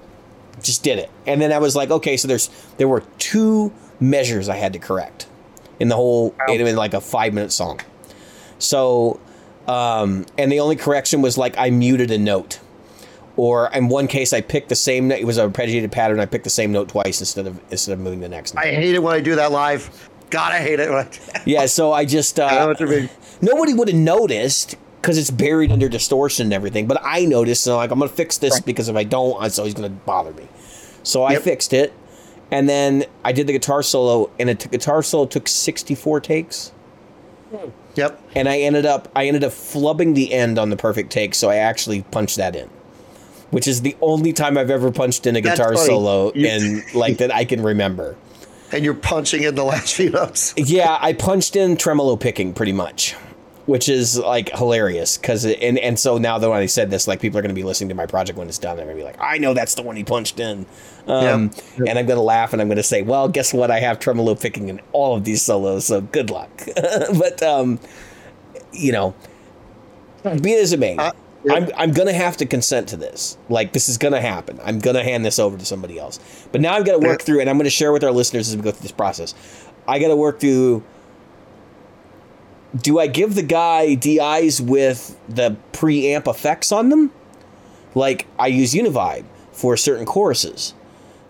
Just did it. And then I was like, okay, so there's there were two measures I had to correct in the whole in, in like a five minute song. So um and the only correction was like I muted a note. Or in one case I picked the same note it was a arpeggiated pattern, I picked the same note twice instead of instead of moving the next note. I hate it when I do that live. God, I hate it. I, Yeah, so I just uh, [laughs] I know what you mean. nobody would have noticed because it's buried under distortion and everything. But I noticed, so like I'm gonna fix this because if I don't, it's always gonna bother me. So I fixed it, and then I did the guitar solo, and took guitar solo took 64 takes, hmm. Yep. and I ended up I ended up flubbing the end on the perfect take, so I actually punched that in. Which is the only time I've ever punched in a That's guitar funny. solo in like that I can remember. [laughs] And you're punching in the last few notes. Yeah, I punched in tremolo picking pretty much, which is like hilarious because and and so now that when I said this, like people are going to be listening to my project when it's done, they're going to be like, I know that's the one he punched in, um, Yep. and I'm going to laugh and I'm going to say, well, guess what? I have tremolo picking in all of these solos, so good luck. [laughs] but um, you know, be it as it may. Uh, yep. I'm, I'm gonna have to consent to this. Like this is gonna happen. I'm gonna hand this over to somebody else. But now I've got to work Yeah. through, and I'm gonna share with our listeners as we go through this process. I got to work through. Do I give the guy DIs with the preamp effects on them? Like I use Univibe for certain choruses,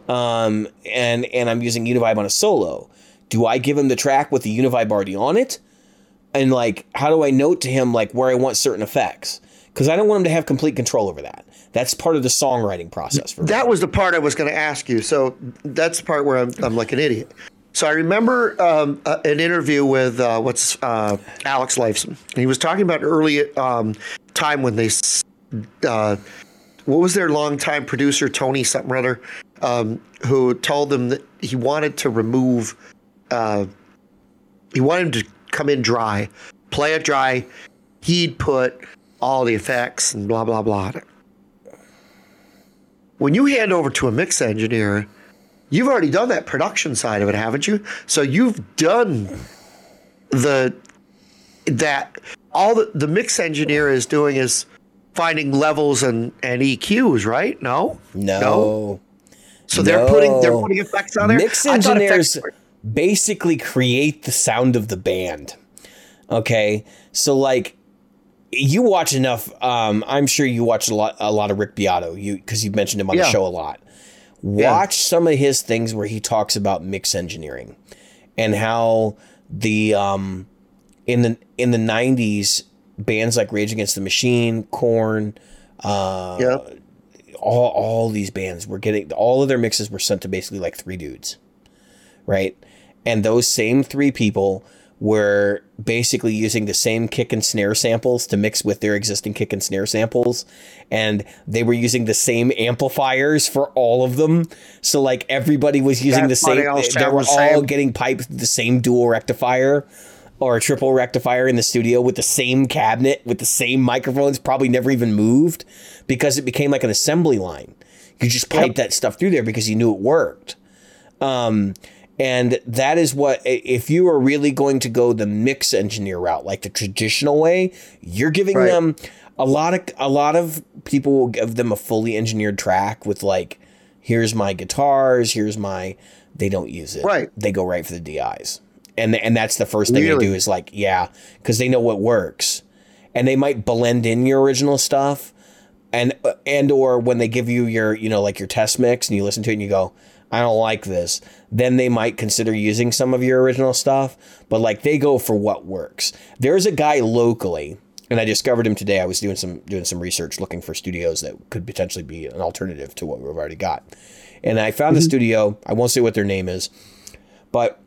um, and and I'm using Univibe on a solo. Do I give him the track with the Univibe already on it? And like, how do I note to him like where I want certain effects? Because I don't want him to have complete control over that. That's part of the songwriting process for me. That was the part I was going to ask you. So that's the part where I'm, I'm like an idiot. So I remember um, uh, an interview with uh, what's uh, Alex Lifeson. He was talking about early um, time when they, uh, what was their longtime producer Tony something or other, um, who told them that he wanted to remove, uh, he wanted to come in dry, play it dry. He'd put all the effects and blah blah blah. When you hand over to a mix engineer, you've already done that production side of it, haven't you? So you've done the that all the, the mix engineer is doing is finding levels and, and EQs, right? No, no. So they're putting they're No. putting effects on there. Mix engineers were- basically create the sound of the band. Okay, so like you watch enough. Um, I'm sure you watch a lot, a lot of Rick Beato. You because you've mentioned him on the show a lot. Watch some of his things where he talks about mix engineering and how the um in the in the 90s bands like Rage Against the Machine, Korn, uh, yeah. all all these bands were getting all of their mixes were sent to basically like three dudes, right? And those same three people were basically using the same kick and snare samples to mix with their existing kick and snare samples and they were using the same amplifiers for all of them. So like everybody was using That's the same they they were all same. getting piped the same dual rectifier or a triple rectifier in the studio with the same cabinet with the same microphones probably never even moved because it became like an assembly line. You just pipe that stuff through there because you knew it worked. Um, and that is what if you are really going to go the mix engineer route like the traditional way you're giving Right. them a lot of a lot of people will give them a fully engineered track with like here's my guitars here's my they don't use it Right. they go right for the DIs and and that's the first thing Really? they do is like yeah because they know what works and they might blend in your original stuff and and or when they give you your you know like your test mix and you listen to it and you go I don't like this then they might consider using some of your original stuff but like they go for what works. There's a guy locally and I discovered him today. I was doing some doing some research looking for studios that could potentially be an alternative to what we've already got. And I found a studio. I won't say what their name is but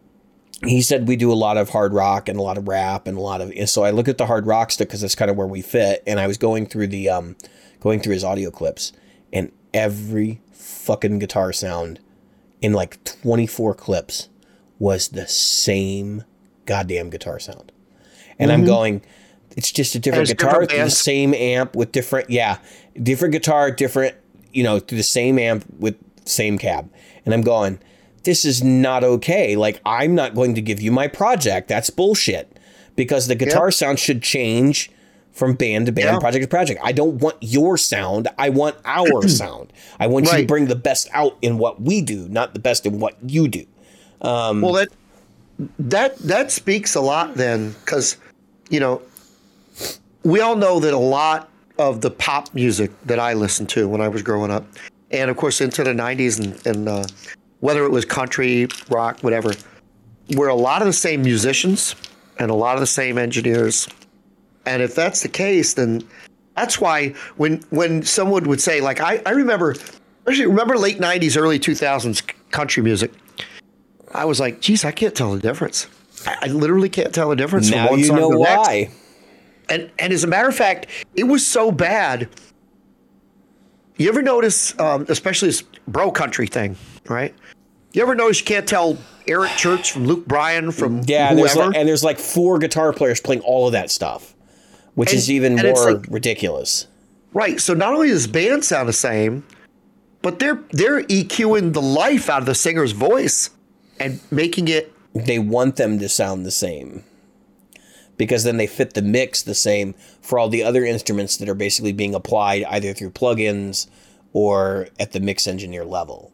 he said we do a lot of hard rock and a lot of rap and a lot of and so I looked at the hard rock stuff because that's kind of where we fit and I was going through the um going through his audio clips and every fucking guitar sound in like 24 clips was the same goddamn guitar sound and I'm going It's just a different guitar different the same amp with different, yeah, different guitar, different, you know, through the same amp with same cab. And I'm going, this is not okay. Like, I'm not going to give you my project. That's bullshit because the guitar Yep. sound should change from band to band, Yeah. project to project. I don't want your sound. I want our [clears throat] sound. I want you to bring the best out in what we do, not the best in what you do. Well, that that that speaks a lot then, because you know we all know that a lot of the pop music that I listened to when I was growing up, and of course into the '90s, and, and uh, whether it was country, rock, whatever, were a lot of the same musicians and a lot of the same engineers. And if that's the case, then that's why when when someone would say like I, I remember actually remember late '90s, early 2000s country music. I was like, geez, I can't tell the difference. I, I literally can't tell the difference Now from one you song know to the next. why. And and as a matter of fact, it was so bad. You ever notice, um, especially this bro country thing, right? You ever notice you can't tell Eric Church from Luke Bryan from Yeah, and there's, like, and there's like four guitar players playing all of that stuff, which And- is even more like- ridiculous. Right. So not only does band sound the same, but they're they're EQing the life out of the singer's voice and making it They want them to sound the same because then they fit the mix the same for all the other instruments that are basically being applied either through plugins or at the mix engineer level.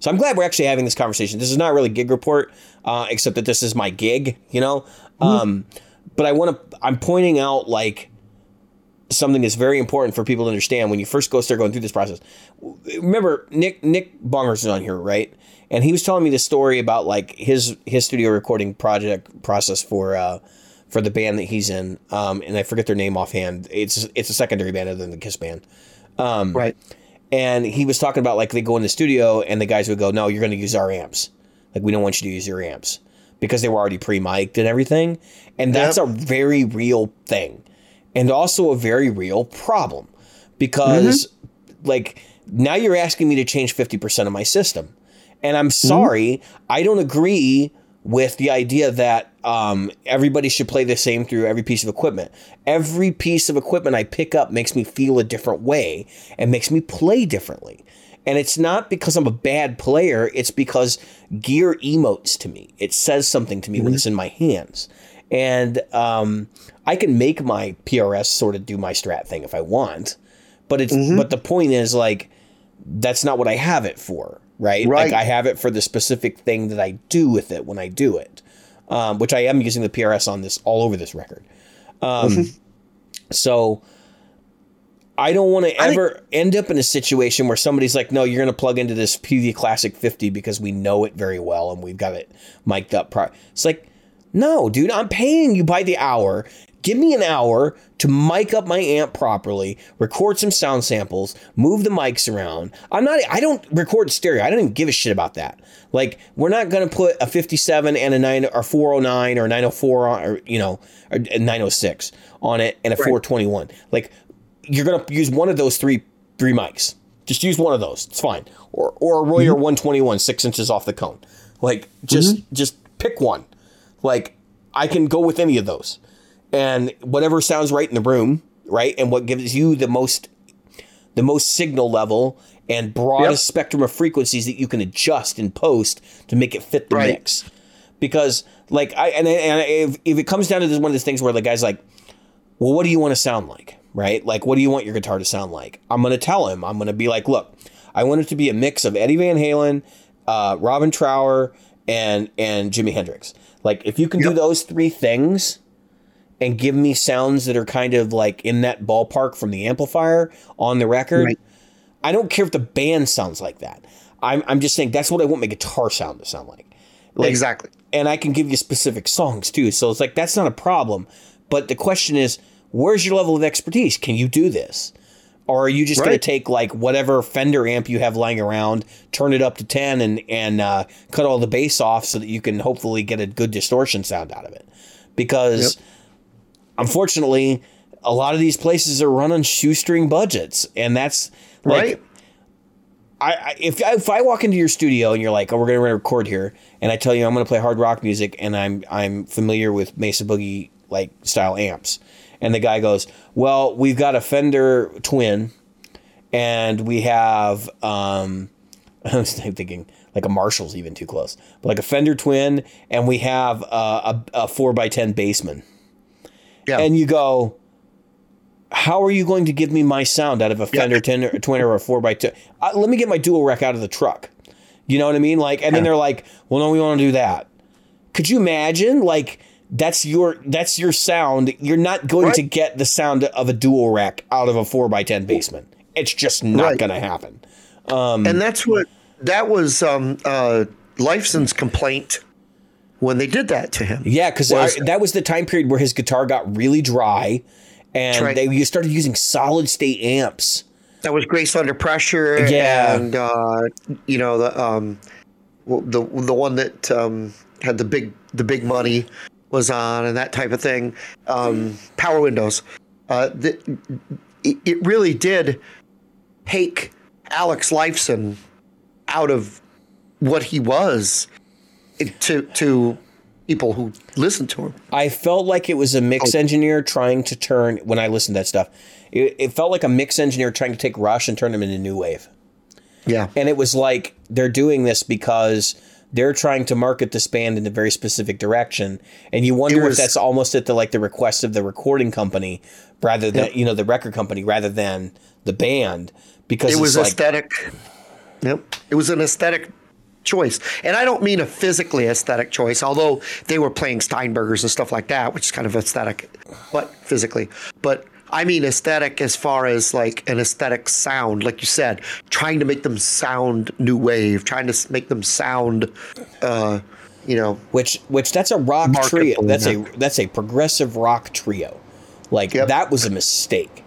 So I'm glad we're actually having this conversation. This is not really gig report, uh, except that this is my gig, you know. Um, but I want to. I'm pointing out like something that's very important for people to understand when you first go start going through this process. Remember, Nick Nick Bongers is on here, right? And he was telling me the story about like his his studio recording project process for uh, for the band that he's in. Um, and I forget their name offhand. It's it's a secondary band other than the Kiss band. right. And he was talking about like they go in the studio and the guys would go, "No, you're going to use our amps. Like we don't want you to use your amps because they were already pre-mic'd and everything." And that's Yep. a very real thing, and also a very real problem because mm-hmm. like now you're asking me to change fifty percent of my system, and I'm mm-hmm. sorry, I don't agree with the idea that um, everybody should play the same through every piece of equipment. Every piece of equipment I pick up makes me feel a different way and makes me play differently. And it's not because I'm a bad player, it's because gear emotes to me. It says something to me when mm-hmm. it's in my hands. And um, I can make my PRS sort of do my strat thing if I want. But it's but the point is like that's not what I have it for, right? Right. Like I have it for the specific thing that I do with it when I do it, um, which I am using the PRS on this all over this record. Um, so I don't want to think- ever end up in a situation where somebody's like, "No, you're going to plug into this PV Classic 50 because we know it very well and we've got it mic'd up." Pro-. It's like, no, dude, I'm paying you by the hour. Give me an hour to mic up my amp properly, record some sound samples, move the mics around. I'm not, I don't record stereo. I don't even give a shit about that. Like, we're not going to put a 57 and a 9 or 409 or 904 on, or, you know, or 906 on it and a 421. Like, you're going to use one of those three three mics. Just use one of those. It's fine. Or, or a Royer mm-hmm. 121, six inches off the cone. Like, just, mm-hmm. just pick one. Like, I can go with any of those. And whatever sounds right in the room, right? And what gives you the most the most signal level and broadest Yep. spectrum of frequencies that you can adjust in post to make it fit the Right. mix. Because like I and, and if, if it comes down to this one of these things where the guy's like, well, what do you want to sound like? Right? Like, what do you want your guitar to sound like? I'm going to tell him, I'm going to be like, look, I want it to be a mix of Eddie Van Halen, uh, Robin Trower, and, and Jimi Hendrix. Like, if you can do those three things and give me sounds that are kind of like in that ballpark from the amplifier on the record, Right. I don't care if the band sounds like that. I'm, I'm just saying that's what I want my guitar sound to sound like. Like, exactly. and I can give you specific songs too. So it's like that's not a problem. But the question is, where's your level of expertise? Can you do this? Or are you just going to take like whatever Fender amp you have lying around, turn it up to ten, and and uh, cut all the bass off so that you can hopefully get a good distortion sound out of it? Because unfortunately, a lot of these places are running shoestring budgets, and that's like right. I, I if I, if I walk into your studio and you're like, "Oh, we're going to record here," and I tell you I'm going to play hard rock music and I'm I'm familiar with Mesa Boogie like style amps, And the guy goes, "Well, we've got a Fender Twin, and we have." Um, [laughs] I was thinking like a Marshall's even too close, but like a Fender Twin, and we have a a four by ten Bassman. Yeah. And you go, how are you going to give me my sound out of a Fender Yeah. ten or, Twin or a four two? Uh, let me get my dual rec out of the truck. You know what I mean? Like, and then they're like, well, no, we want to do that. Could you imagine? Like, that's your that's your sound. You're not going Right. to get the sound of a dual rec out of a four x ten Bassman. It's just not Right. going to happen. and that's what that was um uh Lifeson's complaint when they did that to him. Yeah, because that was the time period where his guitar got really dry, and right. they you started using solid state amps. That was Grace Under Pressure. Yeah. And, uh, you know, the, um, the, the one that, um, had the big, the big money was on and that type of thing. Um, Power Windows. Uh, the, it, it really did take Alex Lifeson out of what he was to, to people who listened to him. I felt like it was a mix Oh. engineer trying to turn when I listened to that stuff. It, it felt like a mix engineer trying to take Rush and turn them into new wave. Yeah. And it was like they're doing this because they're trying to market this band in a very specific direction. And you wonder was- if that's almost at the like the request of the recording company rather than you know the record company rather than the band because it was like aesthetic. Yep, it was an aesthetic choice, and I don't mean a physically aesthetic choice. Although they were playing Steinbergers and stuff like that, which is kind of aesthetic, but physically. But I mean aesthetic as far as like an aesthetic sound, like you said, trying to make them sound new wave, trying to make them sound, uh, you know, which which that's a rock trio. That's a that's a progressive rock trio. Like Yep. that was a mistake.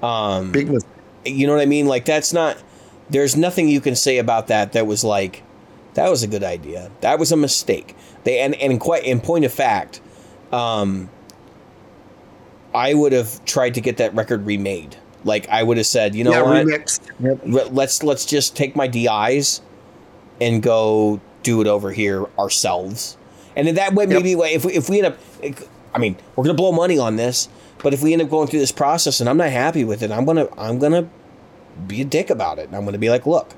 big. mis- You know what I mean? Like that's not. There's nothing you can say about that that was like, that was a good idea. That was a mistake. They and and quite in point of fact, um, I would have tried to get that record remade. Like I would have said, you know yeah, what? remixed. Let's let's just take my DIs and go do it over here ourselves. And in that way, maybe if we, if we end up, I mean, we're gonna blow money on this, but if we end up going through this process and I'm not happy with it, I'm gonna I'm gonna be a dick about it. And I'm gonna be like, look,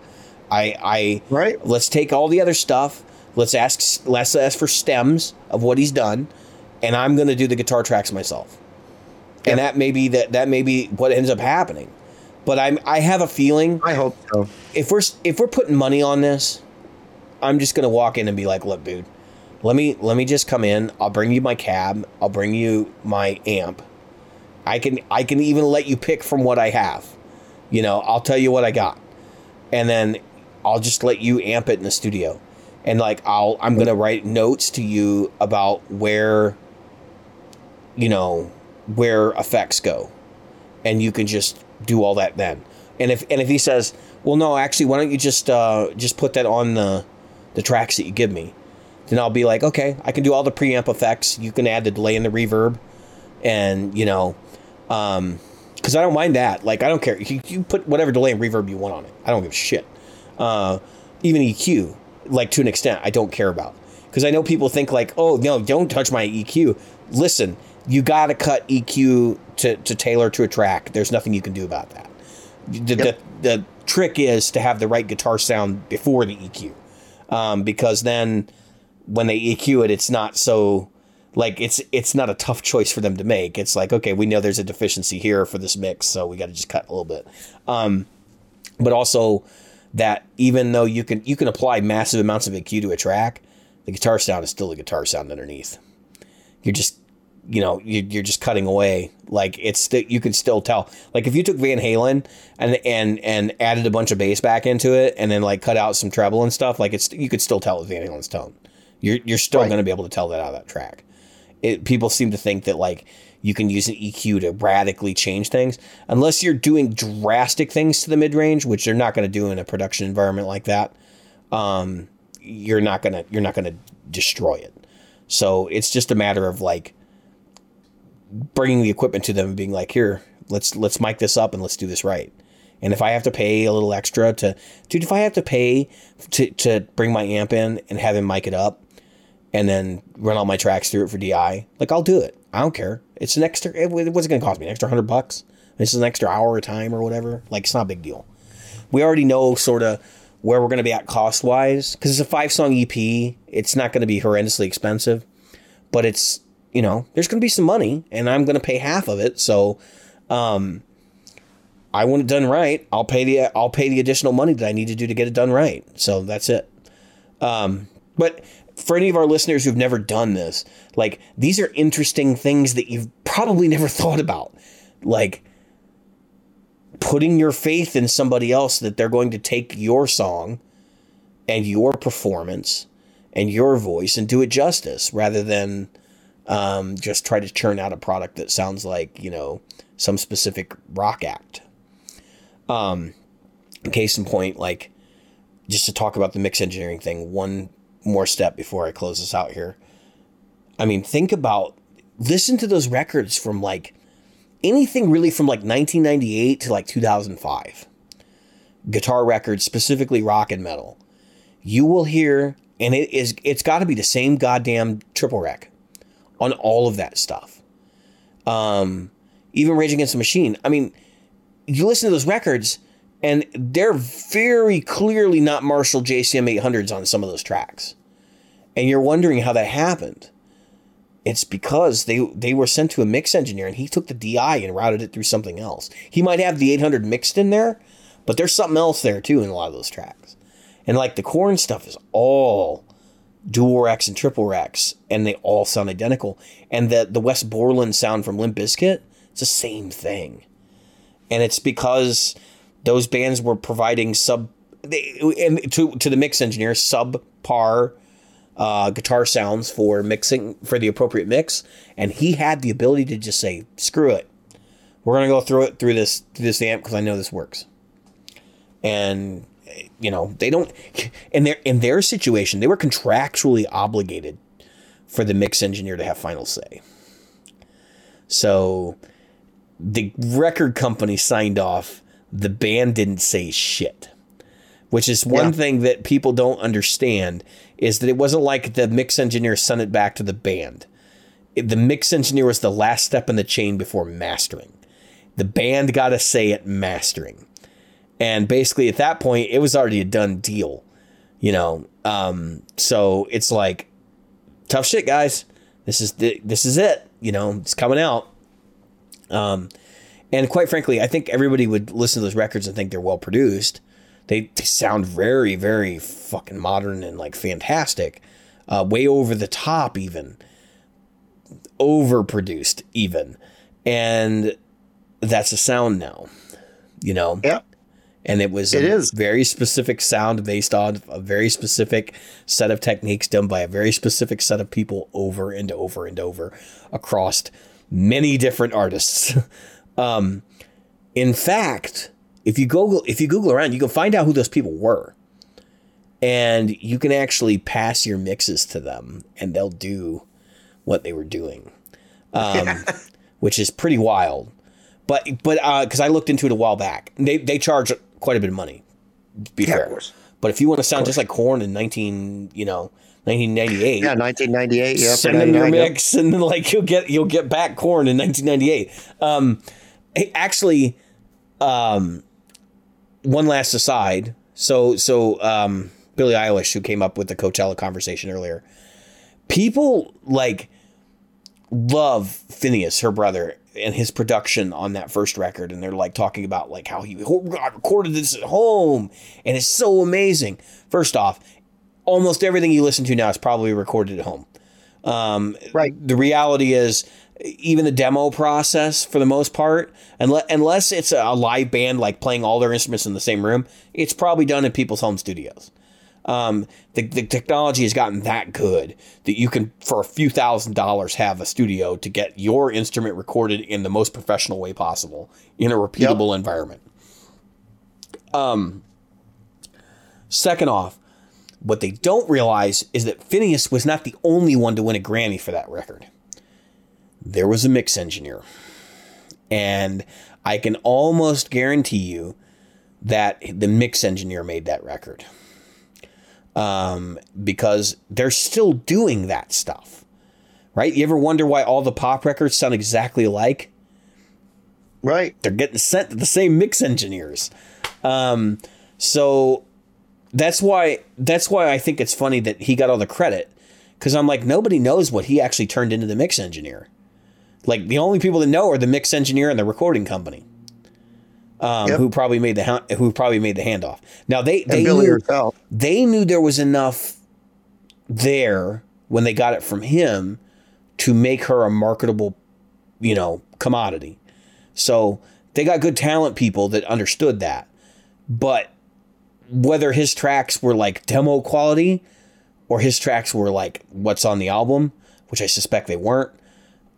I I Right. Let's take all the other stuff. Let's ask let's ask for stems of what he's done, and I'm gonna do the guitar tracks myself. And that may be that that may be what ends up happening. But I'm I have a feeling I hope so. if we're if we're putting money on this, I'm just gonna walk in and be like, look, dude, let me let me just come in. I'll bring you my cab. I'll bring you my amp. I can I can even let you pick from what I have. You know, I'll tell you what I got, and then I'll just let you amp it in the studio, and like I'll I'm gonna write notes to you about where, you know, where effects go, and you can just do all that then. And if and if he says, well, no, actually, why don't you just uh, just put that on the the tracks that you give me? Then I'll be like, okay, I can do all the preamp effects. You can add the delay and the reverb, and you know, um, because I don't mind that. Like, I don't care. You, you put whatever delay and reverb you want on it. I don't give a shit. Uh, even EQ, like to an extent, I don't care about because I know people think like, oh no, don't touch my EQ. Listen, you got to cut EQ to to tailor to a track. There's nothing you can do about that. The, Yep. the, the trick is to have the right guitar sound before the EQ, um, because then when they EQ it, it's not so like it's it's not a tough choice for them to make. It's like okay, we know there's a deficiency here for this mix, so we got to just cut a little bit. Um, but also that even though you can you can apply massive amounts of EQ to a track, the guitar sound is still the guitar sound underneath. You're just you know you- you're just cutting away like it's that you can still tell like if you took Van Halen and and and added a bunch of bass back into it and then like cut out some treble and stuff like it's you could still tell it's Van Halen's tone. You're you're still Right. going to be able to tell that out of that track. It, people seem to think that like you can use an EQ to radically change things unless you're doing drastic things to the mid range, which they're not going to do in a production environment like that. Um, you're not gonna you're not gonna destroy it. So it's just a matter of like bringing the equipment to them and being like, here, let's let's mic this up and let's do this right. And if I have to pay a little extra to, dude, if I have to pay to to bring my amp in and have him mic it up, and then run all my tracks through it for DI, like I'll do it. I don't care. It's an extra. It, what's it going to cost me? An extra hundred bucks. This is an extra hour of time or whatever. Like it's not a big deal. We already know sort of where we're going to be at cost wise because it's a five song EP. It's not going to be horrendously expensive, but it's you know there's going to be some money, and I'm going to pay half of it. So, um, I want it done right. I'll pay the I'll pay the additional money that I need to do to get it done right. So that's it. Um, but for any of our listeners who've never done this, like these are interesting things that you've probably never [laughs] thought about. Like putting your faith in somebody else that they're going to take your song and your performance and your voice and do it justice rather than um, just try to churn out a product that sounds like, you know, some specific rock act. Um, case in point, like, just to talk about the mix engineering thing, one more step before I close this out here. I mean, think about, listen to those records from like anything really from like 1998 to like 2005. Guitar records, specifically rock and metal. You will hear, and it is, it's got to be the same goddamn triple rec on all of that stuff. Um, even Rage Against the Machine. I mean, you listen to those records, and they're very clearly not Marshall JCM 800s on some of those tracks. And you're wondering how that happened. It's because they they were sent to a mix engineer and he took the DI and routed it through something else. He might have the 800 mixed in there, but there's something else there too in a lot of those tracks. And like the Korn stuff is all dual recs and triple recs, and they all sound identical. And the the Wes Borland sound from Limp Bizkit, it's the same thing. And it's because those bands were providing sub they, and to to the mix engineer subpar uh, guitar sounds for mixing for the appropriate mix, and he had the ability to just say, "Screw it, we're gonna go through it through this through this amp because I know this works." And you know they don't in their in their situation they were contractually obligated for the mix engineer to have final say. So the record company signed off. The band didn't say shit which is one yeah. thing that people don't understand is that it wasn't like the mix engineer sent it back to the band. The mix engineer was the last step in the chain before mastering. The band got to say it mastering. And basically at that point it was already a done deal, you know. Um, so it's like tough shit guys. This is the, this is it, you know, it's coming out. Um, and quite frankly, I think everybody would listen to those records and think they're well produced they, they sound very, very fucking modern and like fantastic. Uh, way over the top, even overproduced, even. And that's a sound now, you know? Yeah. And it was it a is. very specific sound based on a very specific set of techniques done by a very specific set of people over and over and over across many different artists. [laughs] um, in fact, if you Google if you Google around, you can find out who those people were. And you can actually pass your mixes to them and they'll do what they were doing. Um, [laughs] which is pretty wild. But but because uh, I looked into it a while back. They they charge quite a bit of money, to be yeah, fair. But if you want to sound just like Korn in nineteen, you know, 1998. Yeah, 1998. Yeah, send them your mix, and then [laughs] like you'll get you'll get back Korn in 1998. Um, actually, um, one last aside. So so um, Billie Eilish, who came up with the Coachella conversation earlier, people like love Finneas, her brother, and his production on that first record, and they're like talking about like how he recorded this at home, and it's so amazing. First off, almost everything you listen to now is probably recorded at home. Um, right. The reality is even the demo process for the most part, unless, unless it's a live band like playing all their instruments in the same room, it's probably done in people's home studios. Um, the, the technology has gotten that good that you can, for a few thousand dollars, have a studio to get your instrument recorded in the most professional way possible in a repeatable yep. environment. Um, second off, what they don't realize is that Finneas was not the only one to win a Grammy for that record there was a mix engineer. And I can almost guarantee you that the mix engineer made that record. Um, because they're still doing that stuff. right? You ever wonder why all the pop records sound exactly alike? Right. They're getting sent to the same mix engineers. Um, so that's why that's why I think it's funny that he got all the credit because I'm like nobody knows what he actually turned into the mix engineer. Like the only people that know are the mix engineer and the recording company, um, Yep. who probably made the ha- who probably made the handoff. Now they they knew, herself. they knew there was enough there when they got it from him to make her a marketable, you know, commodity. So they got good talent people that understood that. But whether his tracks were like demo quality or his tracks were like what's on the album, which I suspect they weren't,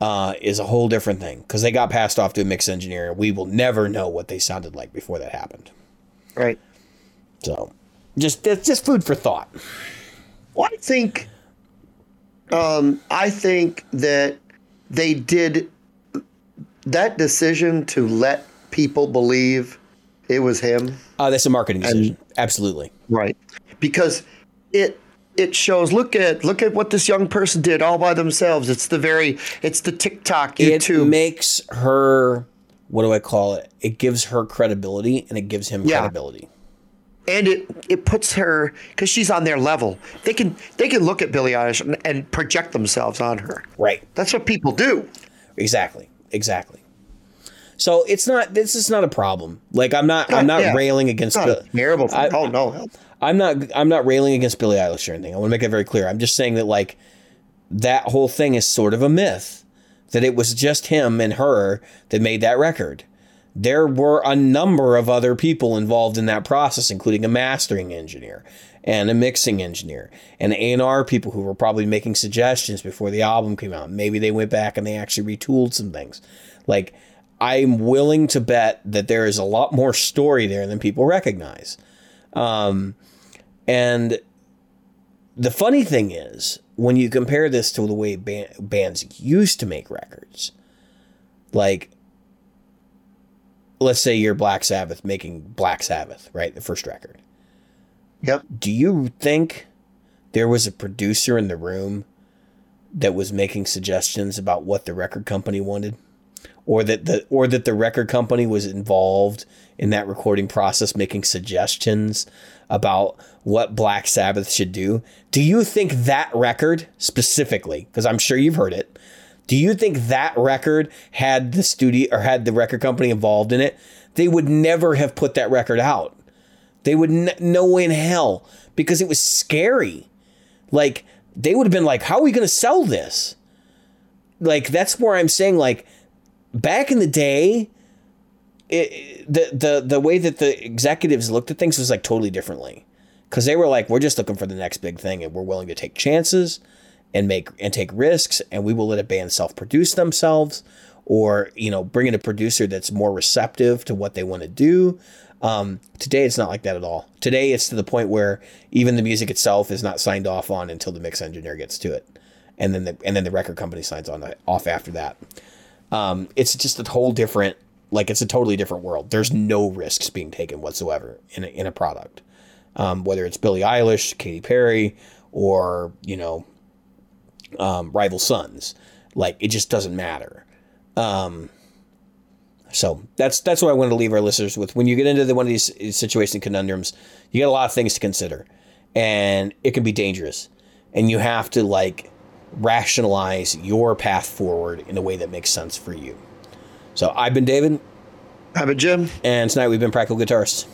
uh, is a whole different thing because they got passed off to a mix engineer. We will never know what they sounded like before that happened. Right. So, just that's just food for thought. Well, I think, um, I think that they did that decision to let people believe it was him. Uh, that's a marketing decision. Absolutely. Right. Because it it shows look at look at what this young person did all by themselves. It's the very it's the TikTok, youtube It makes her. What do I call it? It gives her credibility, and it gives him Yeah. credibility. and it it puts her because she's on their level. They can they can look at Billie Eilish and, and project themselves on her. Right. That's what people do. Exactly. Exactly. So it's not. This is not a problem. Like I'm not. I'm not Yeah. railing against. It's not Bill- terrible. I- oh no. I'm not. I'm not railing against Billie Eilish or anything. I want to make that very clear. I'm just saying that like that whole thing is sort of a myth. That it was just him and her that made that record. There were a number of other people involved in that process, including a mastering engineer and a mixing engineer and A&R people who were probably making suggestions before the album came out. Maybe they went back and they actually retooled some things. Like I'm willing to bet that there is a lot more story there than people recognize. Um, and the funny thing is, when you compare this to the way ban- bands used to make records, like, let's say you're Black Sabbath making Black Sabbath, right? The first record. Yep. Do you think there was a producer in the room that was making suggestions about what the record company wanted? Or that the or that the record company was involved in that recording process making suggestions about what Black Sabbath should do? Do you think that record specifically, because I'm sure you've heard it, do you think that record had the studio or had the record company involved in it? They would never have put that record out. They would n- no way in hell because it was scary. Like they would have been like, "How are we going to sell this?" Like that's where I'm saying like back in the day, it, the the the way that the executives looked at things was like totally differently because they were like, "We're just looking for the next big thing, and we're willing to take chances and make and take risks, and we will let a band self produce themselves." Or you know, bring in a producer that's more receptive to what they want to do. Um, today, it's not like that at all. Today, it's to the point where even the music itself is not signed off on until the mix engineer gets to it, and then the and then the record company signs on off after that. Um, it's just a whole different, like it's a totally different world. There's no risks being taken whatsoever in a, in a product, um, whether it's Billie Eilish, Katy Perry, or you know, um, Rival Sons. Like it just doesn't matter. Um, so that's that's what I wanted to leave our listeners with. When you get into the, one of these situation conundrums, you get a lot of things to consider, and it can be dangerous, and you have to like rationalize your path forward in a way that makes sense for you. So I've been David, I've a Jim. and tonight we've been Practical Guitarists.